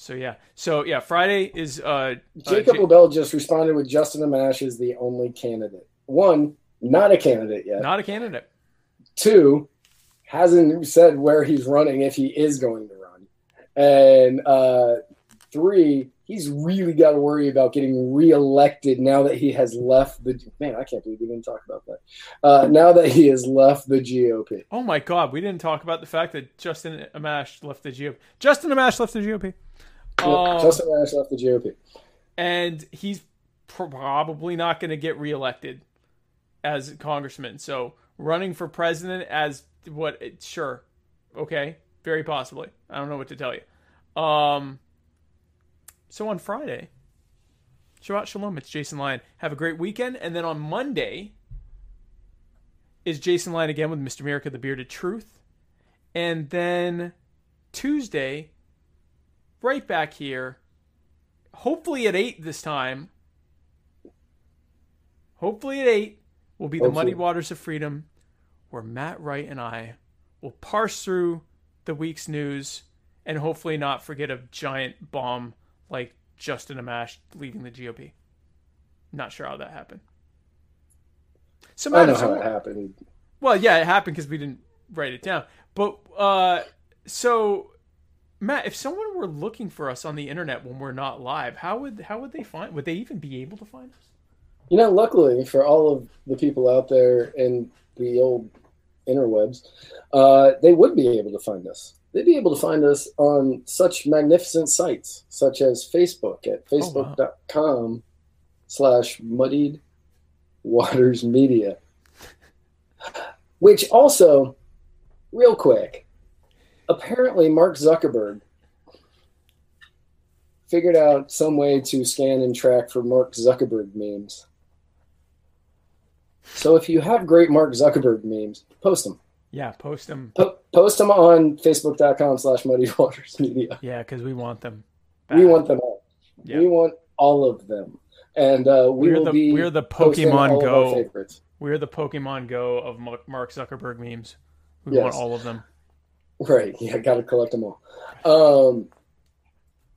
S4: So yeah. So yeah, Friday is uh, uh
S3: Jacob
S4: Ja-
S3: LaBelle just responded with Justin Amash is the only candidate. One, not a candidate yet.
S4: not a candidate.
S3: Two, hasn't said where he's running if he is going to run. and uh, three, he's really got to worry about getting reelected now that he has left the. Man, I can't believe we didn't talk about that. Uh, now that he has left the GOP.
S4: Oh my God, we didn't talk about the fact that Justin Amash left the GOP. Justin Amash left the GOP. Um,
S3: Justin Amash left the GOP.
S4: and he's probably not going to get reelected as congressman. So running for president as what? Sure, okay, very possibly. I don't know what to tell you. Um, so on Friday, Shabbat Shalom. It's Jason Lyon. Have a great weekend, and then on Monday is Jason Lyon again with Mr. America, the Bearded Truth, and then Tuesday, right back here hopefully at eight this time. Hopefully at eight will be the
S3: Hopefully.
S4: Muddy Waters of Freedom, where Matt Wright and I will parse through the week's news and hopefully not forget a giant bomb like Justin Amash leaving the GOP. Not sure how that happened. So
S3: I know how it happened.
S4: well, yeah, it happened because we didn't write it down. But uh, so Matt, if someone were looking for us on the internet when we're not live, how would how would they find? Would they even be able to find us?
S3: You know, luckily for all of the people out there in the old interwebs, uh, they would be able to find us. They'd be able to find us on such magnificent sites such as Facebook at
S4: Oh,
S3: facebook.com slash muddied waters media. Which also, real quick, apparently Mark Zuckerberg figured out some way to scan and track for Mark Zuckerberg memes. So if you have great Mark Zuckerberg memes, post them.
S4: Yeah, post them.
S3: Po- post them on facebook.com slash muddy waters media.
S4: Yeah, because we want them.
S3: We want them all.
S4: Yeah.
S3: We want all of them. And uh, we
S4: We're
S3: will
S4: the
S3: be
S4: we're the Pokemon Go.
S3: favorites.
S4: We're the Pokemon Go of Mark Zuckerberg memes. We want all of them.
S3: Right. Yeah, got to collect them all. Um,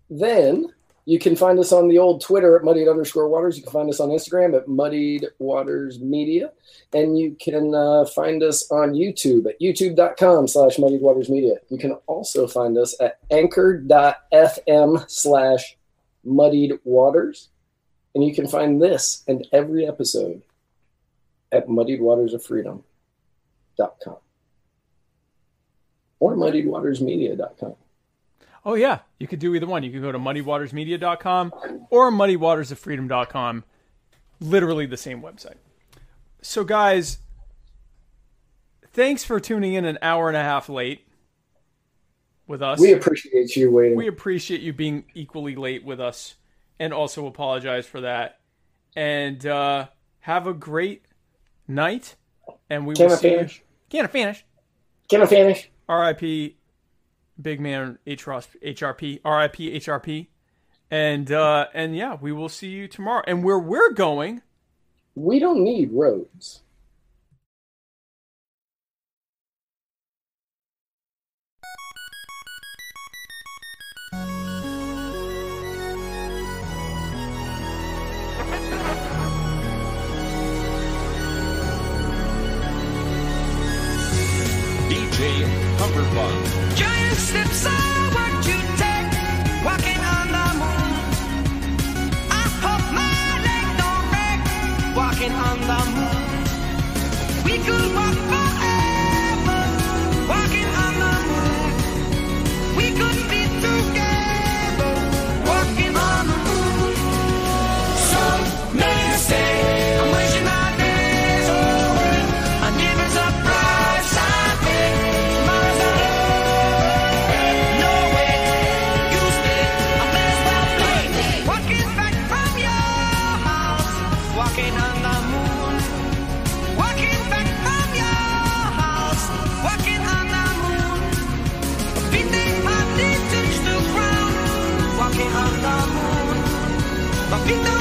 S3: then you can find us on the old Twitter at muddied underscore waters. You can find us on Instagram at muddied waters media. And you can uh, find us on YouTube at youtube.com slash muddied waters media. You can also find us at anchor.fm slash muddied waters. And you can find this and every episode at muddiedwatersoffreedom.com or muddiedwatersmedia.com.
S4: Oh yeah, you could do either one. You could go to muddywatersmedia.com or muddywatersoffreedom.com. Literally the same website. So guys, thanks for tuning in an hour and a half late with us.
S3: We appreciate you waiting.
S4: we appreciate you being equally late with us and also apologize for that. And uh, have a great night. And we
S3: Can
S4: will
S3: I
S4: see
S3: finish?
S4: you. Can I finish?
S3: Can I finish?
S4: R.I.P. Big man H- HRP. R.I.P. HRP. And uh, and yeah, we will see you tomorrow. And where we're going,
S3: We don't need roads.
S5: Cumberbund.
S2: Giant steps the